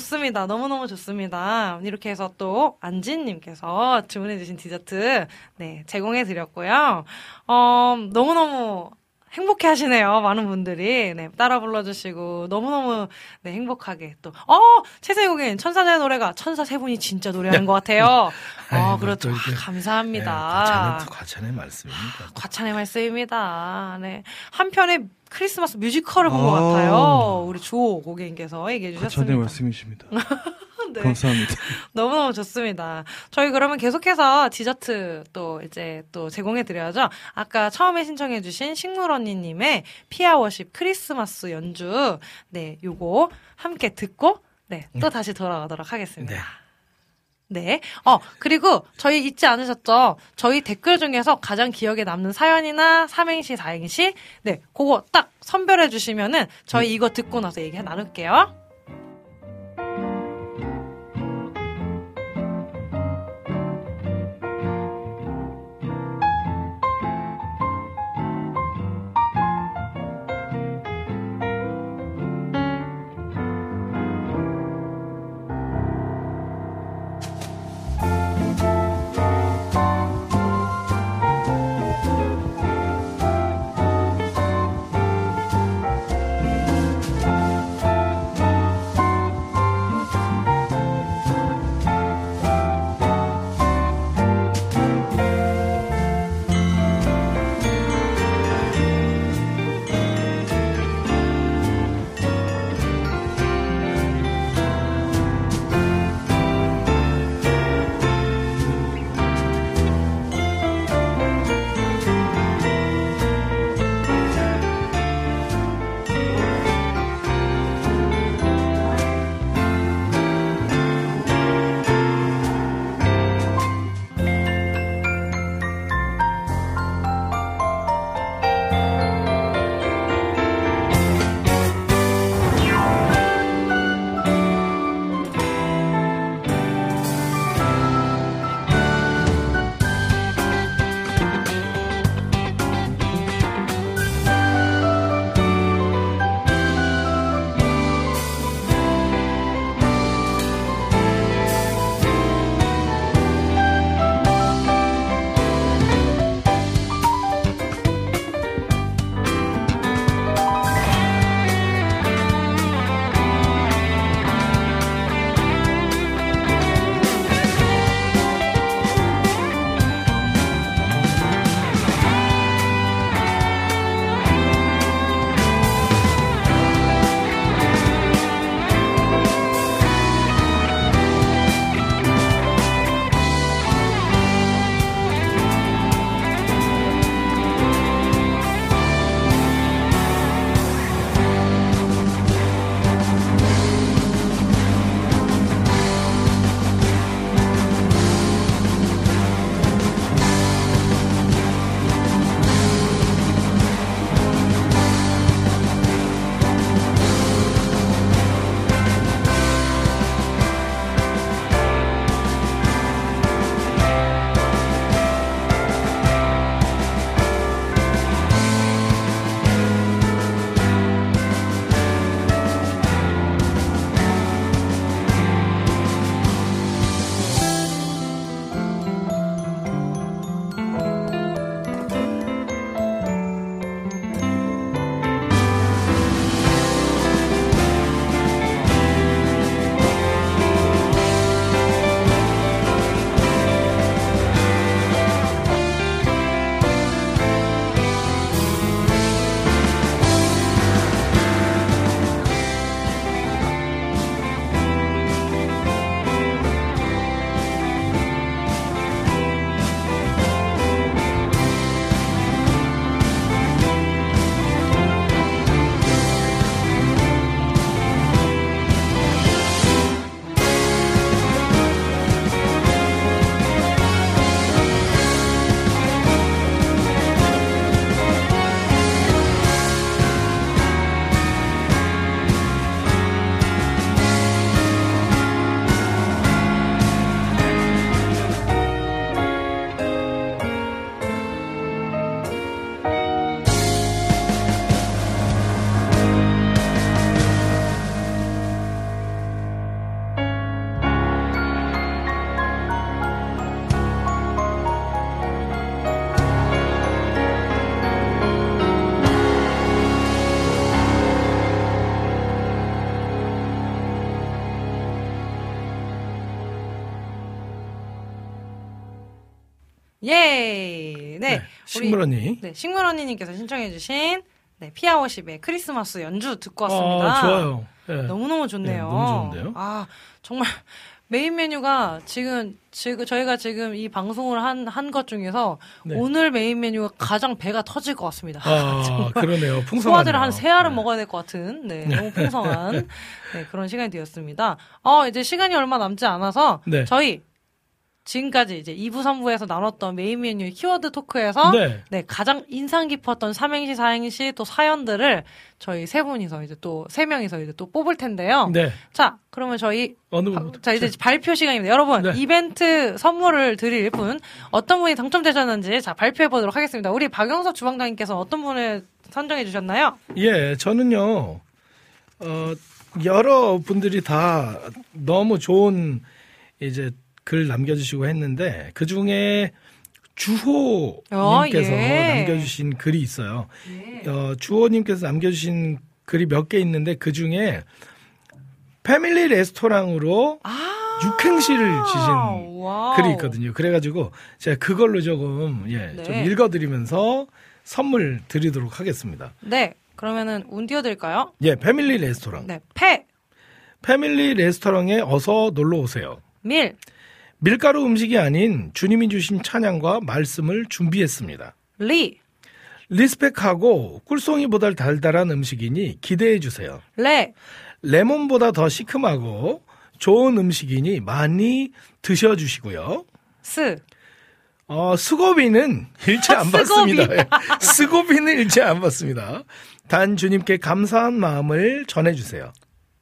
좋습니다. 너무너무 좋습니다. 이렇게 해서 또, 안진님께서 주문해주신 디저트, 네, 제공해드렸고요. 어, 너무너무 행복해 하시네요. 많은 분들이. 네, 따라 불러주시고, 너무너무, 네, 행복하게 또, 어! 최세국인 천사들의 노래가 천사 세 분이 진짜 노래하는 것 같아요. 어, 아이고, 그렇죠. 아, 감사합니다. 네, 과찬의, 또 과찬의 말씀입니다. 과찬의 말씀입니다. 네. 한편의 크리스마스 뮤지컬을 본 것 아. 같아요. 우리 주호 고객님께서 얘기해 과찬의 주셨습니다. 말씀이십니다. 네. 감사합니다. 너무너무 좋습니다. 저희 그러면 계속해서 디저트 또 이제 또 제공해 드려야죠. 아까 처음에 신청해 주신 식물 언니님의 피아 워십 크리스마스 연주. 네, 요거 함께 듣고 네, 또 다시 돌아가도록 하겠습니다. 네. 네. 어, 그리고 저희 잊지 않으셨죠? 저희 댓글 중에서 가장 기억에 남는 사연이나 삼행시, 사행시, 네, 그거 딱 선별해 주시면은 저희 이거 듣고 나서 얘기 나눌게요. 식물 언니. 네, 식물 언니님께서 신청해주신 네, 피아워십의 크리스마스 연주 듣고 왔습니다. 아, 좋아요. 예. 너무너무 좋네요. 네, 너무 좋은데요? 아, 정말 메인 메뉴가 지금, 지금, 저희가 지금 이 방송을 한, 한 것 중에서 네. 오늘 메인 메뉴가 가장 배가 터질 것 같습니다. 아, 그러네요. 풍성하네요. 소화제를 한세 알은 네. 먹어야 될 것 같은, 네, 너무 풍성한, 네, 그런 시간이 되었습니다. 어, 이제 시간이 얼마 남지 않아서, 네. 저희, 지금까지 이제 2부, 3부에서 나눴던 메인 메뉴 키워드 토크에서 네. 네, 가장 인상 깊었던 삼행시, 사행시 또 사연들을 저희 세 분이서 이제 또 세 명이서 이제 또 뽑을 텐데요. 네. 자, 그러면 저희 어느 바- 분부터? 자 이제 발표 시간입니다. 여러분 네. 이벤트 선물을 드릴 분 어떤 분이 당첨되셨는지 자 발표해 보도록 하겠습니다. 우리 박영석 주방장님께서 어떤 분을 선정해 주셨나요? 예, 저는요, 어, 여러 분들이 다 너무 좋은 이제 글 남겨주시고 했는데, 그 중에 주호님께서 어, 예. 남겨주신 글이 있어요. 어, 주호님께서 남겨주신 글이 몇 개 있는데, 그 중에 패밀리 레스토랑으로 아 육행시를 지신 wow. 글이 있거든요. 그래가지고 제가 그걸로 조금 예, 네. 좀 읽어드리면서 선물 드리도록 하겠습니다. 네, 그러면은 운 띄워드릴까요? 예, 패밀리 레스토랑. 네, 패, 패밀리 레스토랑에 어서 놀러 오세요. 밀, 밀가루 음식이 아닌 주님이 주신 찬양과 말씀을 준비했습니다. 리, respect하고 꿀송이보다 달달한 음식이니 기대해 주세요. 레, 레몬보다 더 시큼하고 좋은 음식이니 많이 드셔 주시고요. 스, 어, 수고비는 일체 안. 받습니다. 예. 수고비는 일체 안 받습니다. 단 주님께 감사한 마음을 전해 주세요.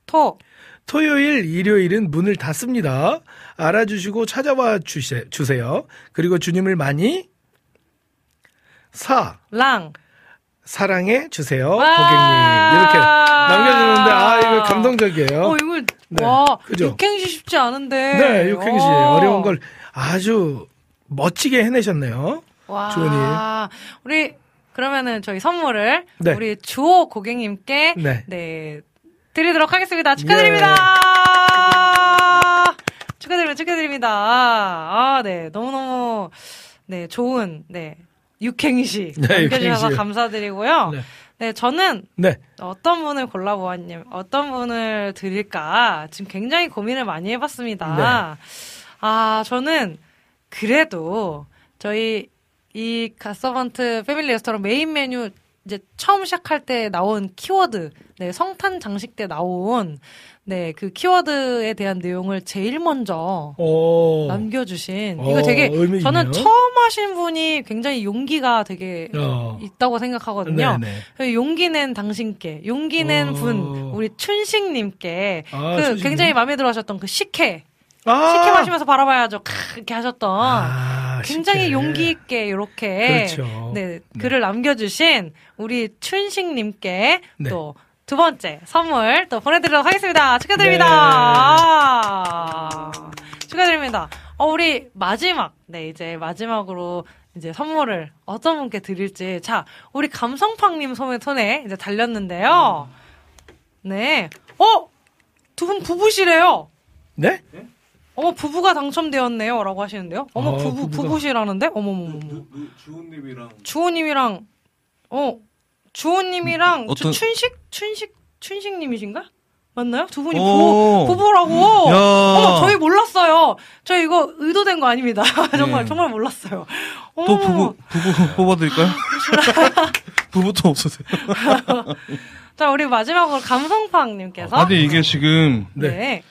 토, 토요일, 일요일은 문을 닫습니다. 알아주시고 찾아와 주세, 주세요. 그리고 주님을 많이 사, 랑. 사랑해 주세요. 와. 고객님. 이렇게 남겨주는데, 아, 이거 감동적이에요. 어, 이거 네, 와 그죠? 육행시 쉽지 않은데. 네, 육행시 어. 어려운 걸 아주 멋지게 해내셨네요. 와. 주원이. 우리 그러면은 저희 선물을 네. 우리 주호 고객님께 네. 네. 드리도록 하겠습니다. 축하드립니다. 축하드립니다. 축하드립니다. 아, 네. 너무너무 네, 좋은 네. 육행시 네, 남겨주셔서 육행시요. 감사드리고요. 네. 네. 저는 네. 어떤 분을 골라보았냐면, 어떤 분을 드릴까, 지금 굉장히 고민을 많이 해봤습니다. 네. 아, 저는, 그래도, 저희, 이 갓서번트 패밀리 레스토랑 메인 메뉴, 이제 처음 시작할 때 나온 키워드, 네, 성탄 장식 때 나온, 네, 그 키워드에 대한 내용을 제일 먼저 오. 남겨주신, 어, 이거 되게, 저는. 처음 하신 분이 굉장히 용기가 되게 어. 있다고 생각하거든요. 네네. 그 용기 낸 당신께, 용기 낸 어. 분, 우리 춘식님께, 아, 그 춘식님. 굉장히 마음에 들어 하셨던 그 식혜, 아. 식혜 마시면서 바라봐야죠. 크, 이렇게 하셨던, 아, 굉장히. 용기 있게 이렇게, 그렇죠. 네, 글을 남겨주신 우리 춘식님께 네. 또두 번째 선물 또 보내드리도록 하겠습니다. 축하드립니다. 아, 축하드립니다. 어, 우리 마지막, 네, 이제 마지막으로 이제 선물을 어떤 분께 드릴지. 자, 우리 감성팡님 손에, 손에 이제 달렸는데요. 네. 어? 두 분 부부시래요. 네? 어머, 부부가 당첨되었네요. 라고 하시는데요. 어머, 어, 부부, 부부가. 부부시라는데? 어머머머. 주호님이랑 주호님이랑, 어, 주호님이랑 어떤- 주- 춘식? 춘식? 춘식님이신가? 맞나요? 두 분이 오. 부부, 부부라고. 야. 어머, 저희 몰랐어요. 저희 이거 의도된 거 아닙니다. 정말, 네. 정말 몰랐어요. 또 어머. 부부 부부 뽑아드릴까요? 부부도 없으세요? 자, 우리 마지막으로 감성팡님께서. 아니 이게 지금 네. 네.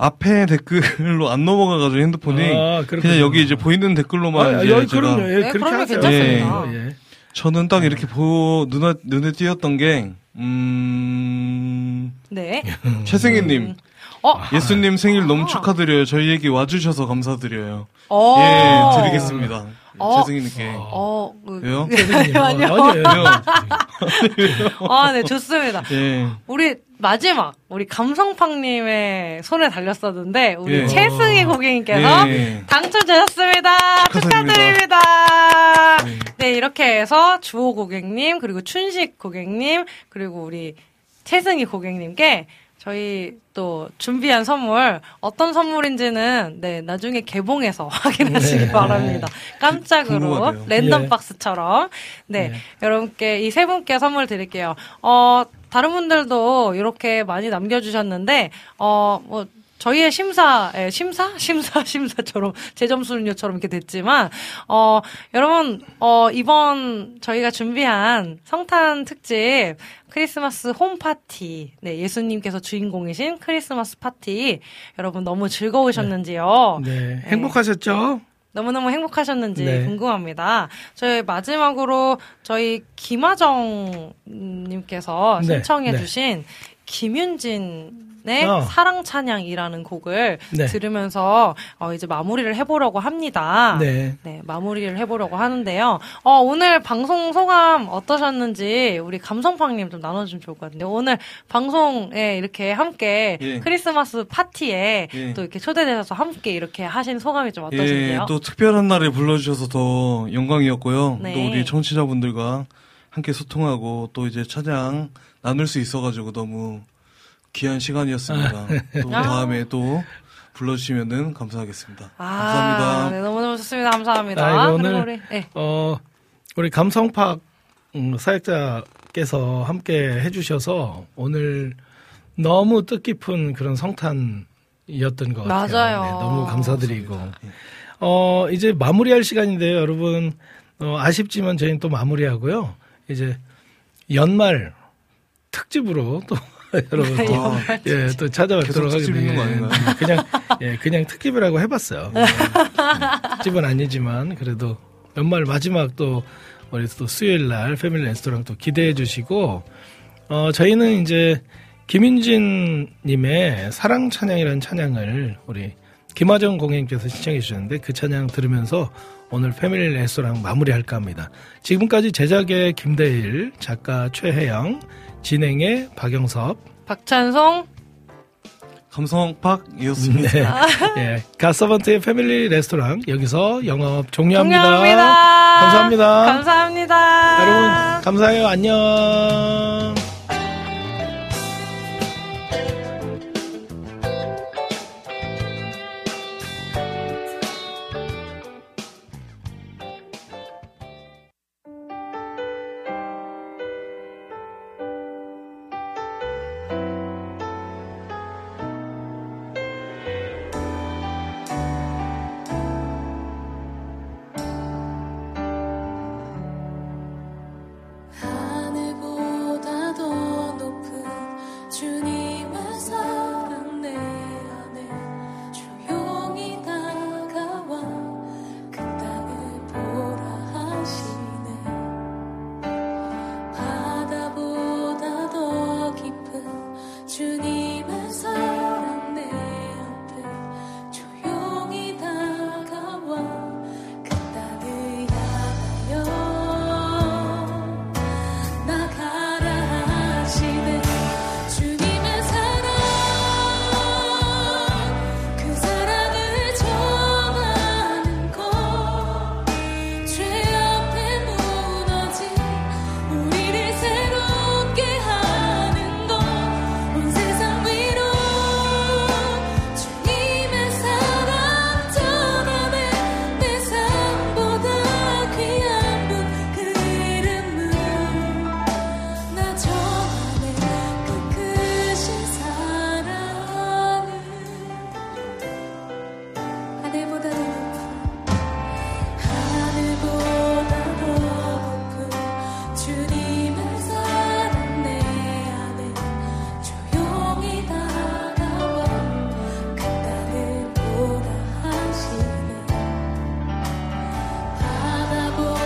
앞에 댓글로 안 넘어가가지고 핸드폰이 아. 그냥 여기 이제 보이는 댓글로만 아, 이제 여기 제가 그럼요. 예, 네, 그렇게 하세요. 괜찮습니다. 예, 예. 저는 딱 이렇게 보 눈에 눈에 띄었던 게 음. 네. 최승희님, 어, 예수님 생일 너무 아. 축하드려요. 저희에게 와주셔서 감사드려요. 어. 예, 드리겠습니다. 어. 최승희님께. 어, 그- 왜요? 아니요. 어, 아니에요. 아, 네, 좋습니다. 예. 우리 마지막 우리 감성팡님의 손에 달렸었는데 우리 예. 최승희 고객님께서 예. 당첨되셨습니다. 축하드립니다. 네. 네 이렇게 해서 주호 고객님 그리고 춘식 고객님 그리고 우리 최승희 고객님께 저희 또 준비한 선물 어떤 선물인지는 네 나중에 개봉해서 확인하시기 네. 바랍니다. 깜짝으로 궁금하네요. 랜덤 예. 박스처럼 네, 네. 여러분께 이 세 분께 선물 드릴게요. 어 다른 분들도 이렇게 많이 남겨주셨는데 어 뭐 저희의 심사, 예, 심사? 심사, 심사처럼, 재점수는요처럼 이렇게 됐지만, 어, 여러분, 어, 이번 저희가 준비한 성탄 특집, 크리스마스 홈파티, 네, 예수님께서 주인공이신 크리스마스 파티, 여러분 너무 즐거우셨는지요? 네, 행복하셨죠? 너무너무 행복하셨는지 네. 궁금합니다. 저희 마지막으로 저희 김하정님께서 네, 신청해주신 김윤진 의 어. 사랑 찬양이라는 곡을 네. 들으면서 어, 이제 마무리를 해보려고 합니다. 네. 네, 마무리를 해보려고 하는데요. 어, 오늘 방송 소감 어떠셨는지 우리 감성팡님 좀 나눠주면 좋을 것 같은데 오늘 방송에 이렇게 함께 예. 크리스마스 파티에 예. 또 이렇게 초대되셔서 함께 이렇게 하신 소감이 좀 예, 어떠신데요? 또 특별한 날에 불러주셔서 더 영광이었고요. 네. 또 우리 청취자분들과 함께 소통하고 또 이제 찬양 나눌 수 있어가지고 너무 귀한 시간이었습니다. 또 아. 다음에 또 불러주시면은 감사하겠습니다. 아, 감사합니다. 네, 너무너무 좋습니다. 감사합니다. 아, 오늘- 우리, 네. 어, 우리 감성팍 음, 사역자께서 함께 해주셔서 오늘 너무 뜻깊은 그런 성탄이었던 것 같아요. 맞아요. 네, 너무 감사드리고. 어, 이제 마무리할 시간인데요, 여러분. 어, 아쉽지만 저희는 또 마무리하고요. 이제 연말 특집으로 또 여러분 또, 연말 예, 또 찾아뵙도록 하겠습니다. 아닌가요? 그냥 예, 그냥 특집이라고 해봤어요. 네. 특집은 아니지만 그래도 연말 마지막 또 우리 또 수요일 날 패밀리 레스토랑 또 기대해 주시고 어 저희는 이제 김윤진 님의 사랑 찬양이라는 찬양을 우리 김하정 공행께서 신청해 주셨는데 그 찬양 들으면서 오늘 패밀리 레스토랑 마무리할까 합니다. 지금까지 제작의 김대일, 작가 최혜영, 진행의 박영섭, 박찬송, 감성팍이었습니다. 네. 예. 가서번트의 패밀리 레스토랑 여기서 영업 종료합니다. 종료합니다. 감사합니다. 감사합니다. 여러분 감사해요. 안녕.